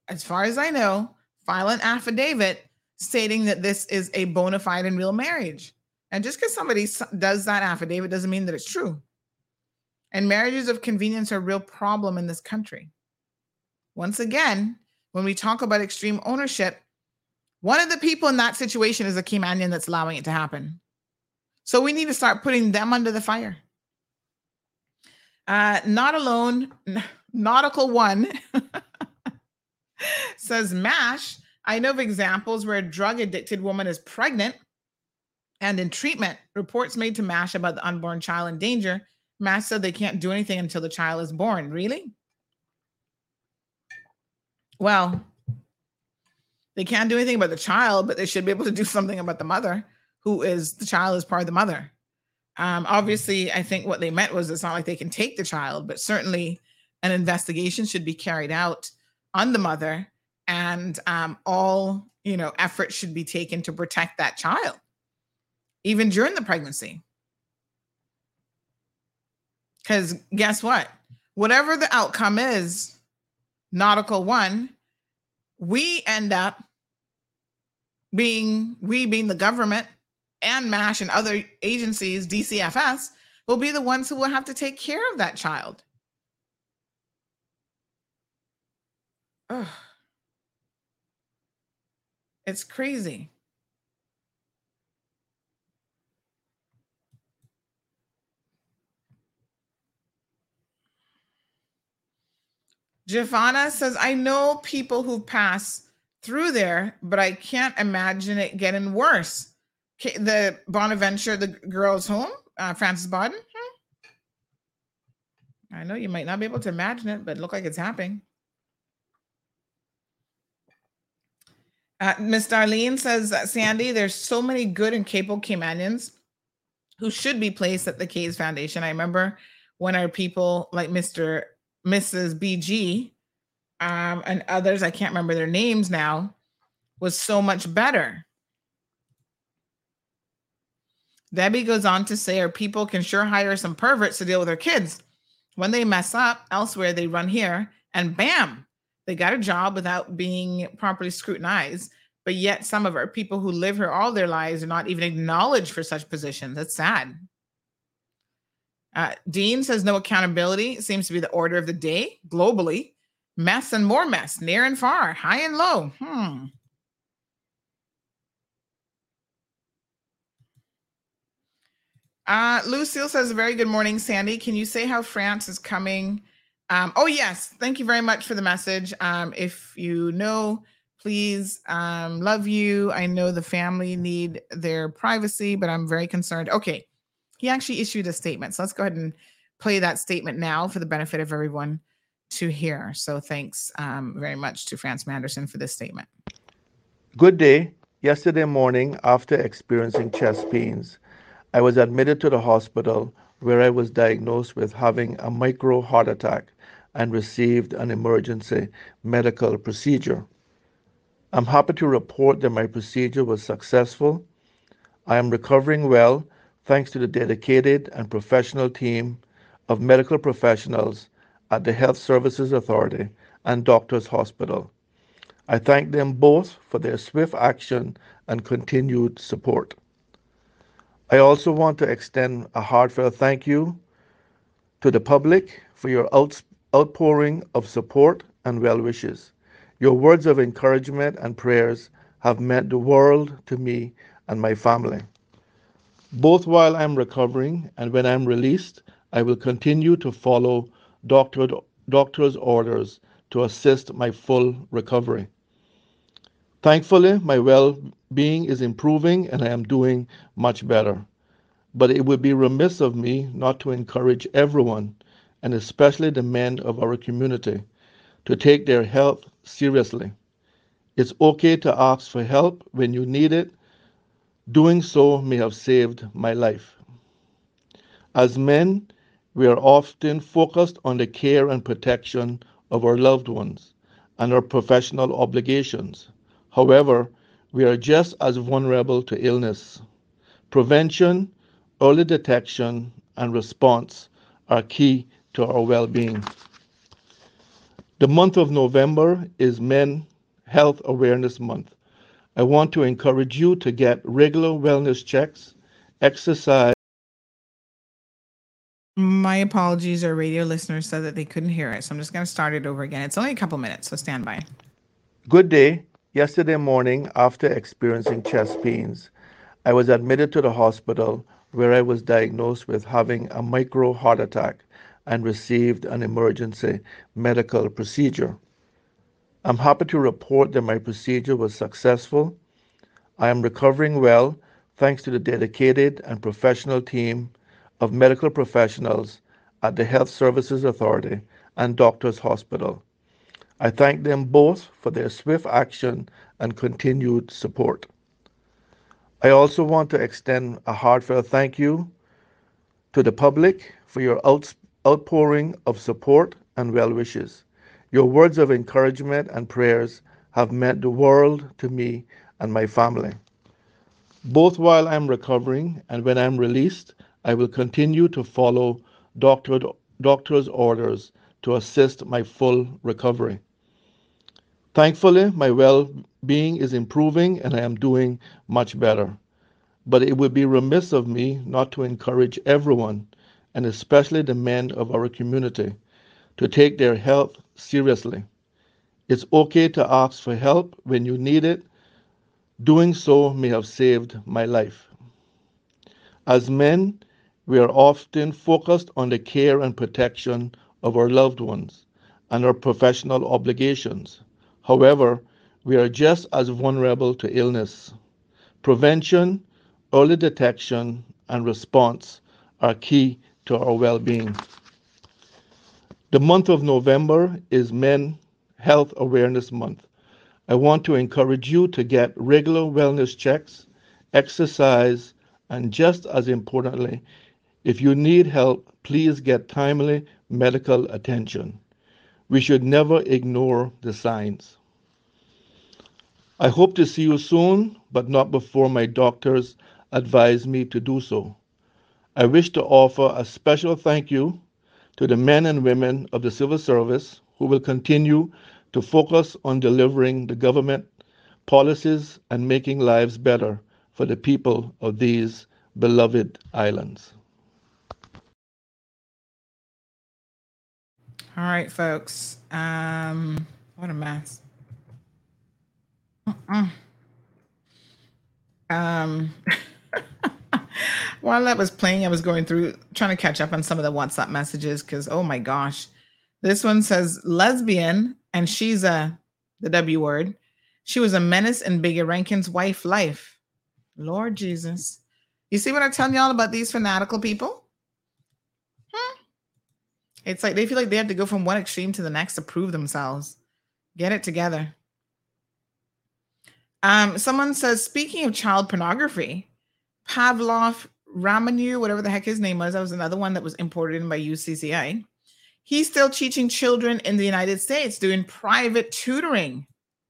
Speaker 6: as far as I know, file an affidavit stating that this is a bona fide and real marriage. And just because somebody does that affidavit doesn't mean that it's true. And marriages of convenience are a real problem in this country. Once again, when we talk about extreme ownership, one of the people in that situation is a Caymanian that's allowing it to happen. So we need to start putting them under the fire. Uh, not alone, Nautical One says MASH. I know of examples where a drug addicted woman is pregnant and in treatment. Reports made to MASH about the unborn child in danger. MASH said they can't do anything until the child is born. Really? Well, they can't do anything about the child, but they should be able to do something about the mother who is the child is part of the mother. Um, obviously, I think what they meant was it's not like they can take the child, but certainly an investigation should be carried out on the mother, and um, all you know efforts should be taken to protect that child, even during the pregnancy. Because guess what? Whatever the outcome is, nautical one, we end up being we being the government and MASH and other agencies, DCFS, will be the ones who will have to take care of that child. Ugh. It's crazy. Giovanna says, I know people who pass through there, but I can't imagine it getting worse. The Bonaventure, the girls' home, uh, Frances Bodden. Hmm. I know you might not be able to imagine it, but look like it's happening. Uh, Miss Darlene says, Sandy, there's so many good and capable Caymanians who should be placed at the CAYS Foundation. I remember when our people like Mr. Mrs. BG um, and others, I can't remember their names now, was so much better. Debbie goes on to say, our people can sure hire some perverts to deal with their kids. When they mess up elsewhere, they run here and bam, they got a job without being properly scrutinized. But yet, some of our people who live here all their lives are not even acknowledged for such positions. That's sad. Uh, Dean says no accountability seems to be the order of the day globally. Mess and more mess, near and far, high and low. Hmm. Uh, Lucille says, "Very good morning, Sandy. Can you say how Franz is coming?" Um, oh yes, thank you very much for the message. Um, if you know, please, um, love you. I know the family need their privacy, but I'm very concerned. Okay, he actually issued a statement, so let's go ahead and play that statement now for the benefit of everyone to hear. So thanks um, very much to Franz Manderson for this statement.
Speaker 15: Good day. Yesterday morning, after experiencing chest pains, I was admitted to the hospital where I was diagnosed with having a micro heart attack and received an emergency medical procedure. I'm happy to report that my procedure was successful. I am recovering well thanks to the dedicated and professional team of medical professionals at the Health Services Authority and Doctors Hospital. I thank them both for their swift action and continued support. I also want to extend a heartfelt thank you to the public for your outpouring of support and well wishes. Your words of encouragement and prayers have meant the world to me and my family. Both while I'm recovering and when I'm released, I will continue to follow doctor, doctor's orders to assist my full recovery. Thankfully, my well being is improving and I am doing much better. But it would be remiss of me not to encourage everyone, and especially the men of our community, to take their health seriously. It's okay to ask for help when you need it. Doing so may have saved my life. As men, we are often focused on the care and protection of our loved ones and our professional obligations. However, we are just as vulnerable to illness. Prevention, early detection, and response are key to our well being. The month of November is Men Health Awareness Month. I want to encourage you to get regular wellness checks, exercise.
Speaker 6: My apologies, our radio listeners said that they couldn't hear it. So I'm just going to start it over again. It's only a couple minutes, so stand by.
Speaker 15: Good day. Yesterday morning, after experiencing chest pains, I was admitted to the hospital where I was diagnosed with having a micro heart attack and received an emergency medical procedure. I'm happy to report that my procedure was successful. I am recovering well thanks to the dedicated and professional team of medical professionals at the Health Services Authority and Doctors Hospital. I thank them both for their swift action and continued support. I also want to extend a heartfelt thank you to the public for your outpouring of support and well wishes. Your words of encouragement and prayers have meant the world to me and my family. Both while I'm recovering and when I'm released, I will continue to follow doctor, doctor's orders to assist my full recovery. Thankfully, my well being is improving and I am doing much better. But it would be remiss of me not to encourage everyone, and especially the men of our community, to take their health seriously. It's okay to ask for help when you need it. Doing so may have saved my life. As men, we are often focused on the care and protection of our loved ones and our professional obligations. However, we are just as vulnerable to illness. Prevention, early detection, and response are key to our well being. The month of November is Men Health Awareness Month. I want to encourage you to get regular wellness checks, exercise, and just as importantly, if you need help, please get timely medical attention. We should never ignore the signs. I hope to see you soon, but not before my doctors advise me to do so. I wish to offer a special thank you to the men and women of the civil service who will continue to focus on delivering the government policies and making lives better for the people of these beloved islands.
Speaker 6: All right, folks. Um, what a mess. Um, while that was playing, I was going through trying to catch up on some of the WhatsApp messages because oh my gosh, this one says lesbian and she's a the W word. She was a menace in Biggie Rankin's wife life. Lord Jesus. You see what I'm telling y'all about these fanatical people? Hmm. It's like they feel like they have to go from one extreme to the next to prove themselves. Get it together. Um, someone says, speaking of child pornography, Pavlov Ramanu, whatever the heck his name was, that was another one that was imported in by UCCI. He's still teaching children in the United States doing private tutoring.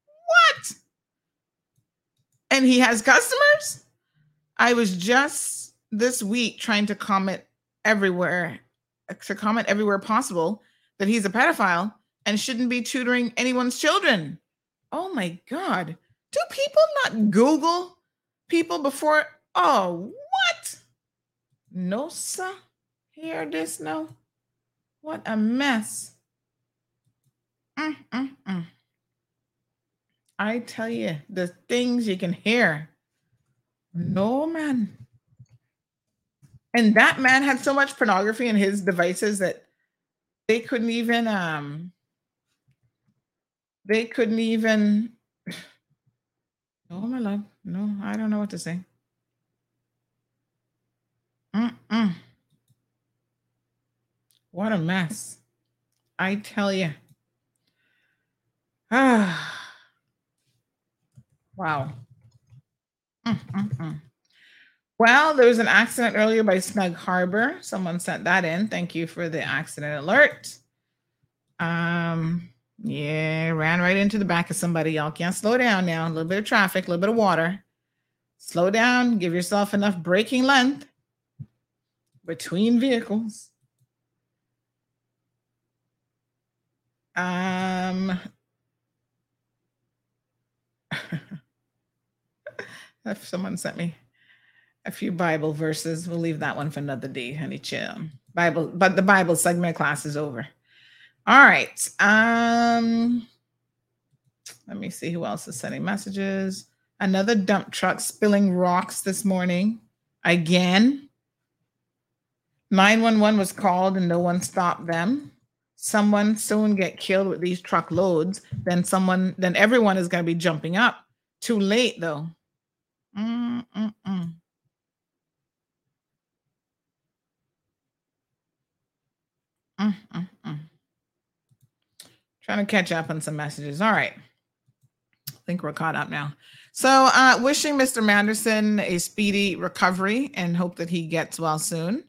Speaker 6: What? And he has customers? I was just this week trying to comment everywhere, to comment everywhere possible that he's a pedophile and shouldn't be tutoring anyone's children. Oh my God. Do people not Google people before? Oh, what? No, sir. Hear this now? What a mess. Mm, mm, mm. I tell you, the things you can hear. No, man. And that man had so much pornography in his devices that they couldn't even um they couldn't even no my love no i don't know what to say Mm-mm. What a mess. I tell you. Ah. wow. Mm-mm-mm. Well, there was an accident earlier by Snug Harbor. Someone sent that in. Thank you for the accident alert. Um, yeah, ran right into the back of somebody. Y'all can't slow down now. A little bit of traffic, a little bit of water. Slow down, give yourself enough braking length between vehicles. Um, if someone sent me a few Bible verses, we'll leave that one for another day, honey. Chill. Bible, but the Bible segment class is over. All right. Um, let me see who else is sending messages. Another dump truck spilling rocks this morning again. 911 was called and no one stopped them. Someone soon get killed with these truckloads. Then someone, then everyone is going to be jumping up. Too late though. Mm-mm-mm. Mm-mm-mm. Trying to catch up on some messages. All right. I think we're caught up now. So, uh, wishing Mr. Manderson a speedy recovery and hope that he gets well soon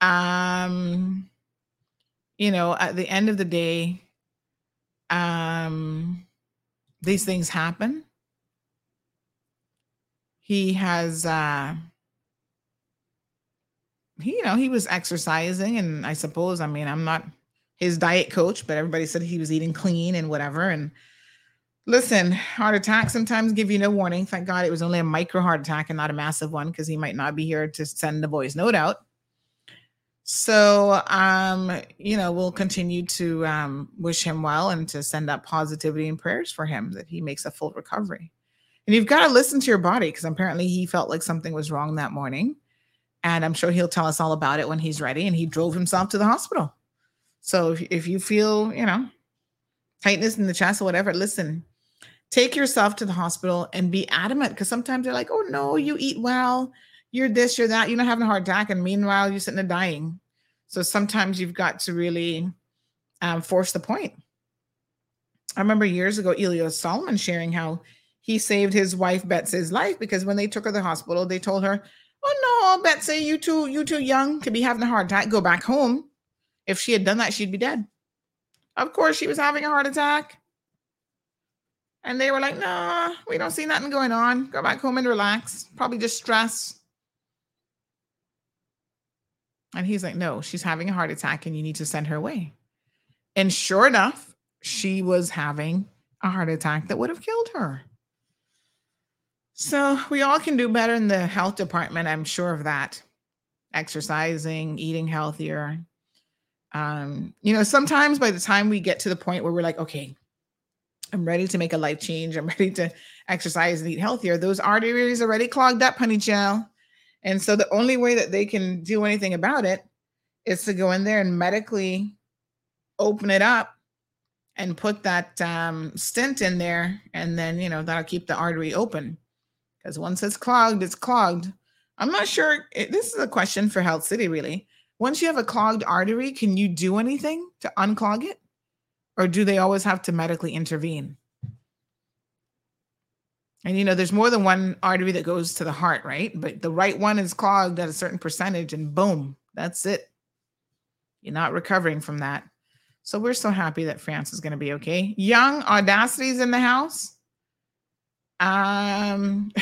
Speaker 6: um you know at the end of the day um these things happen. He has uh he you know he was exercising and i suppose i mean i'm not his diet coach but everybody said he was eating clean and whatever. And listen heart attacks sometimes give you no warning. Thank god it was only a micro heart attack and not a massive one because he might not be here to send the voice note out So, um, you know, we'll continue to um, wish him well and to send up positivity and prayers for him that he makes a full recovery. And you've got to listen to your body because apparently he felt like something was wrong that morning. And I'm sure he'll tell us all about it when he's ready. And he drove himself to the hospital. So if, if you feel, you know, tightness in the chest or whatever, listen, take yourself to the hospital and be adamant because sometimes they're like, oh no, you eat well, you're this, you're that, you're not having a heart attack. And meanwhile, you're sitting there dying. So sometimes you've got to really um, force the point. I remember years ago, Elio Solomon sharing how he saved his wife Betsy's life because when they took her to the hospital, they told her, "Oh no, Betsy, you too, you too young to be having a heart attack. Go back home." If she had done that, she'd be dead. Of course, she was having a heart attack. And they were like, nah, we don't see nothing going on. Go back home and relax. Probably just stress. And he's like, no, she's having a heart attack and you need to send her away. And sure enough, she was having a heart attack that would have killed her. So we all can do better in the health department. I'm sure of that. Exercising, eating healthier. Um, you know, sometimes by the time we get to the point where we're like, okay, I'm ready to make a life change. I'm ready to exercise and eat healthier. Those arteries are already clogged up, honey gel. And so the only way that they can do anything about it is to go in there and medically open it up and put that um, stent in there. And then, you know, that'll keep the artery open. Because once it's clogged, it's clogged. I'm not sure. It, this is a question for Health City, really. Once you have a clogged artery, can you do anything to unclog it? Or do they always have to medically intervene? And you know, there's more than one artery that goes to the heart, right? But the right one is clogged at a certain percentage, and boom, that's it. You're not recovering from that. So we're so happy that Franz is going to be okay. Young Audacity's in the house. Um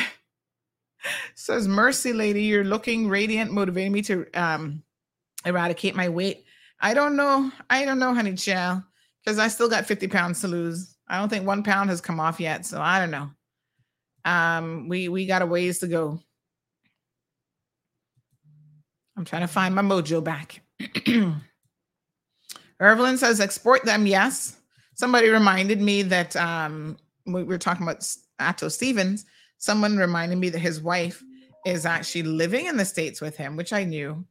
Speaker 6: says Mercy Lady, you're looking radiant, motivating me to um eradicate my weight. I don't know. I don't know, honey child, because I still got 50 pounds to lose. I don't think one pound has come off yet. So I don't know. Um, we we got a ways to go. I'm trying to find my mojo back. Evelyn says export them. Yes. Somebody reminded me that um, we were talking about Ato Stevens. Someone reminded me that his wife is actually living in the States with him, which I knew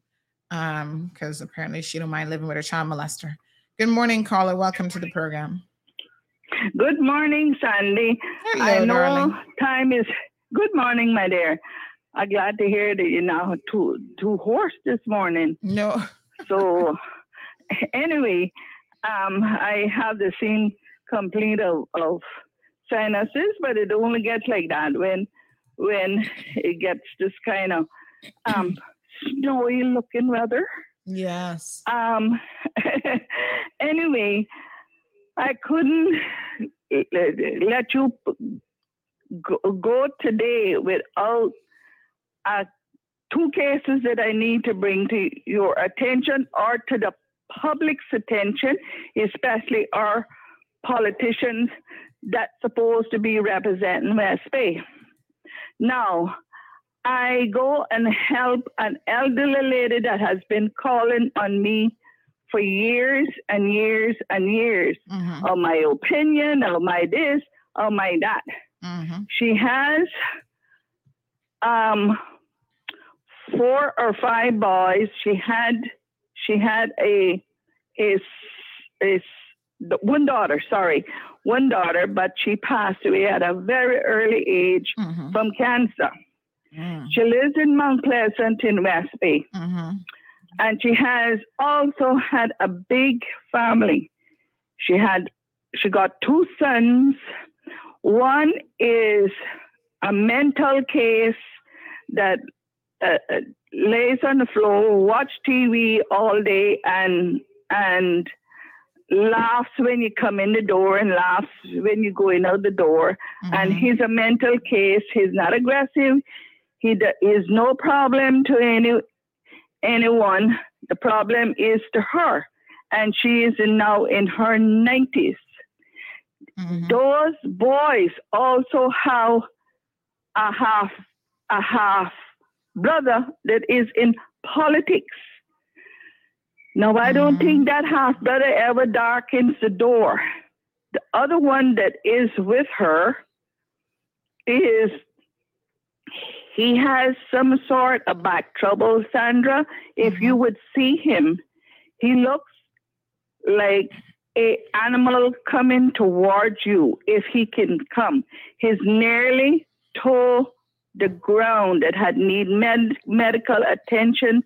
Speaker 6: um, because apparently she don't mind living with her child molester. Good morning, caller. Welcome to the program.
Speaker 16: Good morning, Sandy.
Speaker 6: Hello,
Speaker 16: I know
Speaker 6: darling.
Speaker 16: time is. Good morning, my dear. I'm glad to hear that you're now too too hoarse this morning.
Speaker 6: No.
Speaker 16: so, anyway, um, I have the same complaint of, of sinuses, but it only gets like that when when it gets this kind of um, snowy looking weather.
Speaker 6: Yes.
Speaker 16: Um. anyway, I couldn't let you go, today without uh, two cases that I need to bring to your attention or to the public's attention, especially our politicians that's supposed to be representing West Bay. Now, I go and help an elderly lady that has been calling on me for years and years and years
Speaker 6: Mm-hmm.
Speaker 16: of my opinion, of my this, of my that.
Speaker 6: Mm-hmm.
Speaker 16: She has um, four or five boys. She had she had a a, a one daughter. Sorry, one daughter, but she passed away at a very early age
Speaker 6: Mm-hmm.
Speaker 16: from cancer.
Speaker 6: Mm.
Speaker 16: She lives in Mount Pleasant in West Bay.
Speaker 6: Mm-hmm.
Speaker 16: And she has also had a big family. She had she got two sons. One is a mental case that uh, uh, lays on the floor, watch TV all day, and and laughs when you come in the door and laughs when you go in out the door. And he's a mental case. He's not aggressive. He is no problem to any anyone. The problem is to her, and she is in, now in her 90s. Mm-hmm. Those boys also have a half a half brother that is in politics. Now, I don't think mm-hmm. that half brother ever darkens the door. The other one that is with her is he has some sort of back trouble, Sandra. If you mm-hmm. would see him, he looks like a animal coming towards you if he can come. He's nearly to the ground that had need med- medical attention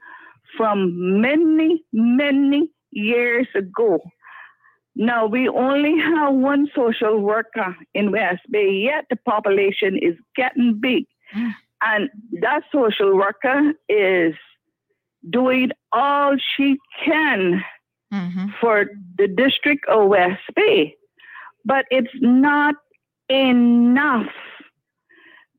Speaker 16: from many, many years ago. Now we only have one social worker in West Bay, yet the population is getting big. Mm. And that social worker is doing all she can mm-hmm. for the district of West Bay. But it's not enough.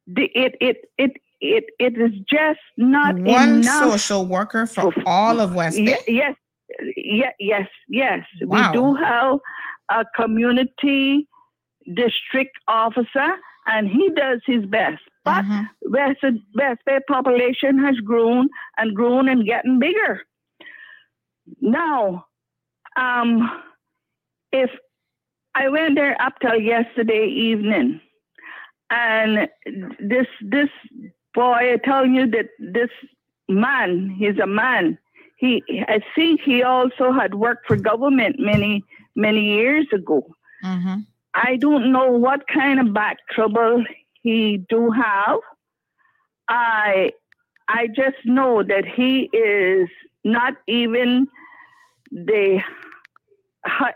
Speaker 16: The, it, it, it, it, it is just not enough
Speaker 6: One
Speaker 16: enough.
Speaker 6: social worker for all of West Bay.
Speaker 16: Ye- Yes, yes, yes, yes.
Speaker 6: Wow.
Speaker 16: We do have a community district officer, and he does his best. But West, West Bay population has grown and grown and getting bigger. Now, um, if I went there up till yesterday evening, and this this boy, I tell you that this man, he's a man. He, I think he also had worked for government many many years ago. I don't know what kind of back trouble he do have. I I just know that he is not even the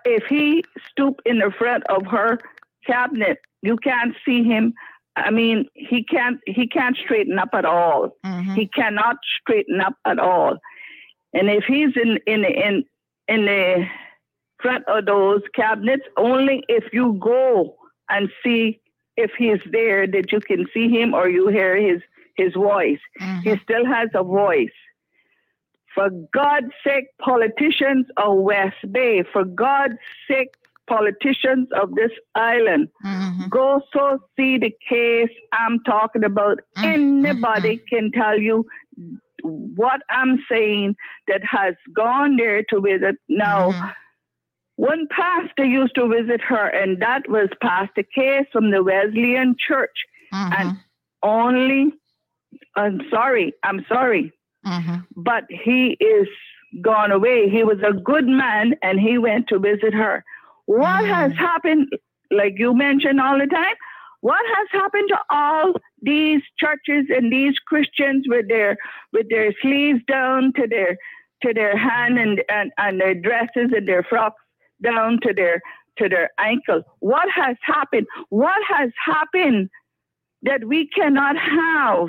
Speaker 16: if he stoop in the front of her cabinet, you can't see him. I mean, he can't he can't straighten up at all. Mm-hmm. He cannot straighten up at all. And if he's in in in in the front of those cabinets, only if you go and see if he's there that you can see him or you hear his his voice. Mm-hmm. He still has a voice. For God's sake, politicians of West Bay, for God's sake, politicians of this island, mm-hmm. go so see the case I'm talking about. Mm-hmm. Anybody can tell you what I'm saying that has gone there to visit. Now, one pastor used to visit her, and that was Pastor Case from the Wesleyan Church. Mm-hmm. And only, I'm sorry, I'm sorry, mm-hmm. but he is gone away. He was a good man, and he went to visit her. What mm-hmm. has happened, like you mentioned all the time, what has happened to all these churches and these Christians with their with their sleeves down to their to their hand and, and, and their dresses and their frocks down to their to their ankles? What has happened? What has happened that we cannot have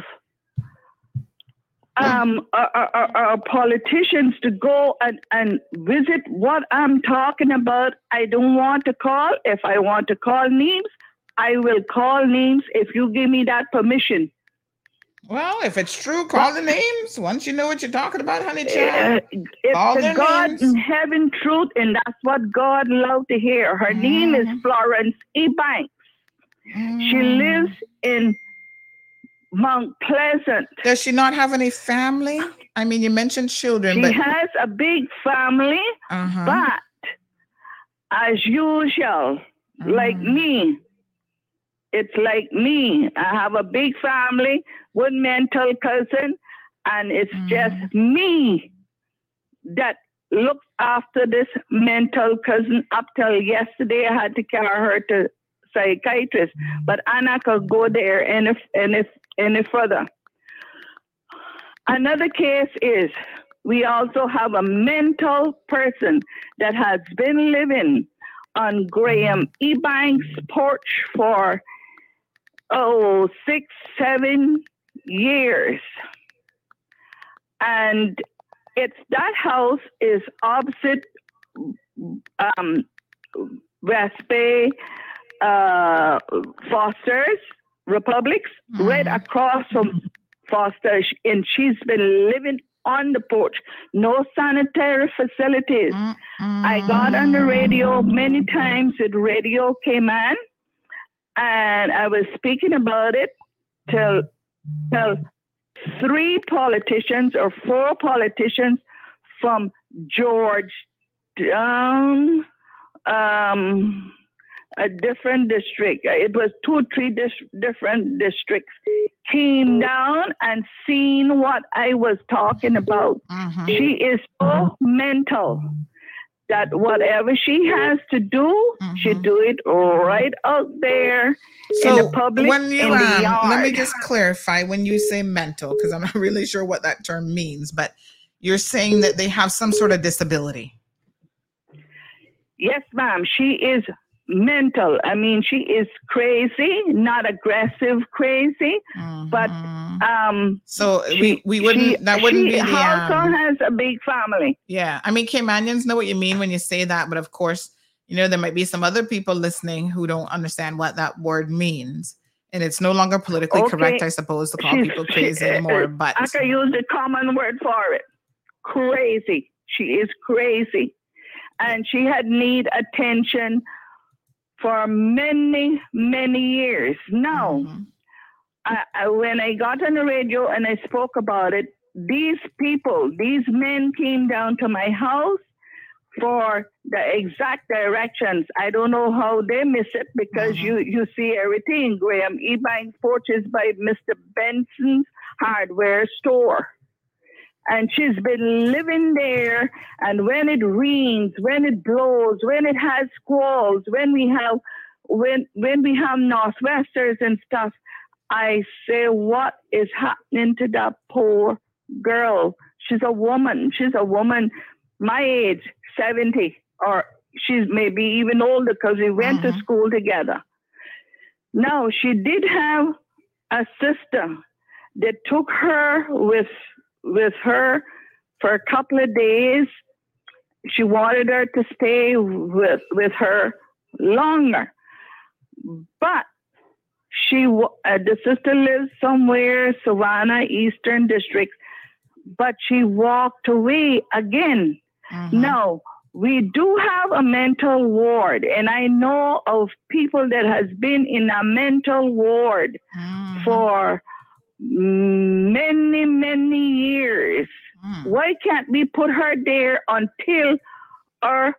Speaker 16: um, our, our, our politicians to go and, and visit what I'm talking about. I don't want to call. If I want to call names, I will call names if you give me that permission.
Speaker 6: Well, if it's true, call the names. Once you know what you're talking about, honey
Speaker 16: Uh,
Speaker 6: child.
Speaker 16: it's
Speaker 6: Call
Speaker 16: the God
Speaker 6: names.
Speaker 16: in heaven truth, and that's what God loved to hear. Her name is
Speaker 6: Mm-hmm.
Speaker 16: Florence E. Banks. She lives in Mount Pleasant.
Speaker 6: Does she not have any family? I mean, you mentioned children,
Speaker 16: She
Speaker 6: but
Speaker 16: has a big family,
Speaker 6: Uh-huh.
Speaker 16: but as usual, like
Speaker 6: Mm.
Speaker 16: me, it's like me. I have a big family, one mental cousin, and it's
Speaker 6: Mm.
Speaker 16: just me that looks after this mental cousin up till yesterday. I had to carry her to psychiatrist, but Anna could go there any any any further. Another case is we also have a mental person that has been living on Graham Ebanks' porch for oh six, seven years. And it's that house is opposite um, West Bay uh, Foster's Republix, right across from Foster's, and she's been living on the porch. No sanitary facilities. I got on the radio many times. The radio came on, and I was speaking about it till till three politicians or four politicians from George down um, a different district. It was two, three dis- different districts. Came down and seen what I was talking about.
Speaker 6: Mm-hmm.
Speaker 16: She is so mental that whatever she has to do, she do it right out there in
Speaker 6: So
Speaker 16: the public,
Speaker 6: when you
Speaker 16: in the
Speaker 6: um,
Speaker 16: yard.
Speaker 6: let me just clarify when you say mental because I'm not really sure what that term means, but you're saying that they have some sort of disability.
Speaker 16: Yes, ma'am. She is mental. I mean, she is crazy, not aggressive crazy, but um.
Speaker 6: So we we wouldn't that wouldn't
Speaker 16: she
Speaker 6: be the
Speaker 16: also
Speaker 6: um,
Speaker 16: has a big family.
Speaker 6: Yeah, I mean, Caymanians know what you mean when you say that, but of course, you know, there might be some other people listening who don't understand what that word means. And it's no longer politically correct, I suppose, to call
Speaker 16: She's-
Speaker 6: people crazy
Speaker 16: uh,
Speaker 6: anymore.
Speaker 16: uh,
Speaker 6: But
Speaker 16: I can use the common word for it. Crazy. She is crazy. And she had need attention for many, many years. Now, mm-hmm. I, I, when I got on the radio and I spoke about it, these people, these men came down to my house for the exact directions. I don't know how they miss it because mm-hmm. you, you see everything. Graham E-Bank Porches by Mr. Benson's hardware store. And she's been living there. And when it rains, when it blows, when it has squalls, when we have when when we have northwesters and stuff, I say, what is happening to that poor girl? She's a woman. She's a woman my age, 70, or she's maybe even older because we went to uh-huh. school together. Now, she did have a sister that took her with with her for a couple of days. She wanted her to stay with with her longer, but she uh, the sister lives somewhere Savannah Eastern District, but she walked away again. Now we do have a mental ward, and I know of people that has been in a mental ward for many many years. Hmm. Why can't we put her there until our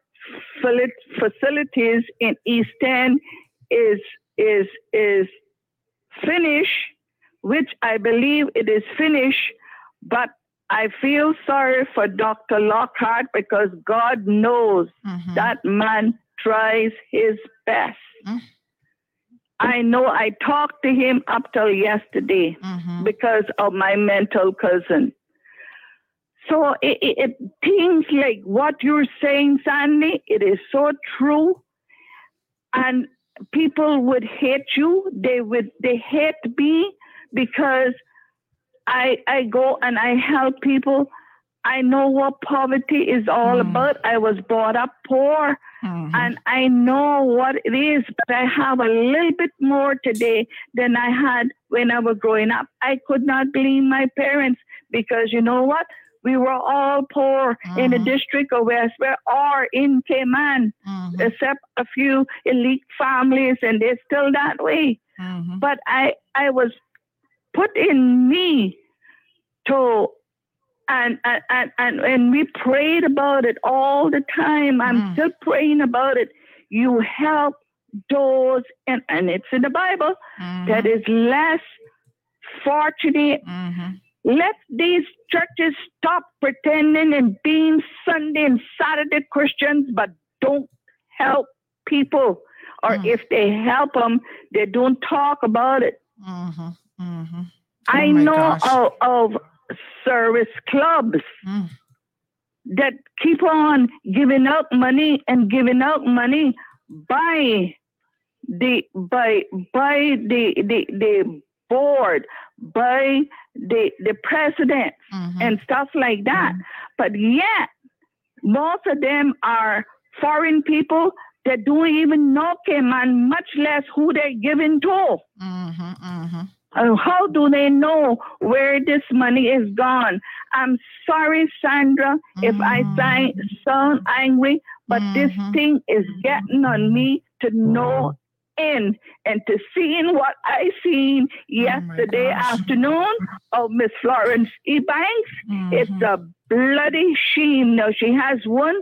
Speaker 16: facilities in East End is is is finished, which I believe it is finished, but I feel sorry for Dr. Lockhart because God knows mm-hmm. that man tries his best. Mm-hmm. I know I talked to him up till yesterday mm-hmm. because of my mental cousin. So it, it, it things like what you're saying, Sandy, it is so true. And people would hate you. They would they hate me because I I go and I help people. I know what poverty is all mm. about. I was brought up poor Mm-hmm. and I know what it is, but I have a little bit more today than I had when I was growing up. I could not blame my parents because you know what? We were all poor in the mm-hmm. district of Westware or in Cayman, mm-hmm. except a few elite families, and they're still that way. But I, I was put in me to and and, and and we prayed about it all the time. I'm mm. still praying about it. You help those and, and it's in the Bible that mm-hmm. is less fortunate. Mm-hmm. Let these churches stop pretending and being Sunday and Saturday Christians, but don't help people. Or mm. if they help them, they don't talk about it. Mm-hmm. I
Speaker 6: Oh
Speaker 16: know of, of service clubs mm. that keep on giving out money and giving out money by the by by the the, the board by the the president mm-hmm. and stuff like that. Mm-hmm. But yet most of them are foreign people that don't even know Cayman, much less who they're giving to. Mm-hmm, Uh, how do they know where this money is gone? I'm sorry, Sandra, if I mm. si- sound angry, but this mm-hmm. thing is getting on me to no end. And to seeing what I seen oh yesterday afternoon of Miss Florence E. Banks, mm-hmm. it's a bloody shame. Now she has one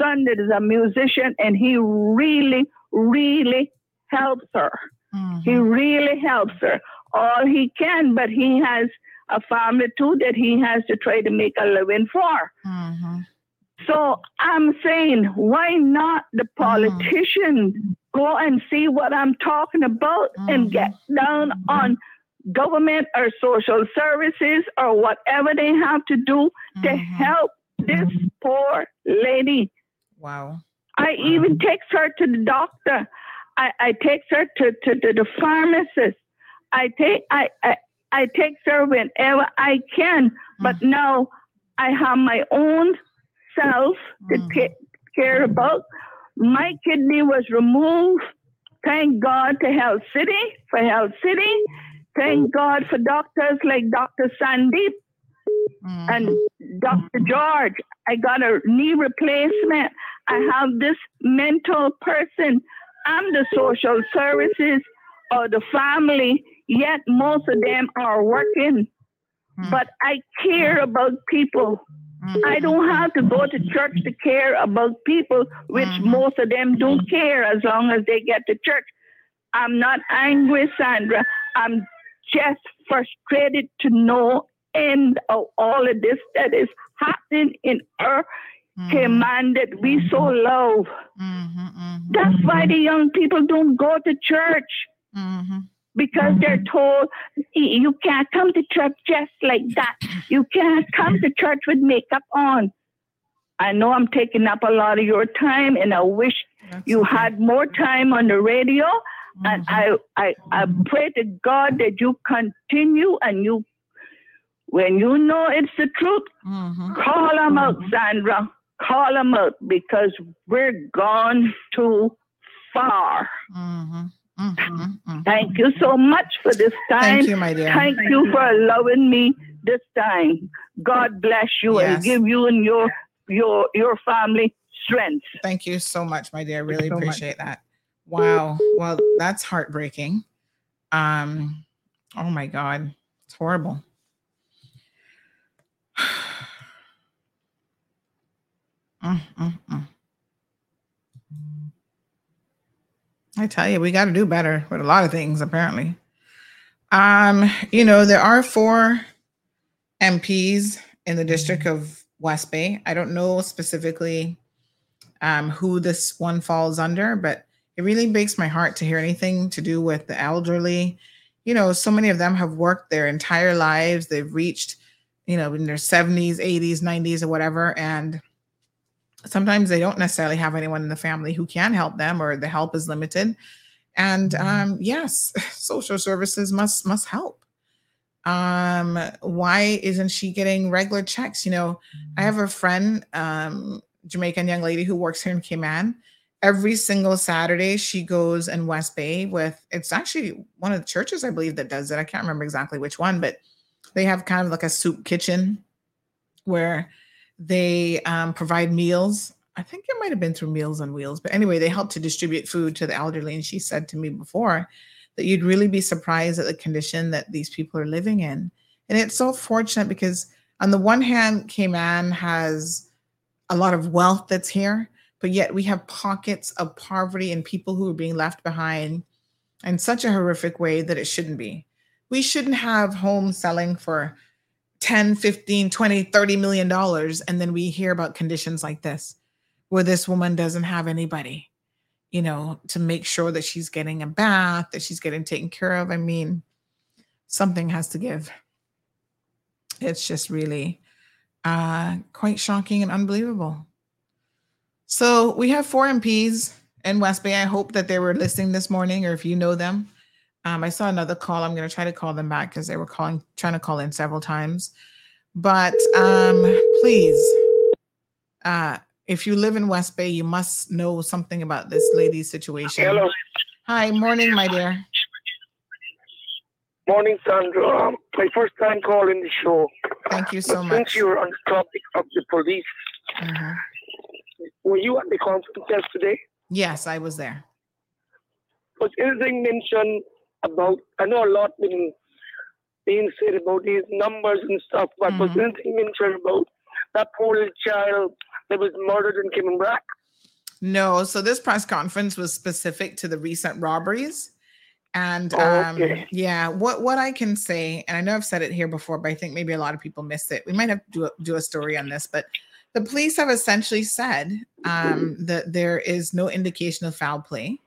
Speaker 16: son that is a musician and he really, really helps her. He mm-hmm. really helps her. All he can, but he has a family too that he has to try to make a living for. Mm-hmm. So I'm saying, why not the mm-hmm. politician go and see what I'm talking about and mm-hmm. get down on government or social services or whatever they have to do to help this poor lady.
Speaker 6: Wow.
Speaker 16: I even takes her to the doctor. I, I take her to, to, to the pharmacist. I take I, I I take her whenever I can. But mm. now I have my own self to mm. take care about. My kidney was removed. Thank God to Health City for Health City. Thank oh. God for doctors like Dr. Sandeep mm. and Dr. George. I got a knee replacement. I have this mental person. I'm the social services or the family, yet most of them are working. Hmm. But I care hmm. about people. Hmm. I don't have to go to church to care about people, which most of them don't care as long as they get to church. I'm not angry, Sandra. I'm just frustrated to know end of all of this that is happening in our Cayman that we so love. That's why the young people don't go to church. Because they're mm-hmm. told you can't come to church just like that. You can't come to church with makeup on. I know I'm taking up a lot of your time, and I wish you had more time on the radio. And I, mm-hmm. I, I pray to God that you continue and you, when you know it's the truth, mm-hmm. call them out, Sandra. Call them out because we're gone too far. Thank you so much for this time.
Speaker 6: Thank you, my dear.
Speaker 16: Thank you for allowing me this time. God bless you and give you and your your your family strength.
Speaker 6: Thank you so much, my dear. I really
Speaker 16: so much.
Speaker 6: appreciate that. Wow. Well, that's heartbreaking. Um, oh my God. It's horrible. Mm, mm, mm. I tell you, we got to do better with a lot of things, apparently. Um, you know, there are four MPs in the district of West Bay. I don't know specifically um, who this one falls under, but it really breaks my heart to hear anything to do with the elderly. You know, so many of them have worked their entire lives. They've reached, you know, in their 70s, 80s, 90s, or whatever. And sometimes they don't necessarily have anyone in the family who can help them or the help is limited. And um, yes, social services must must help. Um, why isn't she getting regular checks? You know, I have a friend, um, Jamaican young lady who works here in Cayman. Every single Saturday, she goes in West Bay with it's actually one of the churches, I believe, that does it. I can't remember exactly which one, but they have kind of like a soup kitchen where they um, provide meals. I think it might have been through Meals on Wheels, but anyway, they help to distribute food to the elderly. And she said to me before that you'd really be surprised at the condition that these people are living in. And it's so fortunate because, on the one hand, Cayman has a lot of wealth that's here, but yet we have pockets of poverty and people who are being left behind in such a horrific way that it shouldn't be. We shouldn't have homes selling for 10, 15, 20, 30 million dollars and then we hear about conditions like this where this woman doesn't have anybody, you know, to make sure that she's getting a bath, that she's getting taken care of. I mean, something has to give. It's just really uh quite shocking and unbelievable. So we have four MPs in West Bay. I hope that they were listening this morning, or if you know them. Um, I saw another call. I'm going to try to call them back because they were calling, trying to call in several times. But um, please, uh, if you live in West Bay, you must know something about this lady's situation.
Speaker 17: Hello.
Speaker 6: Hi, morning, my dear.
Speaker 17: Morning, Sandra. Um, my first time calling the show.
Speaker 6: Thank you so
Speaker 17: But
Speaker 6: much.
Speaker 17: Since you're on the topic of the police,
Speaker 6: Mhm.
Speaker 17: were you at the conference yesterday?
Speaker 6: Yes, I was there.
Speaker 17: Was anything mentioned about? I know a lot been being said about these numbers and stuff, but was
Speaker 6: Mm-hmm.
Speaker 17: anything mentioned about that poor little child that was murdered in Cayman Brac?
Speaker 6: No, so this press conference was specific to the recent robberies. And um,
Speaker 17: Okay.
Speaker 6: yeah, what what I can say, and I know I've said it here before, but I think maybe a lot of people missed it. We might have to do a, do a story on this, but the police have essentially said um, that there is no indication of foul play.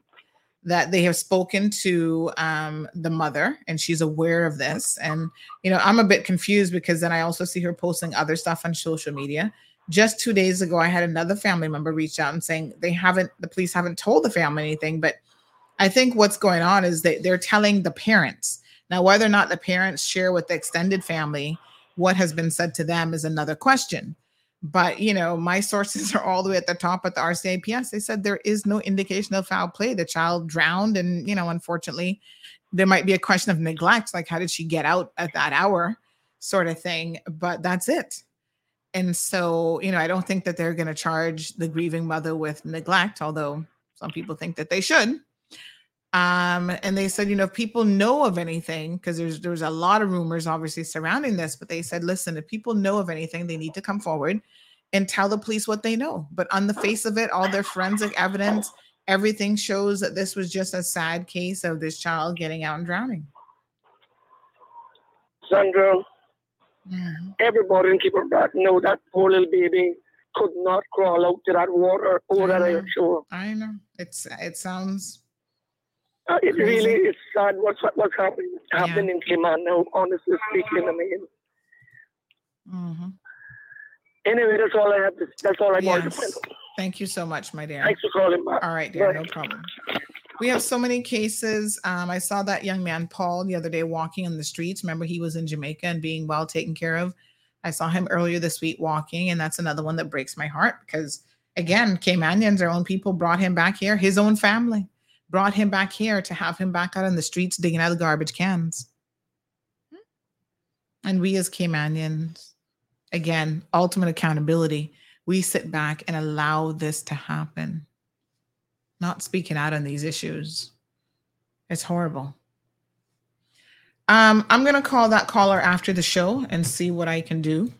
Speaker 6: That they have spoken to um, the mother, and she's aware of this. And you know, I'm a bit confused because then I also see her posting other stuff on social media. Just two days ago, I had another family member reach out and saying they haven't, the police haven't told the family anything, but I think what's going on is that they're telling the parents. Now, whether or not the parents share with the extended family what has been said to them is another question. But you know, my sources are all the way at the top at the RCIPS. They said there is no indication of foul play. The child drowned, and you know, unfortunately, there might be a question of neglect, like how did she get out at that hour, sort of thing. But that's it. And so, you know, I don't think that they're going to charge the grieving mother with neglect, although some people think that they should. Um, and they said, you know, if people know of anything, because there's there's a lot of rumors obviously surrounding this, but they said, listen, if people know of anything, they need to come forward and tell the police what they know. But on the face of it, all their forensic evidence, everything shows that this was just a sad case of this child getting out and drowning.
Speaker 17: Sandra, everybody in Cayman Brac know that poor little baby could not crawl out to that water over that shore.
Speaker 6: I know. It's it sounds
Speaker 17: Uh, it
Speaker 6: Crazy.
Speaker 17: really is sad what's what's happening happening in Cayman now. Honestly speaking, I mean.
Speaker 6: Mm-hmm.
Speaker 17: Anyway, that's all I have. To, that's all I wanted to
Speaker 6: Yes.
Speaker 17: find out.
Speaker 6: Thank you so much, my dear.
Speaker 17: Thanks for calling back.
Speaker 6: All right, dear,
Speaker 17: Bye.
Speaker 6: no problem. We have so many cases. Um, I saw that young man Paul the other day walking in the streets. Remember, he was in Jamaica and being well taken care of. I saw him earlier this week walking, and that's another one that breaks my heart because, again, Caymanians, our own people, brought him back here. His own family brought him back here to have him back out in the streets digging out the garbage cans. And we as Caymanians, again, ultimate accountability. We sit back and allow this to happen, not speaking out on these issues. It's horrible. Um, I'm going to call that caller after the show and see what I can do.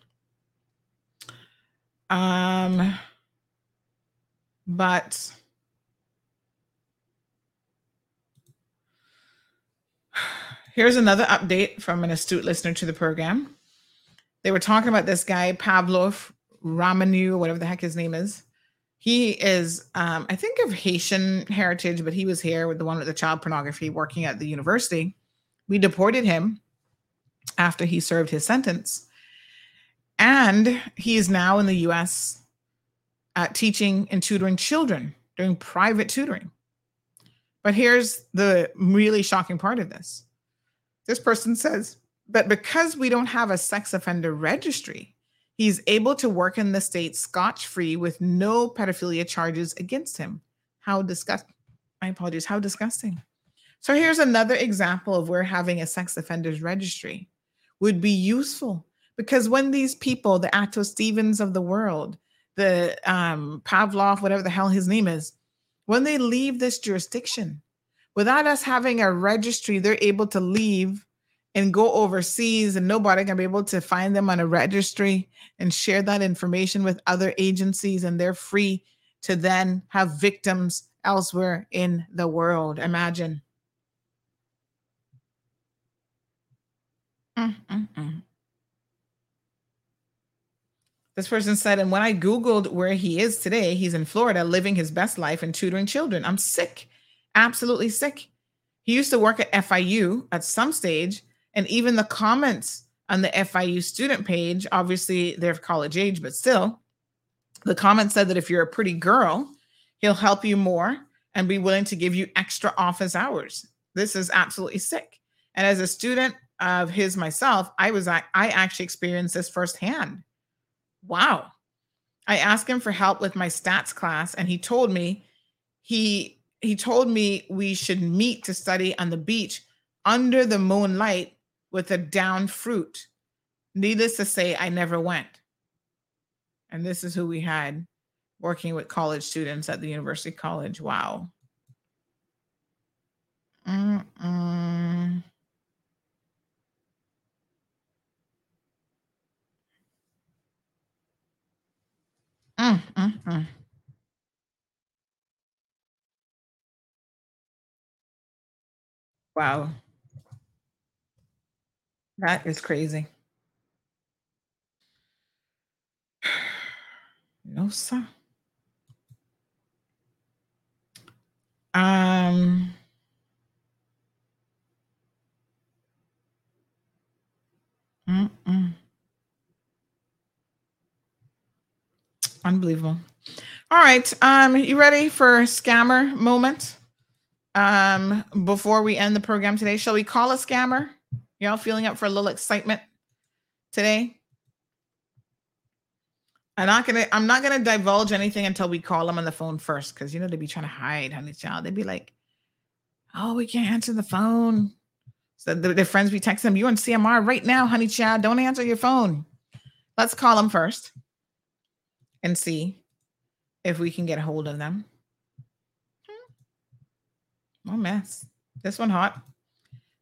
Speaker 6: Um, but here's another update from an astute listener to the program. They were talking about this guy, Pavlov Ramanu, whatever the heck his name is. He is, um, I think, of Haitian heritage, but he was here with the one with the child pornography working at the university. We deported him after he served his sentence. And he is now in the US uh, teaching and tutoring children, doing private tutoring. But here's the really shocking part of this this person says, but because we don't have a sex offender registry, he's able to work in the state scotch free with no pedophilia charges against him. How disgusting. My apologies. How disgusting. So here's another example of where having a sex offenders registry would be useful because when these people, the Atto Stevens of the world, the um, Pavlov, whatever the hell his name is, when they leave this jurisdiction, without us having a registry, they're able to leave and go overseas, and nobody can be able to find them on a registry and share that information with other agencies, and they're free to then have victims elsewhere in the world. Imagine. Mm, mm, mm. This person said, and when I Googled where he is today, he's in Florida living his best life and tutoring children. I'm sick, absolutely sick. He used to work at FIU at some stage, and even the comments on the FIU student page, obviously they're college age, but still, the comment said that if you're a pretty girl, he'll help you more and be willing to give you extra office hours. This is absolutely sick. And as a student of his myself, I was I I actually experienced this firsthand. Wow. I asked him for help with my stats class and he told me he he told me we should meet to study on the beach under the moonlight with a down fruit. Needless to say, I never went. And this is who we had working with college students at the University College. Wow. Mm-mm. Mm, mm, mm. Wow. That is crazy. No, sir. Um, mm-mm. Unbelievable. All right. Um, you ready for scammer moment? Um, before we end the program today, shall we call a scammer? Y'all feeling up for a little excitement today? I'm not gonna I'm not gonna divulge anything until we call them on the phone first, because you know they'd be trying to hide, honey child. They'd be like, "Oh, we can't answer the phone." So the, their friends be texting them, You're on CMR right now, honey child? Don't answer your phone." Let's call them first and see if we can get a hold of them. Oh mess. This one hot.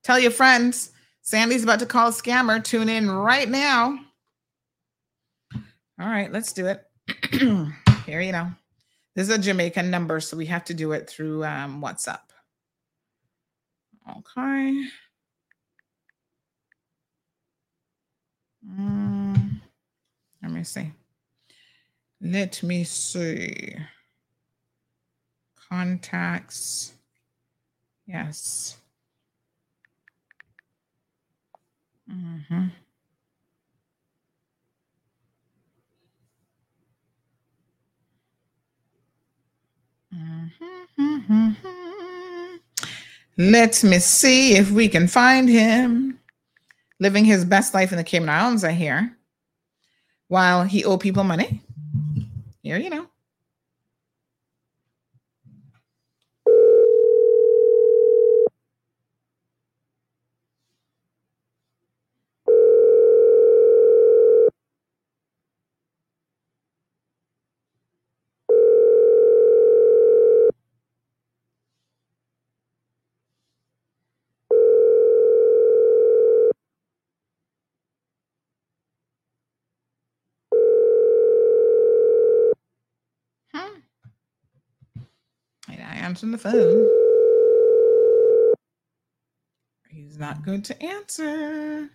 Speaker 6: Tell your friends. Sandy's about to call a scammer. Tune in right now. All right, let's do it. Here you know. This is a Jamaican number, so we have to do it through um, WhatsApp. Okay. Mm, let me see. Let me see. Contacts. Yes. Mm-hmm. Mm-hmm. Let me see if we can find him living his best life in the Cayman Islands, I hear, while he owe people money. You know. Answering the phone. He's not good to answer.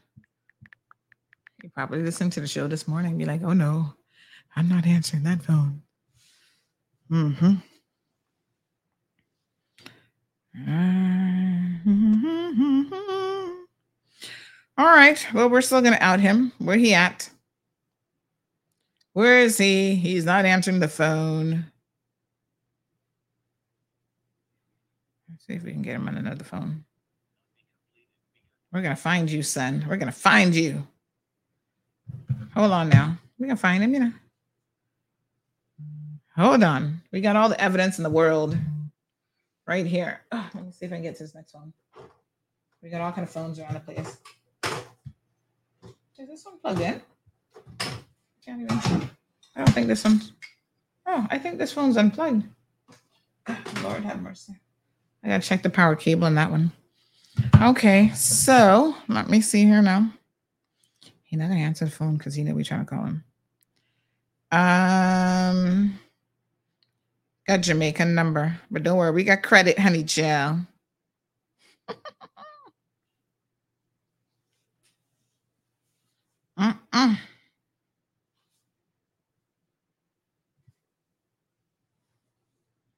Speaker 6: He probably listened to the show this morning and be like, oh no, I'm not answering that phone. Mm-hmm. All right. Well, we're still gonna out him. Where he at? Where is he? He's not answering the phone. See if we can get him on another phone. We're gonna find you, son. We're gonna find you. Hold on now. We're gonna find him, you know. Hold on. We got all the evidence in the world right here. Oh, let me see if I can get to this next one. We got all kind of phones around the place. Is this one plugged in? Can't even. I don't think this one's. Oh, I think this phone's unplugged. Lord have mercy. I gotta check the power cable on that one. Okay, so let me see here now. He's not gonna answer the phone because he knew we trying to call him. Um, got Jamaican number, but don't worry, we got credit, honey gel. Mm-mm.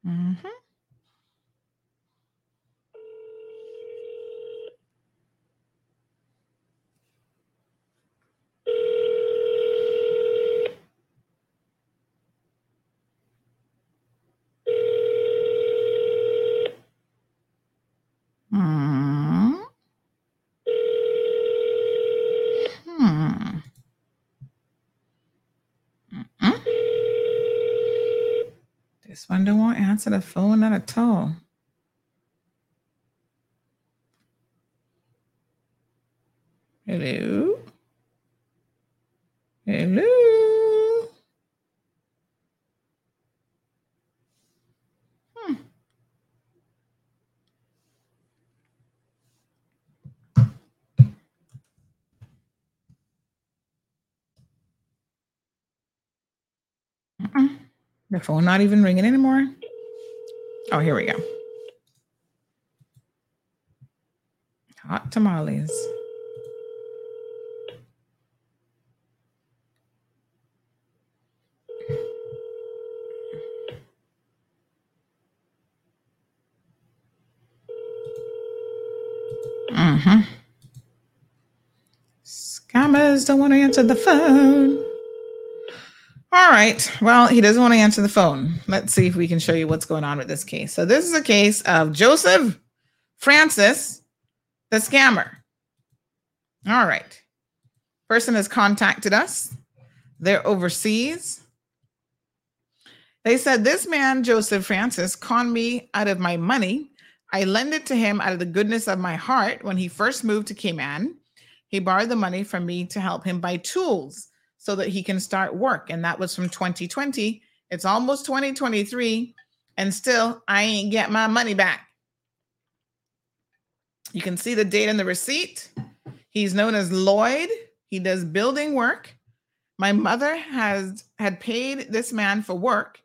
Speaker 6: Mm-hmm. Hmm. Hmm. Mm-mm. Want to answer the phone not at all. Hello. Hmm. Mm-mm. Phone not even ringing anymore. Oh, here we go. Hot tamales. Mm-hmm. Scammers don't want to answer the phone. All right. Well, he doesn't want to answer the phone. Let's see if we can show you what's going on with this case. So, this is a case of Joseph Francis, the scammer. All right. Person has contacted us. They're overseas. They said, This man, Joseph Francis, conned me out of my money. I lent it to him out of the goodness of my heart when he first moved to Cayman. He borrowed the money from me to help him buy tools so that he can start work. And that was from 2020. It's almost 2023. And still, I ain't get my money back. You can see the date in the receipt. He's known as Lloyd. He does building work. My mother has had paid this man for work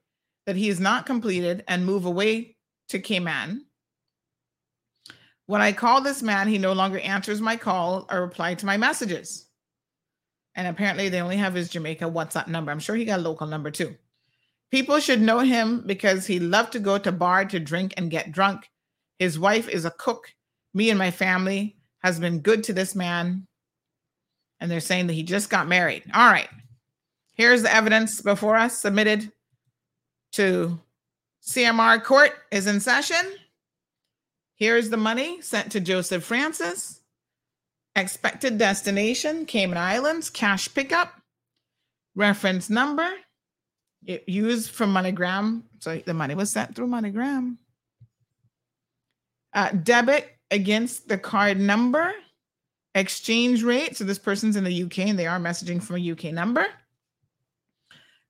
Speaker 6: that he has not completed and move away to Cayman. When I call this man, he no longer answers my call or reply to my messages. And apparently, they only have his Jamaica WhatsApp number. I'm sure he got a local number too. People should know him because he loved to go to bar to drink and get drunk. His wife is a cook. Me and my family has been good to this man. And they're saying that he just got married. All right. Here's the evidence before us submitted to CMR court is in session. Here's the money sent to Joseph Francis. Expected destination Cayman Islands, cash pickup, reference number, it used from MoneyGram. So the money was sent through MoneyGram. Uh, debit against the card number, exchange rate. So this person's in the UK and they are messaging from a UK number.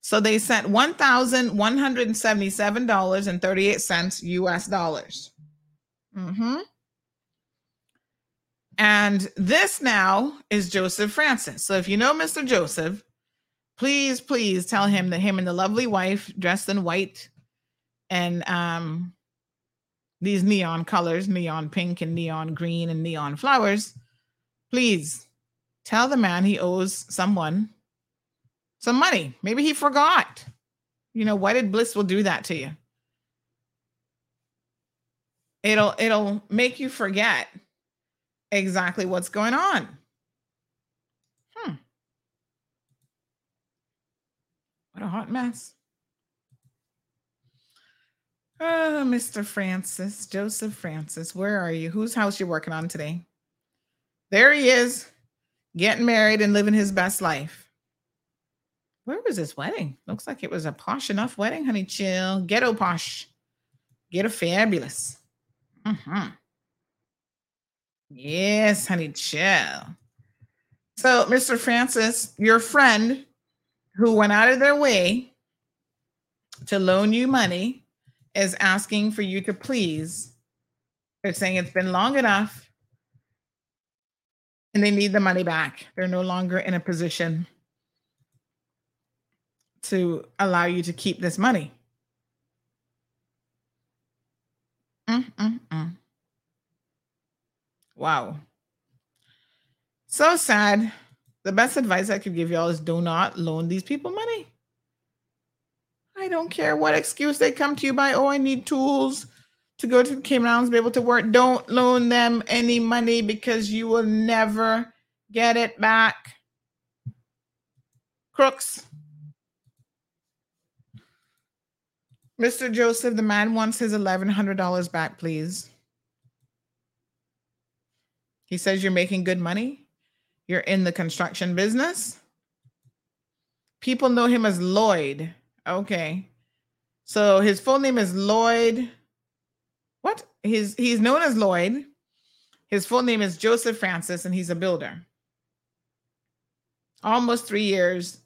Speaker 6: So they sent $1,177.38 US dollars. Mm-hmm. And this now is Joseph Francis. So if you know Mr. Joseph, please, please tell him that him and the lovely wife dressed in white and um these neon colors, neon pink and neon green and neon flowers. Please tell the man he owes someone some money. Maybe he forgot. You know, why did Bliss will do that to you? It'll it'll make you forget exactly what's going on. Hmm. What a hot mess. Oh, Mr. Francis, Joseph Francis, where are you? Whose house you working on today? There he is, getting married and living his best life. Where was his wedding? Looks like it was a posh enough wedding, honey. Chill, ghetto posh, ghetto fabulous. Mm-hmm. Yes, honey, chill. So, Mr. Francis, your friend who went out of their way to loan you money is asking for you to please. They're saying it's been long enough and they need the money back. They're no longer in a position to allow you to keep this money. Mm-mm-mm. Wow. So sad. The best advice I could give y'all is do not loan these people money. I don't care what excuse they come to you by. Oh, I need tools to go to the Cayman Islands, be able to work. Don't loan them any money because you will never get it back. Crooks. Mr. Joseph, the man wants his $1,100 back, please. He says you're making good money. You're in the construction business. People know him as Lloyd. Okay. So his full name is Lloyd. What? He's he's known as Lloyd. His full name is Joseph Francis, and he's a builder. Almost three years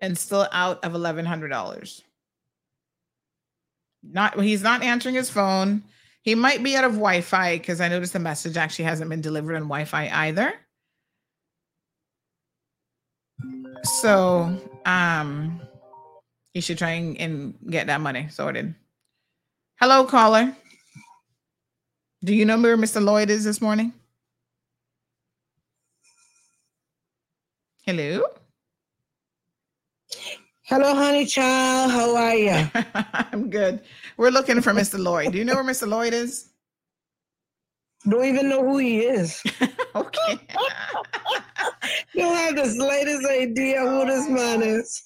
Speaker 6: and still out of eleven hundred dollars. Not he's not answering his phone. He might be out of Wi-Fi because I noticed the message actually hasn't been delivered on Wi-Fi either. So um you should try and, and get that money sorted. Hello, caller. Do you know where Mr. Lloyd is this morning? Hello.
Speaker 18: Hello, honey child. How are you?
Speaker 6: I'm good. We're looking for Mr. Lloyd. Do you know where Mr. Lloyd is?
Speaker 18: Don't even know who he is.
Speaker 6: okay.
Speaker 18: Don't have the slightest idea who this man is.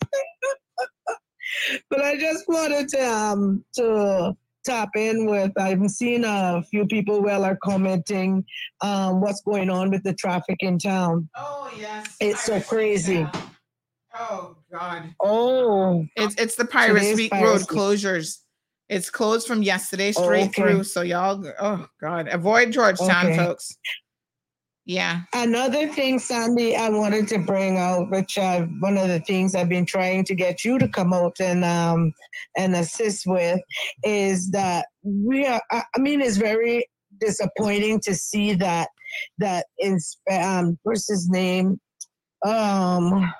Speaker 18: but I just wanted to um to tap in with I've seen a few people well are commenting um what's going on with the traffic in town.
Speaker 6: Oh yes.
Speaker 18: It's so crazy.
Speaker 6: Oh God.
Speaker 18: Oh.
Speaker 6: It's it's the Pirates
Speaker 18: Today's
Speaker 6: Week Road closures. It's closed from yesterday straight
Speaker 18: okay.
Speaker 6: through. So y'all oh God. Avoid George Town,
Speaker 18: Okay.
Speaker 6: folks. Yeah.
Speaker 18: Another thing, Sandy, I wanted to bring out, which uh, one of the things I've been trying to get you to come out and um, and assist with, is that we are. I I mean, it's very disappointing to see that that in um, what's his name, um,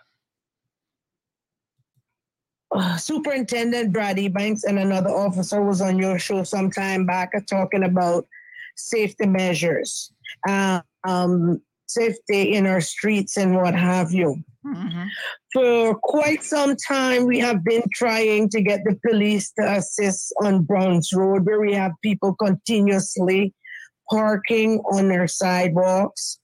Speaker 18: uh, Superintendent Brad Banks and another officer was on your show some time back talking about safety measures, uh, um, safety in our streets and what have you. For quite some time, we have been trying to get the police to assist on Browns Road, where we have people continuously parking on their sidewalks.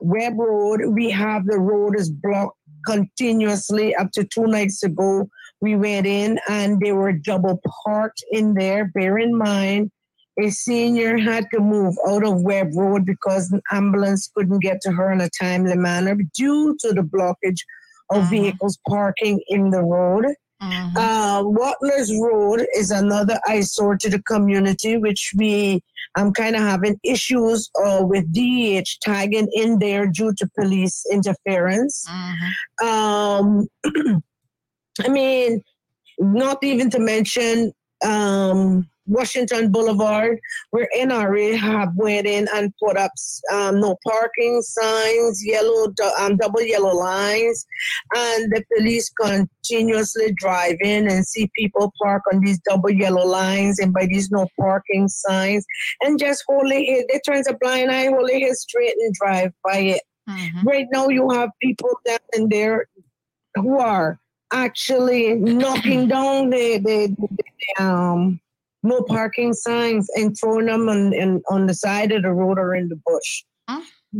Speaker 18: Webb Road, we have the road is blocked continuously. Up to two nights ago, we went in and they were double parked in there. Bear in mind, a senior had to move out of Webb Road because an ambulance couldn't get to her in a timely manner due to the blockage of vehicles parking in the road. Uh, Watlers Road is another eyesore to the community, which we I'm kind of having issues uh, with DH tagging in there due to police interference. Um, I mean, not even to mention um, Washington Boulevard, where NRA have went in and put up um, no parking signs, yellow, um, double yellow lines, and the police continuously drive in and see people park on these double yellow lines and by these no parking signs, and just their head. They turn a blind eye, their head straight and drive by it. Right now, you have people down in there who are actually knocking down the, the, the um no parking signs and throwing them on, in, on the side of the road or in the bush.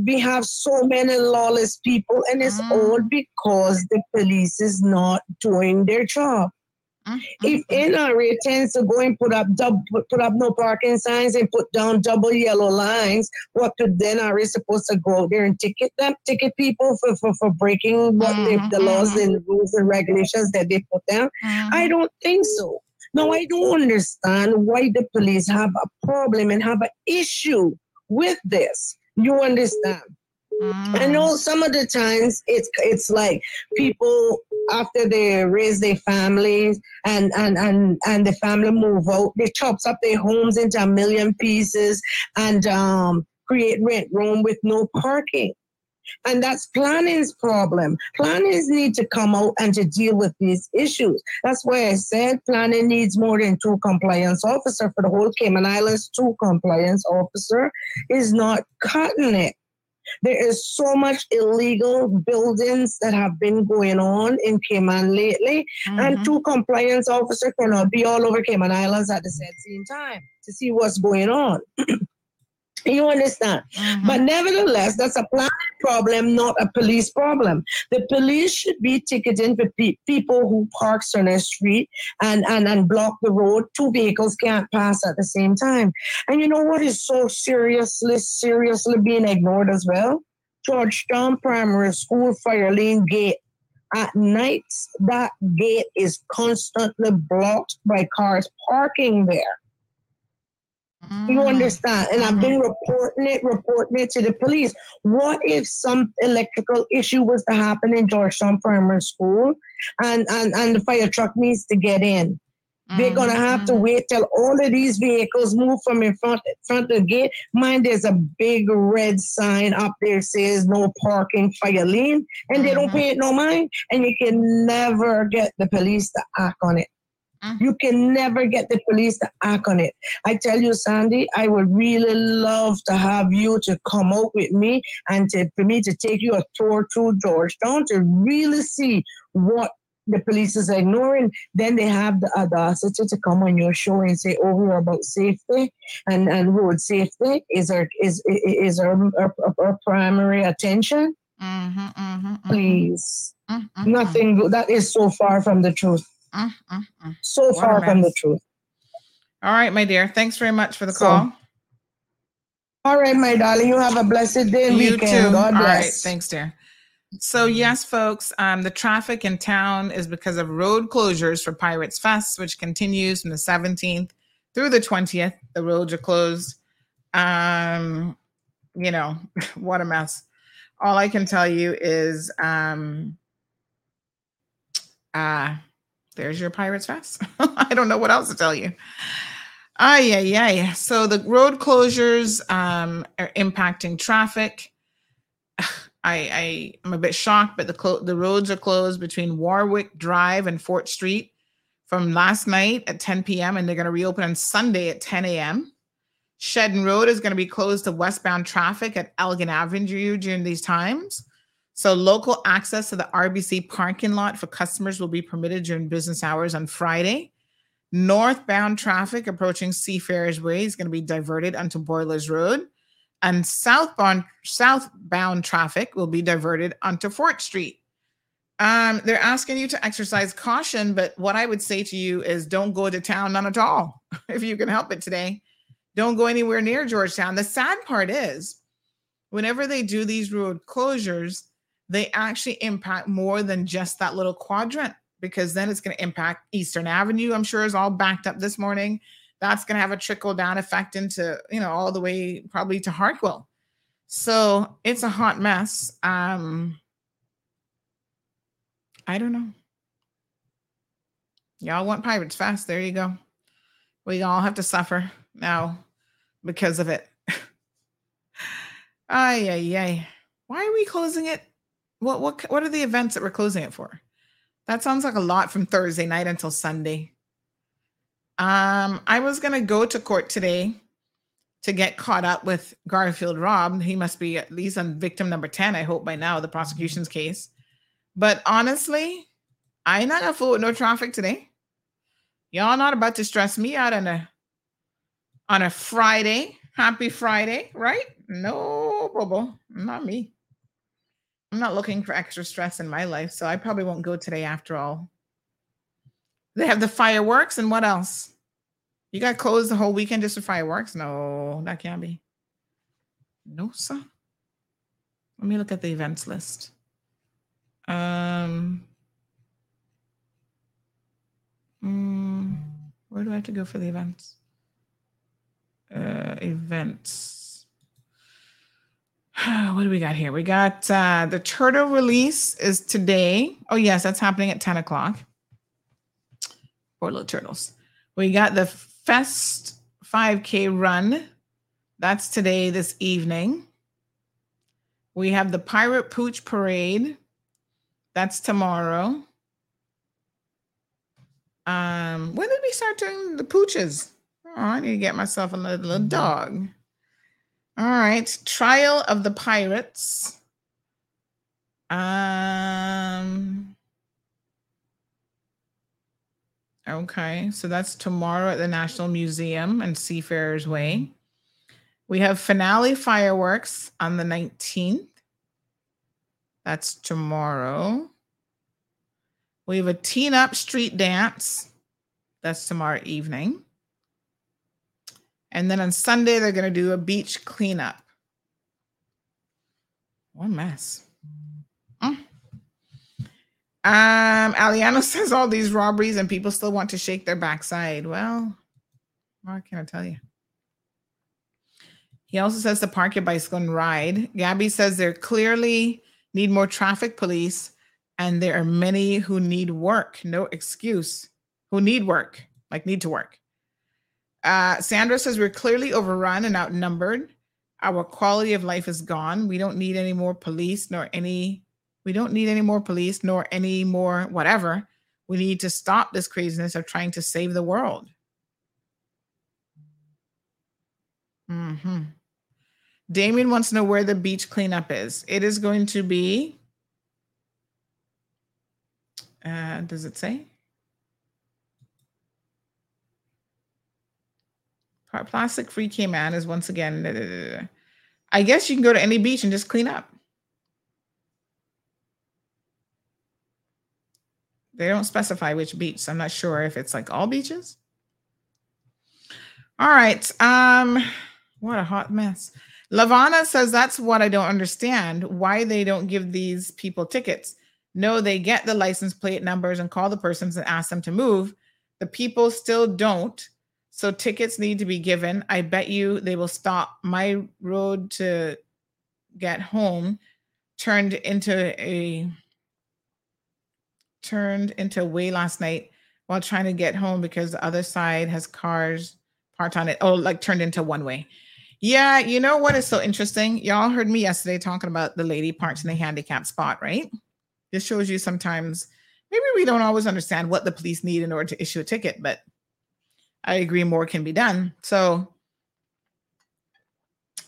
Speaker 18: We have so many lawless people, and it's all because the police is not doing their job. Mm-hmm. If NRA tends to go and put up dub, put up no parking signs and put down double yellow lines, what could then NRA supposed to go out there and ticket them, ticket people for, for, for breaking what they, mm-hmm, the laws mm-hmm. and rules and regulations that they put down? I don't think so. No, I don't understand why the police have a problem and have an issue with this. You understand? I know some of the times it's it's like people after they raise their families and and and and the family move out, they chops up their homes into a million pieces and um create rent room with no parking. And that's planning's problem. Planners need to come out and to deal with these issues. That's why I said planning needs more than two compliance officer for the whole Cayman Islands. Two compliance officer is not cutting it. There is so much illegal buildings that have been going on in Cayman lately, and mm-hmm. two compliance officer cannot be all over Cayman Islands at the same time to see what's going on. You understand? Mm-hmm. But nevertheless, that's a planning problem, not a police problem. The police should be ticketing for pe- people who parks on a street and, and, and block the road. Two vehicles can't pass at the same time. And you know what is so seriously, seriously being ignored as well? George Town Primary School fire lane gate. At night, that gate is constantly blocked by cars parking there. You mm. understand? And I've been mm-hmm. reporting it, reporting it to the police. What if some electrical issue was to happen in George Town Primary School and, and, and the fire truck needs to get in? They're gonna have to mm-hmm. wait till all of these vehicles move from in front front of the gate. Mind there's a big red sign up there says no parking fire lane, and they don't mm-hmm. pay it no mind, and you can never get the police to act on it. Mm-hmm. You can never get the police to act on it. I tell you, Sandy, I would really love to have you to come out with me and to, for me to take you a tour through George Town to really see what the police is ignoring. Then they have the audacity to come on your show and say, "Oh, we're about safety and, and road safety is our is is our, our, our primary attention." Mm-hmm, mm-hmm, Please, nothing. That is so far from the truth. So
Speaker 6: What a
Speaker 18: far from the truth.
Speaker 6: All right, my dear. Thanks very much for the
Speaker 18: So,
Speaker 6: call.
Speaker 18: All right, my darling. You have a blessed day and
Speaker 6: You
Speaker 18: weekend.
Speaker 6: too.
Speaker 18: God
Speaker 6: All right, thanks, dear. So yes, folks, um, the traffic in town is because of road closures for Pirates Fest, which continues from the 17th through the 20th. The roads are closed. Um, you know, what a mess. All I can tell you is um uh there's your Pirates Fest. I don't know what else to tell you. Ay, yeah, yeah. So the road closures um, are impacting traffic. I, I am a bit shocked, but the clo- the roads are closed between Warwick Drive and Fort Street from last night at 10 p.m. and they're going to reopen on Sunday at 10 a.m. Shedden Road is going to be closed to westbound traffic at Elgin Avenue during these times. So local access to the RBC parking lot for customers will be permitted during business hours on Friday. Northbound traffic approaching Seafarers Way is going to be diverted onto Boilers Road, and southbound southbound traffic will be diverted onto Fort Street. Um, they're asking you to exercise caution, but what I would say to you is don't go to town none at all if you can help it today. Don't go anywhere near George Town. The sad part is, whenever they do these road closures, they actually impact more than just that little quadrant because then it's going to impact Eastern Avenue. I'm sure is all backed up this morning. That's going to have a trickle down effect into you know all the way probably to Hartwell. So it's a hot mess. Um, I don't know. Y'all want pirates Fest? There you go. We all have to suffer now because of it. Ay, ay, ay. Why are we closing it? What what what are the events that we're closing it for? That sounds like a lot from Thursday night until Sunday. Um, I was gonna go to court today to get caught up with Garfield Rob. He must be at least on victim number 10, I hope by now, the prosecution's case. But honestly, I ain't not gonna fool with no traffic today. Y'all not about to stress me out on a on a Friday. Happy Friday, right? No, Bobo, not me. I'm not looking for extra stress in my life, so I probably won't go today after all. They have the fireworks and what else? You got closed the whole weekend just for fireworks? No, that can't be. No, sir. Let me look at the events list. Um, mm, where do I have to go for the events? Uh, events. what do we got here? We got uh, the turtle release is today. Oh, yes, that's happening at 10 o'clock. Poor little turtles. We got the Fest 5K run. That's today, this evening. We have the Pirate Pooch Parade. That's tomorrow. Um, when did we start doing the pooches? Oh, I need to get myself a little, little dog. All right, Trial of the Pirates. Um. Okay, so that's tomorrow at the National Museum and Seafarers Way. We have finale fireworks on the 19th. That's tomorrow. We have a teen up street dance. That's tomorrow evening. And then on Sunday, they're going to do a beach cleanup. What a mess. Mm. Um, Aliano says all these robberies and people still want to shake their backside. Well, what can I tell you? He also says to park your bicycle and ride. Gabby says there clearly need more traffic police, and there are many who need work. No excuse. Who need work. like need to work. Uh, Sandra says we're clearly overrun and outnumbered. Our quality of life is gone. We don't need any more police nor any. We don't need any more police nor any more whatever. We need to stop this craziness of trying to save the world. hmm Damien wants to know where the beach cleanup is. It is going to be. Uh, does it say? Our plastic free Cayman is once again. Da, da, da, I guess you can go to any beach and just clean up. They don't specify which beach. So I'm not sure if it's like all beaches. All right. Um, what a hot mess. Lavana says that's what I don't understand. Why they don't give these people tickets. No, they get the license plate numbers and call the persons and ask them to move. The people still don't. So tickets need to be given. I bet you they will stop my road to get home turned into a turned into a way last night while trying to get home because the other side has cars parked on it. Oh, like turned into one way. Yeah, you know what is so interesting? Y'all heard me yesterday talking about the lady parked in the handicap spot, right? This shows you sometimes maybe we don't always understand what the police need in order to issue a ticket, but I agree more can be done. So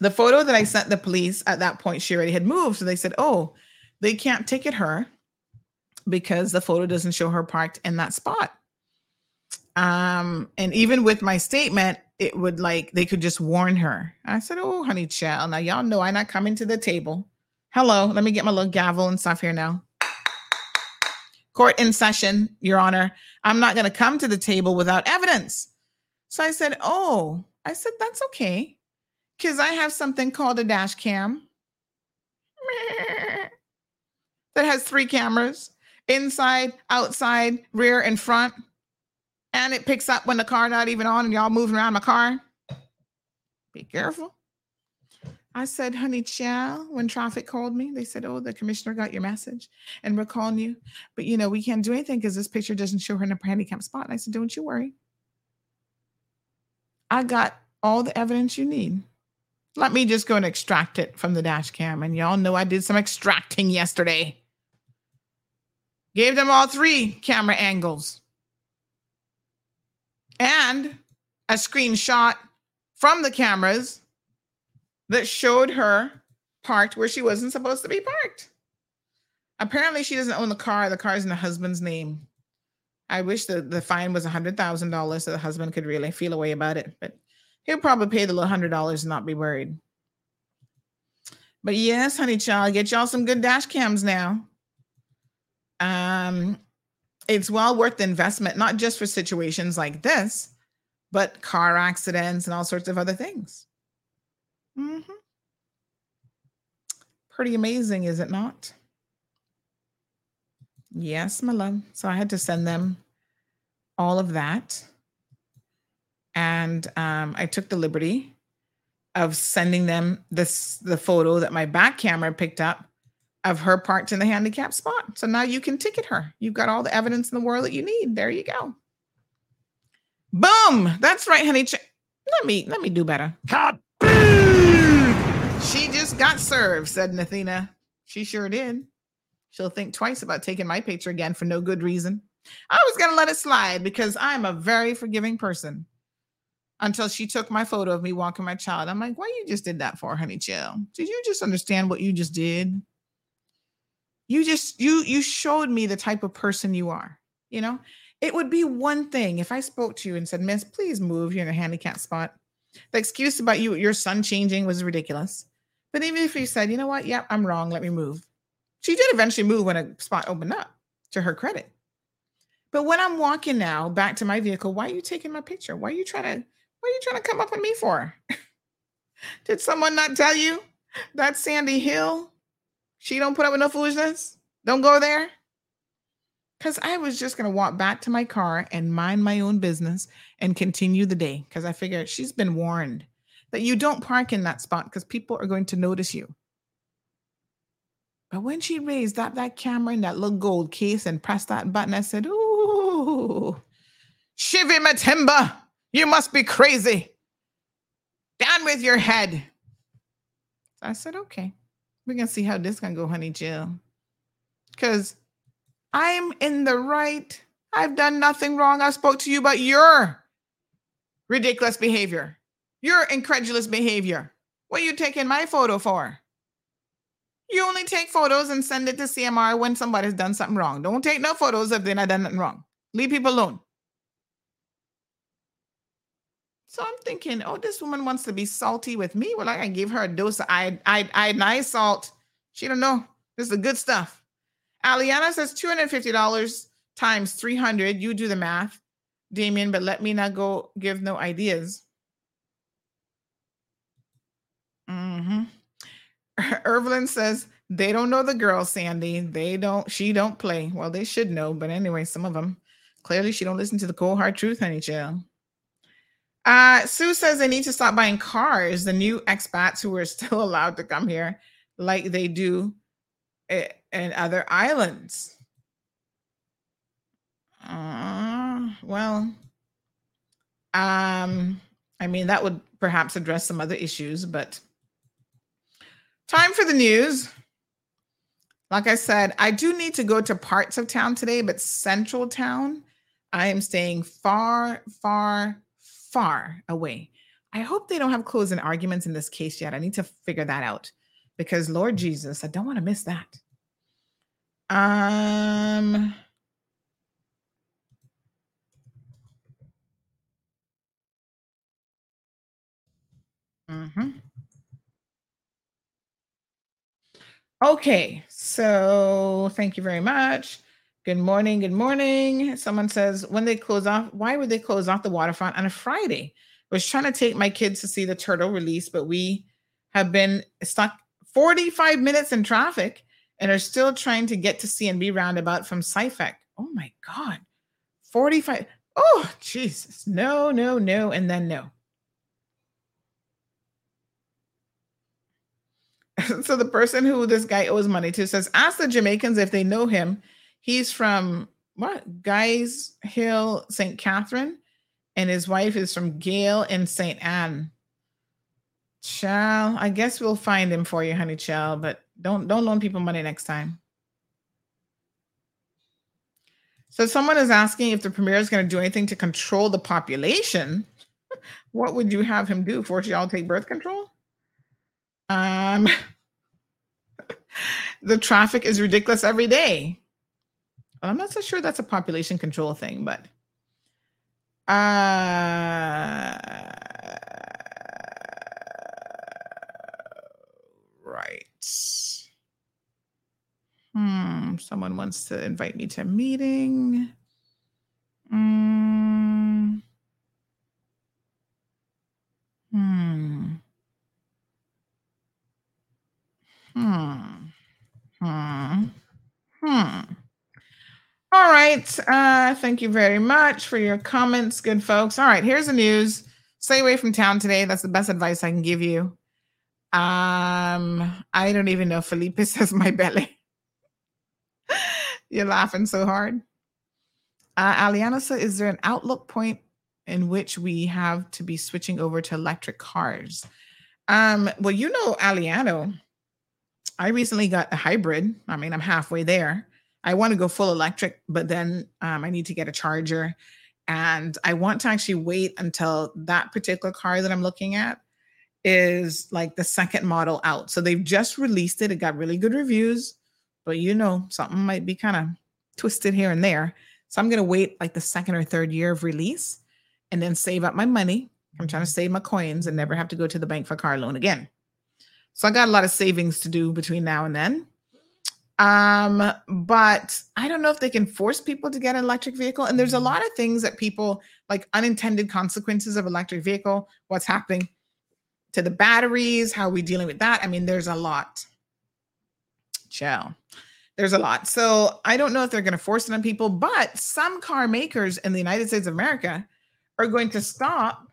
Speaker 6: the photo that I sent the police at that point, she already had moved. So they said, oh, they can't ticket her because the photo doesn't show her parked in that spot. Um, and even with my statement, it would like they could just warn her. I said, Oh, honey child. Now y'all know I'm not coming to the table. Hello, let me get my little gavel and stuff here now. Court in session, Your Honor. I'm not gonna come to the table without evidence. So I said, Oh, I said, that's okay. Because I have something called a dash cam that has three cameras inside, outside, rear, and front. And it picks up when the car not even on and y'all moving around my car. Be careful. I said, honey, chow, when traffic called me, they said, oh, the commissioner got your message and we're calling you. But, you know, we can't do anything because this picture doesn't show her in a handicap spot. And I said, don't you worry. I got all the evidence you need. Let me just go and extract it from the dash cam. And y'all know I did some extracting yesterday. Gave them all three camera angles and a screenshot from the cameras that showed her parked where she wasn't supposed to be parked. Apparently, she doesn't own the car. The car is in the husband's name. I wish the, the fine was a hundred thousand dollars so the husband could really feel a way about it, but he'll probably pay the little hundred dollars and not be worried. But yes, honey child, get y'all some good dash cams now. Um, it's well worth the investment, not just for situations like this, but car accidents and all sorts of other things. Mm-hmm. Pretty amazing, is it not? Yes, my love. So I had to send them all of that. And um, I took the liberty of sending them this the photo that my back camera picked up of her parked in the handicap spot. So now you can ticket her. You've got all the evidence in the world that you need. There you go. Boom. That's right, honey. Let me let me do better. She just got served, said Nathina. She sure did. She'll think twice about taking my picture again for no good reason. I was gonna let it slide because I'm a very forgiving person. Until she took my photo of me walking my child. I'm like, why you just did that for, honey? Chill. Did you just understand what you just did? you just you you showed me the type of person you are you know it would be one thing if i spoke to you and said miss please move you're in a handicap spot the excuse about you your son changing was ridiculous but even if you said you know what yep yeah, i'm wrong let me move she did eventually move when a spot opened up to her credit but when i'm walking now back to my vehicle why are you taking my picture why are you trying to what are you trying to come up with me for did someone not tell you that sandy hill she don't put up with no foolishness. Don't go there. Because I was just going to walk back to my car and mind my own business and continue the day. Because I figured she's been warned that you don't park in that spot because people are going to notice you. But when she raised that, that camera in that little gold case and pressed that button, I said, Ooh, Shivi Matimba, you must be crazy. Down with your head. I said, okay, we're gonna see how this gonna go, honey Jill. Cause I'm in the right. I've done nothing wrong. I spoke to you about your ridiculous behavior, your incredulous behavior. What are you taking my photo for? You only take photos and send it to CMR when somebody's done something wrong. Don't take no photos if they're not done nothing wrong. Leave people alone. So I'm thinking, oh, this woman wants to be salty with me. Well, I can give her a dose of I, I, I, nice salt. She don't know. This is the good stuff. Aliana says $250 times 300. You do the math, Damien, but let me not go give no ideas. Mm-hmm. Irvelin says they don't know the girl, Sandy. They don't, she don't play. Well, they should know, but anyway, some of them. Clearly, she don't listen to the cold hard truth, honey chill. Uh, Sue says they need to stop buying cars. The new expats who are still allowed to come here, like they do in other islands. Uh, well, um, I mean that would perhaps address some other issues, but Time for the news. Like I said, I do need to go to parts of town today, but central town, I am staying far, far, far away. I hope they don't have closing arguments in this case yet. I need to figure that out because Lord Jesus, I don't want to miss that. Um Mm-hmm. Okay, so thank you very much. Good morning. Good morning. Someone says, when they close off, why would they close off the waterfront on a Friday? I was trying to take my kids to see the turtle release, but we have been stuck 45 minutes in traffic and are still trying to get to CNB roundabout from SIFEC. Oh my God. 45. Oh, Jesus. No, no, no, and then no. so the person who this guy owes money to says, ask the Jamaicans if they know him. He's from what? Guys Hill, St. Catherine, and his wife is from Gale in St. Anne. Child, I guess we'll find him for you, honey child, but don't don't loan people money next time. So someone is asking if the premier is going to do anything to control the population. what would you have him do? Force y'all take birth control? Um, the traffic is ridiculous every day. I'm not so sure that's a population control thing, but uh, right. Hmm. Someone wants to invite me to a meeting. Mm. Hmm. Hmm. Hmm. Hmm. All right. Uh, thank you very much for your comments, good folks. All right, here's the news. Stay away from town today. That's the best advice I can give you. Um, I don't even know. Felipe says my belly. You're laughing so hard. Uh, Aliana says, is there an outlook point in which we have to be switching over to electric cars? Um, well, you know, Aliano, I recently got a hybrid. I mean, I'm halfway there. I want to go full electric, but then um, I need to get a charger. And I want to actually wait until that particular car that I'm looking at is like the second model out. So they've just released it. It got really good reviews, but you know, something might be kind of twisted here and there. So I'm going to wait like the second or third year of release and then save up my money. I'm trying to save my coins and never have to go to the bank for car loan again. So I got a lot of savings to do between now and then. Um, but I don't know if they can force people to get an electric vehicle. And there's a lot of things that people like unintended consequences of electric vehicle, what's happening to the batteries, how are we dealing with that? I mean, there's a lot. Chill. There's a lot. So I don't know if they're going to force it on people, but some car makers in the United States of America are going to stop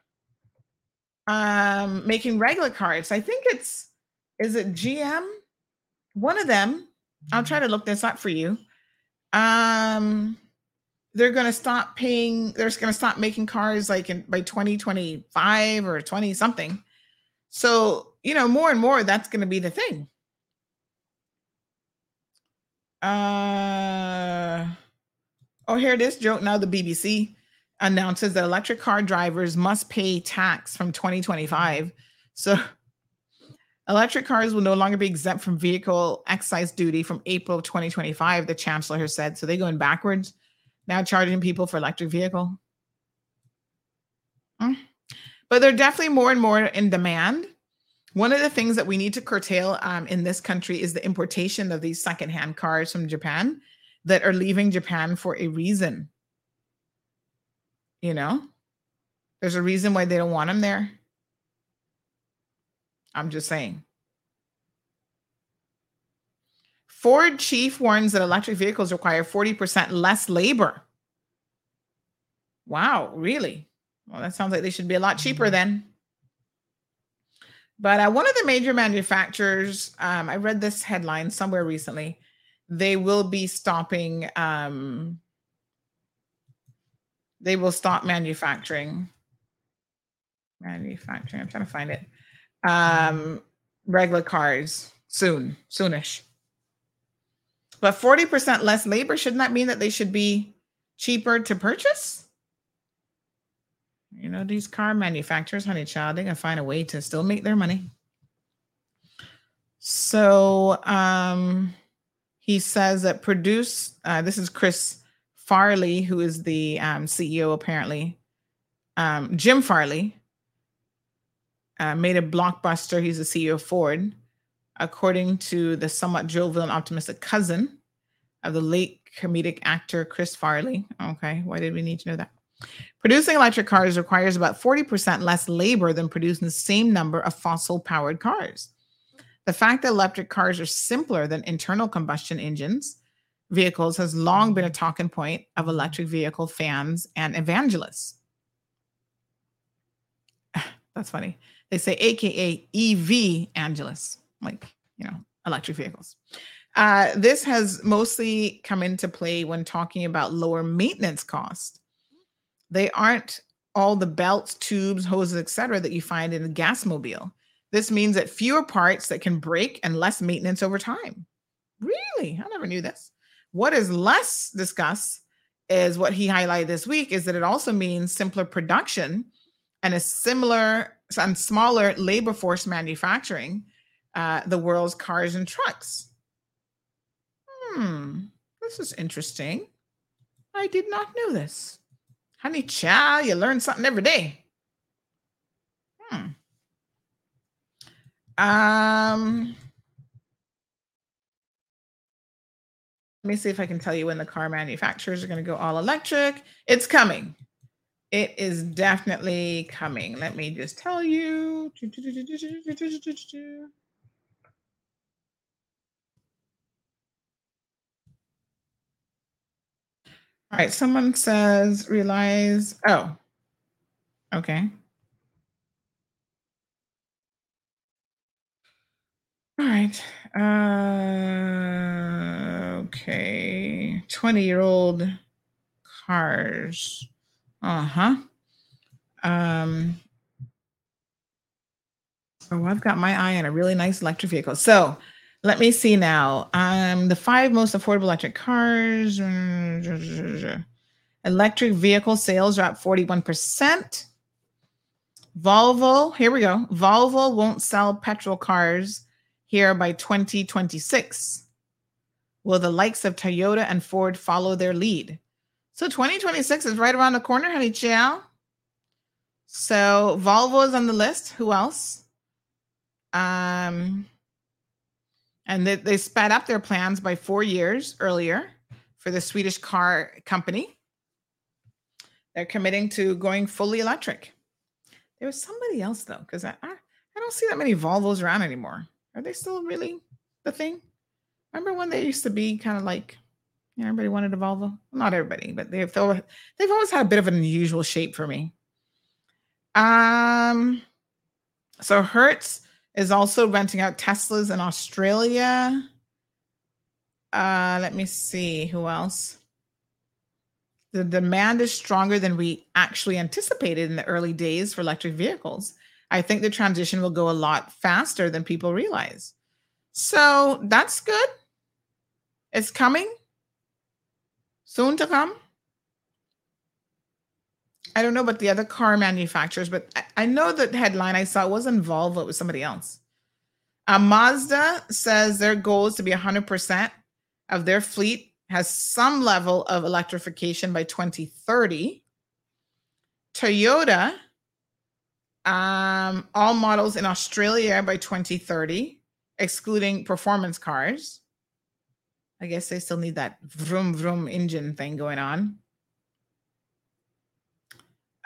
Speaker 6: um, making regular cars. I think it's is it GM? One of them. I'll try to look this up for you. Um, they're going to stop paying they're going to stop making cars like in by 2025 or 20 something so you know more and more that's going to be the thing uh oh here it is joke now the bbc announces that electric car drivers must pay tax from 2025 so electric cars will no longer be exempt from vehicle excise duty from april of 2025 the chancellor has said so they're going backwards now charging people for electric vehicle. Mm. But they're definitely more and more in demand. One of the things that we need to curtail um, in this country is the importation of these secondhand cars from Japan that are leaving Japan for a reason. You know, there's a reason why they don't want them there. I'm just saying. Ford chief warns that electric vehicles require 40% less labor. Wow, really? Well, that sounds like they should be a lot cheaper mm-hmm. then. But uh, one of the major manufacturers, um, I read this headline somewhere recently, they will be stopping, um, they will stop manufacturing. Manufacturing, I'm trying to find it. Um, regular cars soon, soonish. But 40% less labor, shouldn't that mean that they should be cheaper to purchase? You know, these car manufacturers, honey child, they can find a way to still make their money. So um he says that produce uh, this is Chris Farley, who is the um, CEO apparently. Um, Jim Farley uh, made a blockbuster. He's the CEO of Ford according to the somewhat jovial and optimistic cousin of the late comedic actor Chris Farley. Okay, why did we need to know that? Producing electric cars requires about 40% less labor than producing the same number of fossil powered cars. The fact that electric cars are simpler than internal combustion engines vehicles has long been a talking point of electric vehicle fans and evangelists. That's funny. They say AKA EV Angelus like you know electric vehicles. Uh, this has mostly come into play when talking about lower maintenance costs. They aren't all the belts, tubes, hoses, etc., that you find in a gas mobile. This means that fewer parts that can break and less maintenance over time. Really? I never knew this. What is less discussed is what he highlighted this week is that it also means simpler production and a similar and smaller labor force manufacturing uh, the world's cars and trucks. Hmm, this is interesting. I did not know this. Honey child, you learn something every day. Hmm. Um, let me see if I can tell you when the car manufacturers are going to go all electric. It's coming. It is definitely coming. Let me just tell you. All right. Someone says realize. Oh, okay. All right. Uh, okay. 20 year old cars. Uh huh. Um, oh, I've got my eye on a really nice electric vehicle. So, let me see now. Um, the five most affordable electric cars. Electric vehicle sales are up 41%. Volvo, here we go. Volvo won't sell petrol cars here by 2026. Will the likes of Toyota and Ford follow their lead? So 2026 is right around the corner, honey chow. So Volvo is on the list. Who else? Um, and they, they sped up their plans by four years earlier for the Swedish car company. They're committing to going fully electric. There was somebody else though, because I, I I don't see that many Volvos around anymore. Are they still really the thing? Remember when they used to be kind of like, everybody wanted a Volvo? Not everybody, but they've they've always had a bit of an unusual shape for me. Um, so Hertz is also renting out Teslas in Australia. Uh, let me see who else. the demand is stronger than we actually anticipated in the early days for electric vehicles. I think the transition will go a lot faster than people realize. So that's good. It's coming soon to come. I don't know about the other car manufacturers, but I, know that headline I saw was involved, but it was somebody else. Uh, Mazda says their goal is to be 100% of their fleet has some level of electrification by 2030. Toyota, um, all models in Australia by 2030, excluding performance cars. I guess they still need that vroom vroom engine thing going on.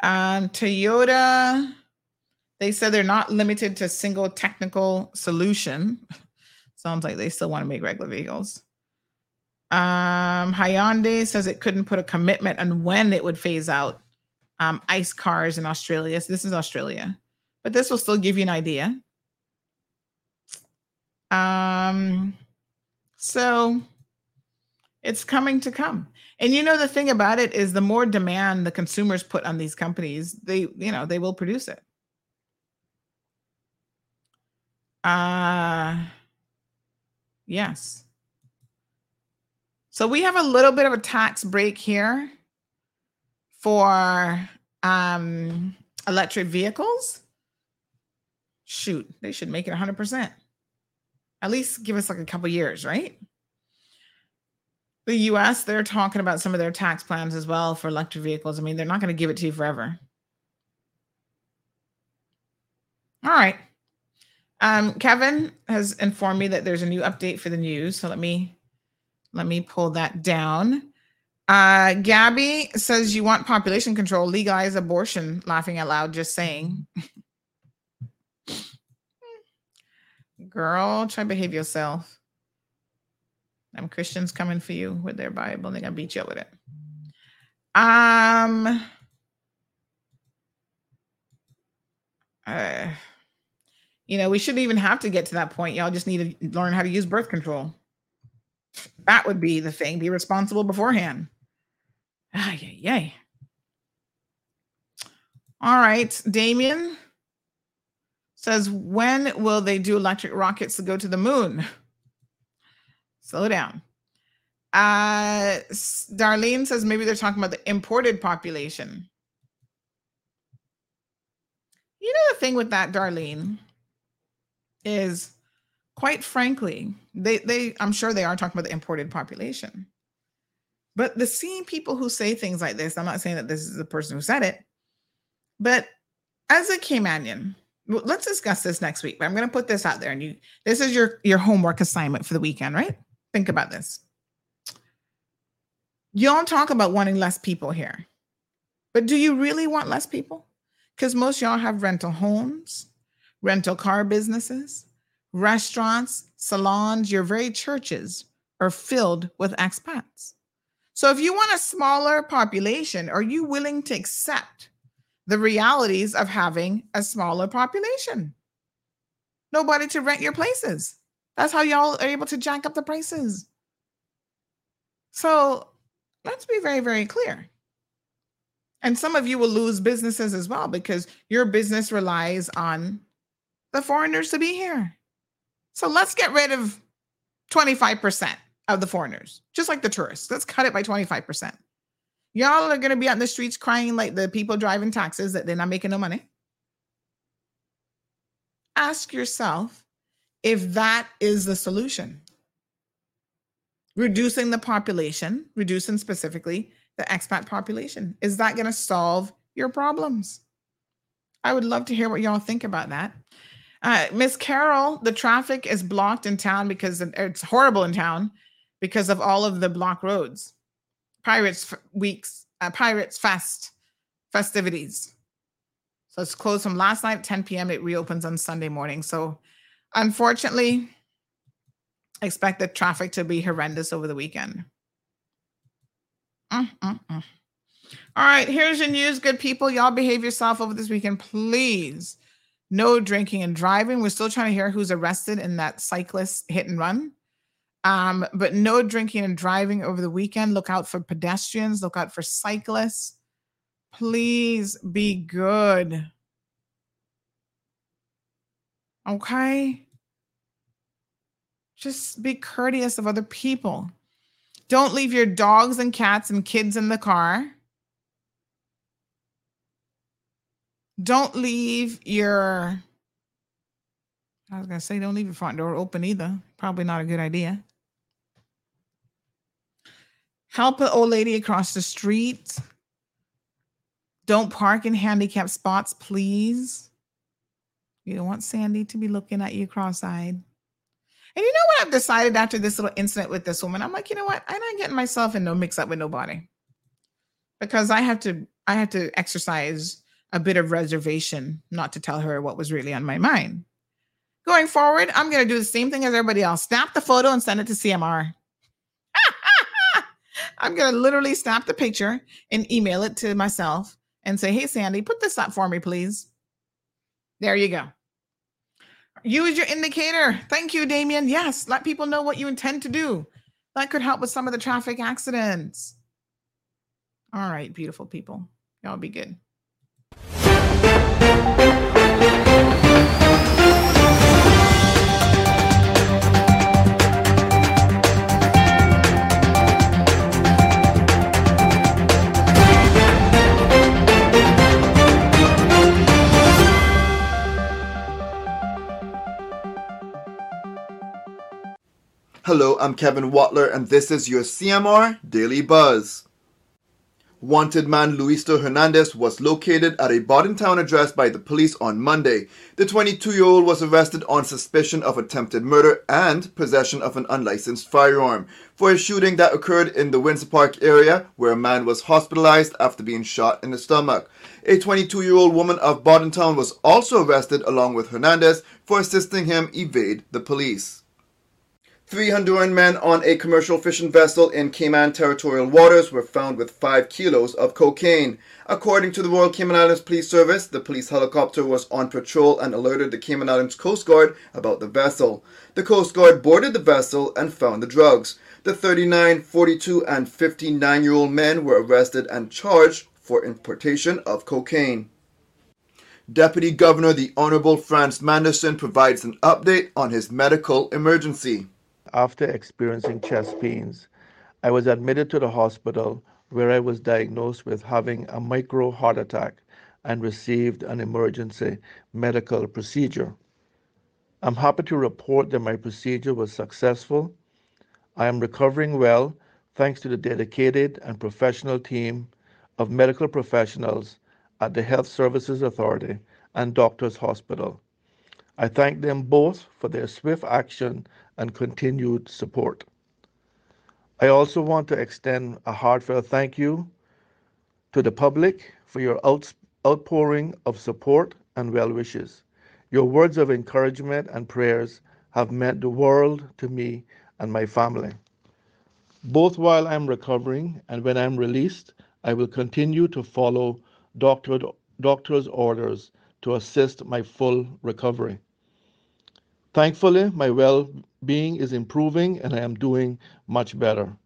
Speaker 6: Um, Toyota, they said they're not limited to single technical solution. Sounds like they still want to make regular vehicles. Um, Hyundai says it couldn't put a commitment on when it would phase out um, ICE cars in Australia. So this is Australia, but this will still give you an idea. Um, so it's coming to come. And you know the thing about it is the more demand the consumers put on these companies, they you know, they will produce it. Uh yes. So we have a little bit of a tax break here for um, electric vehicles. Shoot, they should make it 100%. At least give us like a couple years, right? The US, they're talking about some of their tax plans as well for electric vehicles. I mean, they're not going to give it to you forever. All right. Um, Kevin has informed me that there's a new update for the news. So let me let me pull that down. Uh, Gabby says you want population control, legalize abortion. Laughing out loud, just saying. Girl, try behave yourself. Them Christians coming for you with their Bible. and They're gonna beat you up with it. Um. Uh, you know, we shouldn't even have to get to that point. Y'all just need to learn how to use birth control. That would be the thing. Be responsible beforehand. Ah, yay, yay. All right. Damien says, when will they do electric rockets to go to the moon? Slow down. Uh, Darlene says maybe they're talking about the imported population. You know, the thing with that, Darlene, is quite frankly, they they I'm sure they are talking about the imported population. But the same people who say things like this, I'm not saying that this is the person who said it, but as a Caymanian, let's discuss this next week. But I'm going to put this out there, and you this is your your homework assignment for the weekend, right? Think about this. Y'all talk about wanting less people here, but do you really want less people? Because most y'all have rental homes, rental car businesses, restaurants, salons, your very churches are filled with expats. So if you want a smaller population, are you willing to accept the realities of having a smaller population? Nobody to rent your places. That's how y'all are able to jack up the prices. So let's be very, very clear. And some of you will lose businesses as well because your business relies on the foreigners to be here. So let's get rid of 25% of the foreigners, just like the tourists. Let's cut it by 25%. Y'all are going to be out in the streets crying like the people driving taxes that they're not making no money. Ask yourself if that is the solution. Reducing the population, reducing specifically the expat population. Is that going to solve your problems? I would love to hear what y'all think about that. Uh, Miss Carol, the traffic is blocked in town because it's horrible in town because of all of the block roads. Pirates weeks, uh, Pirates Fest festivities. So it's closed from last night 10 p.m. It reopens on Sunday morning. So unfortunately, expect the traffic to be horrendous over the weekend. Mm, mm, mm. All right, here's your news, good people. Y'all behave yourself over this weekend, please no drinking and driving. We're still trying to hear who's arrested in that cyclist hit and run. Um, but no drinking and driving over the weekend. Look out for pedestrians, look out for cyclists. Please be good. Okay? Just be courteous of other people. Don't leave your dogs and cats and kids in the car. Don't leave your I was gonna say don't leave your front door open either. Probably not a good idea. Help an old lady across the street. Don't park in handicapped spots, please. You don't want Sandy to be looking at you cross-eyed. And you know what I've decided after this little incident with this woman? I'm like, you know what? I'm not getting myself in no mix up with nobody. Because I have to I have to exercise a bit of reservation not to tell her what was really on my mind. Going forward, I'm to do the same thing as everybody else. Snap the photo and send it to CMR. I'm to literally snap the picture and email it to myself and say, hey, Sandy, put this up for me, please. There you go. Use your indicator. Thank you, Damien. Yes, let people know what you intend to do. That could help with some of the traffic accidents. All right, beautiful people. Y'all be good.
Speaker 19: Hello, I'm Kevin Watler, and this is your CMR Daily Buzz. Wanted man Luisto Hernandez was located at a Town address by the police on Monday. The 22 year old was arrested on suspicion of attempted murder and possession of an unlicensed firearm for a shooting that occurred in the Windsor Park area where a man was hospitalized after being shot in the stomach. A 22 year old woman of Town was also arrested along with Hernandez for assisting him evade the police. Three Honduran men on a commercial fishing vessel in Cayman territorial waters were found with five kilos of cocaine. According to the Royal Cayman Islands Police Service, the police helicopter was on patrol and alerted the Cayman Islands Coast Guard about the vessel. The Coast Guard boarded the vessel and found the drugs. The 39, 42, and 59 year old men were arrested and charged for importation of cocaine. Deputy Governor the Honorable Franz Manderson provides an update on his medical emergency
Speaker 15: after experiencing chest pains. I was admitted to the hospital where I was diagnosed with having a micro heart attack and received an emergency medical procedure. I'm happy to report that my procedure was successful. I am recovering well thanks to the dedicated and professional team of medical professionals at the Health Services Authority and Doctors Hospital. I thank them both for their swift action and continued support. I also want to extend a heartfelt thank you to the public for your outpouring of support and well wishes. Your words of encouragement and prayers have meant the world to me and my family. Both while I'm recovering and when I'm released, I will continue to follow doctor, doctor's orders to assist my full recovery. Thankfully, my well being is improving and I am doing much better.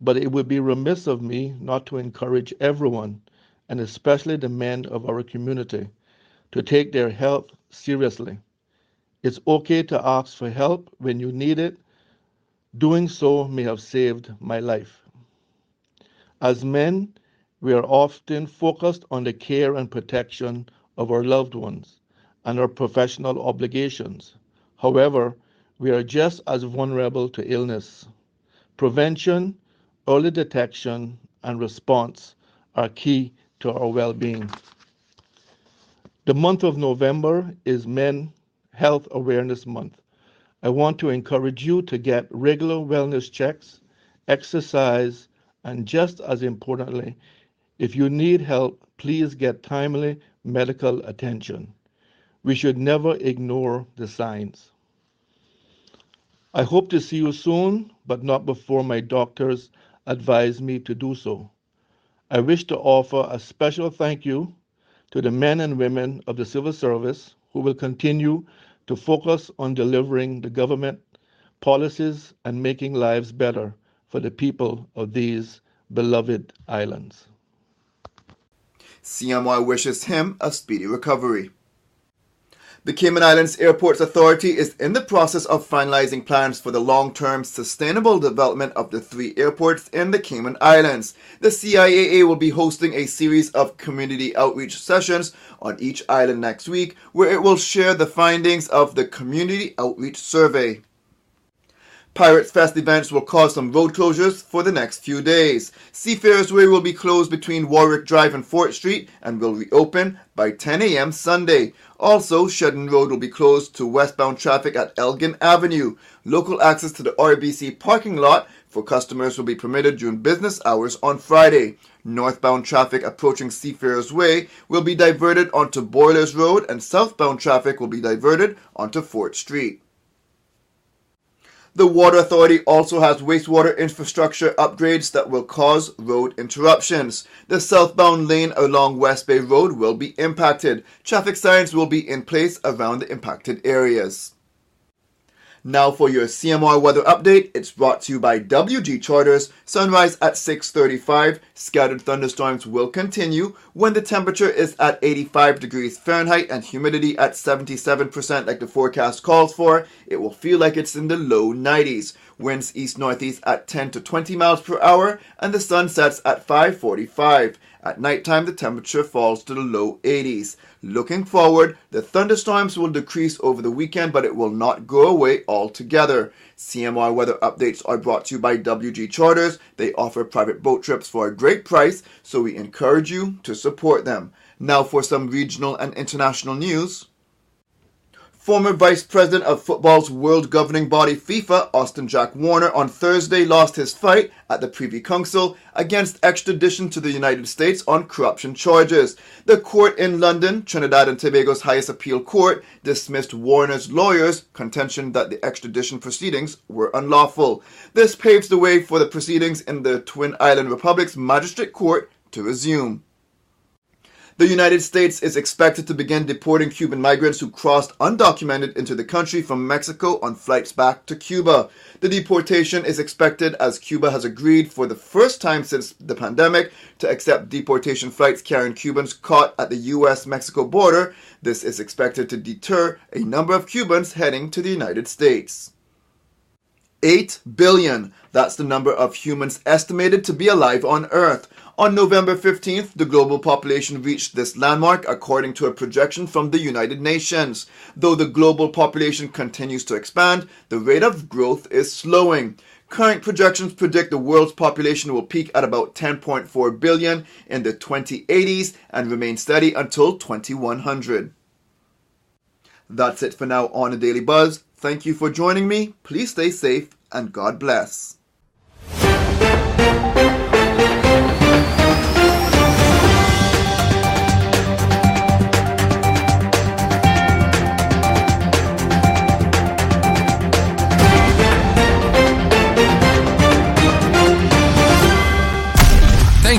Speaker 15: But it would be remiss of me not to encourage everyone, and especially the men of our community, to take their health seriously. It's okay to ask for help when you need it. Doing so may have saved my life. As men, we are often focused on the care and protection of our loved ones and our professional obligations. However, we are just as vulnerable to illness. Prevention, early detection, and response are key to our well being. The month of November is Men Health Awareness Month. I want to encourage you to get regular wellness checks, exercise, and just as importantly, if you need help, please get timely medical attention. We should never ignore the signs. I hope to see you soon, but not before my doctors advise me to do so. I wish to offer a special thank you to the men and women of the civil service who will continue to focus on delivering the government policies, and making lives better for the people of these beloved islands.
Speaker 19: CMY wishes him a speedy recovery. The Cayman Islands Airports Authority is in the process of finalizing plans for the long term sustainable development of the three airports in the Cayman Islands. The CIAA will be hosting a series of community outreach sessions on each island next week, where it will share the findings of the Community Outreach Survey. Pirates Fest events will cause some road closures for the next few days. Seafarers Way will be closed between Warwick Drive and Fort Street and will reopen by 10 a.m. Sunday. Also, Shedden Road will be closed to westbound traffic at Elgin Avenue. Local access to the RBC parking lot for customers will be permitted during business hours on Friday. Northbound traffic approaching Seafarers Way will be diverted onto Boilers Road and southbound traffic will be diverted onto Fort Street. The Water Authority also has wastewater infrastructure upgrades that will cause road interruptions. The southbound lane along West Bay Road will be impacted. Traffic signs will be in place around the impacted areas. Now for your CMR weather update, it's brought to you by WG Charters. Sunrise at 6:35. Scattered thunderstorms will continue when the temperature is at 85 degrees Fahrenheit and humidity at 77% like the forecast calls for. It will feel like it's in the low 90s. Winds east northeast at 10 to 20 miles per hour and the sun sets at 5:45. At nighttime, the temperature falls to the low 80s. Looking forward, the thunderstorms will decrease over the weekend, but it will not go away altogether. CMR weather updates are brought to you by WG Charters. They offer private boat trips for a great price, so we encourage you to support them. Now for some regional and international news. Former Vice President of Football's world governing body FIFA, Austin Jack Warner, on Thursday lost his fight at the Privy Council against extradition to the United States on corruption charges. The court in London, Trinidad and Tobago's highest appeal court, dismissed Warner's lawyers' contention that the extradition proceedings were unlawful. This paves the way for the proceedings in the Twin Island Republic's magistrate court to resume. The United States is expected to begin deporting Cuban migrants who crossed undocumented into the country from Mexico on flights back to Cuba. The deportation is expected as Cuba has agreed for the first time since the pandemic to accept deportation flights carrying Cubans caught at the US Mexico border. This is expected to deter a number of Cubans heading to the United States. 8 billion. That's the number of humans estimated to be alive on Earth. On November 15th, the global population reached this landmark according to a projection from the United Nations. Though the global population continues to expand, the rate of growth is slowing. Current projections predict the world's population will peak at about 10.4 billion in the 2080s and remain steady until 2100. That's it for now on A Daily Buzz. Thank you for joining me. Please stay safe and God bless.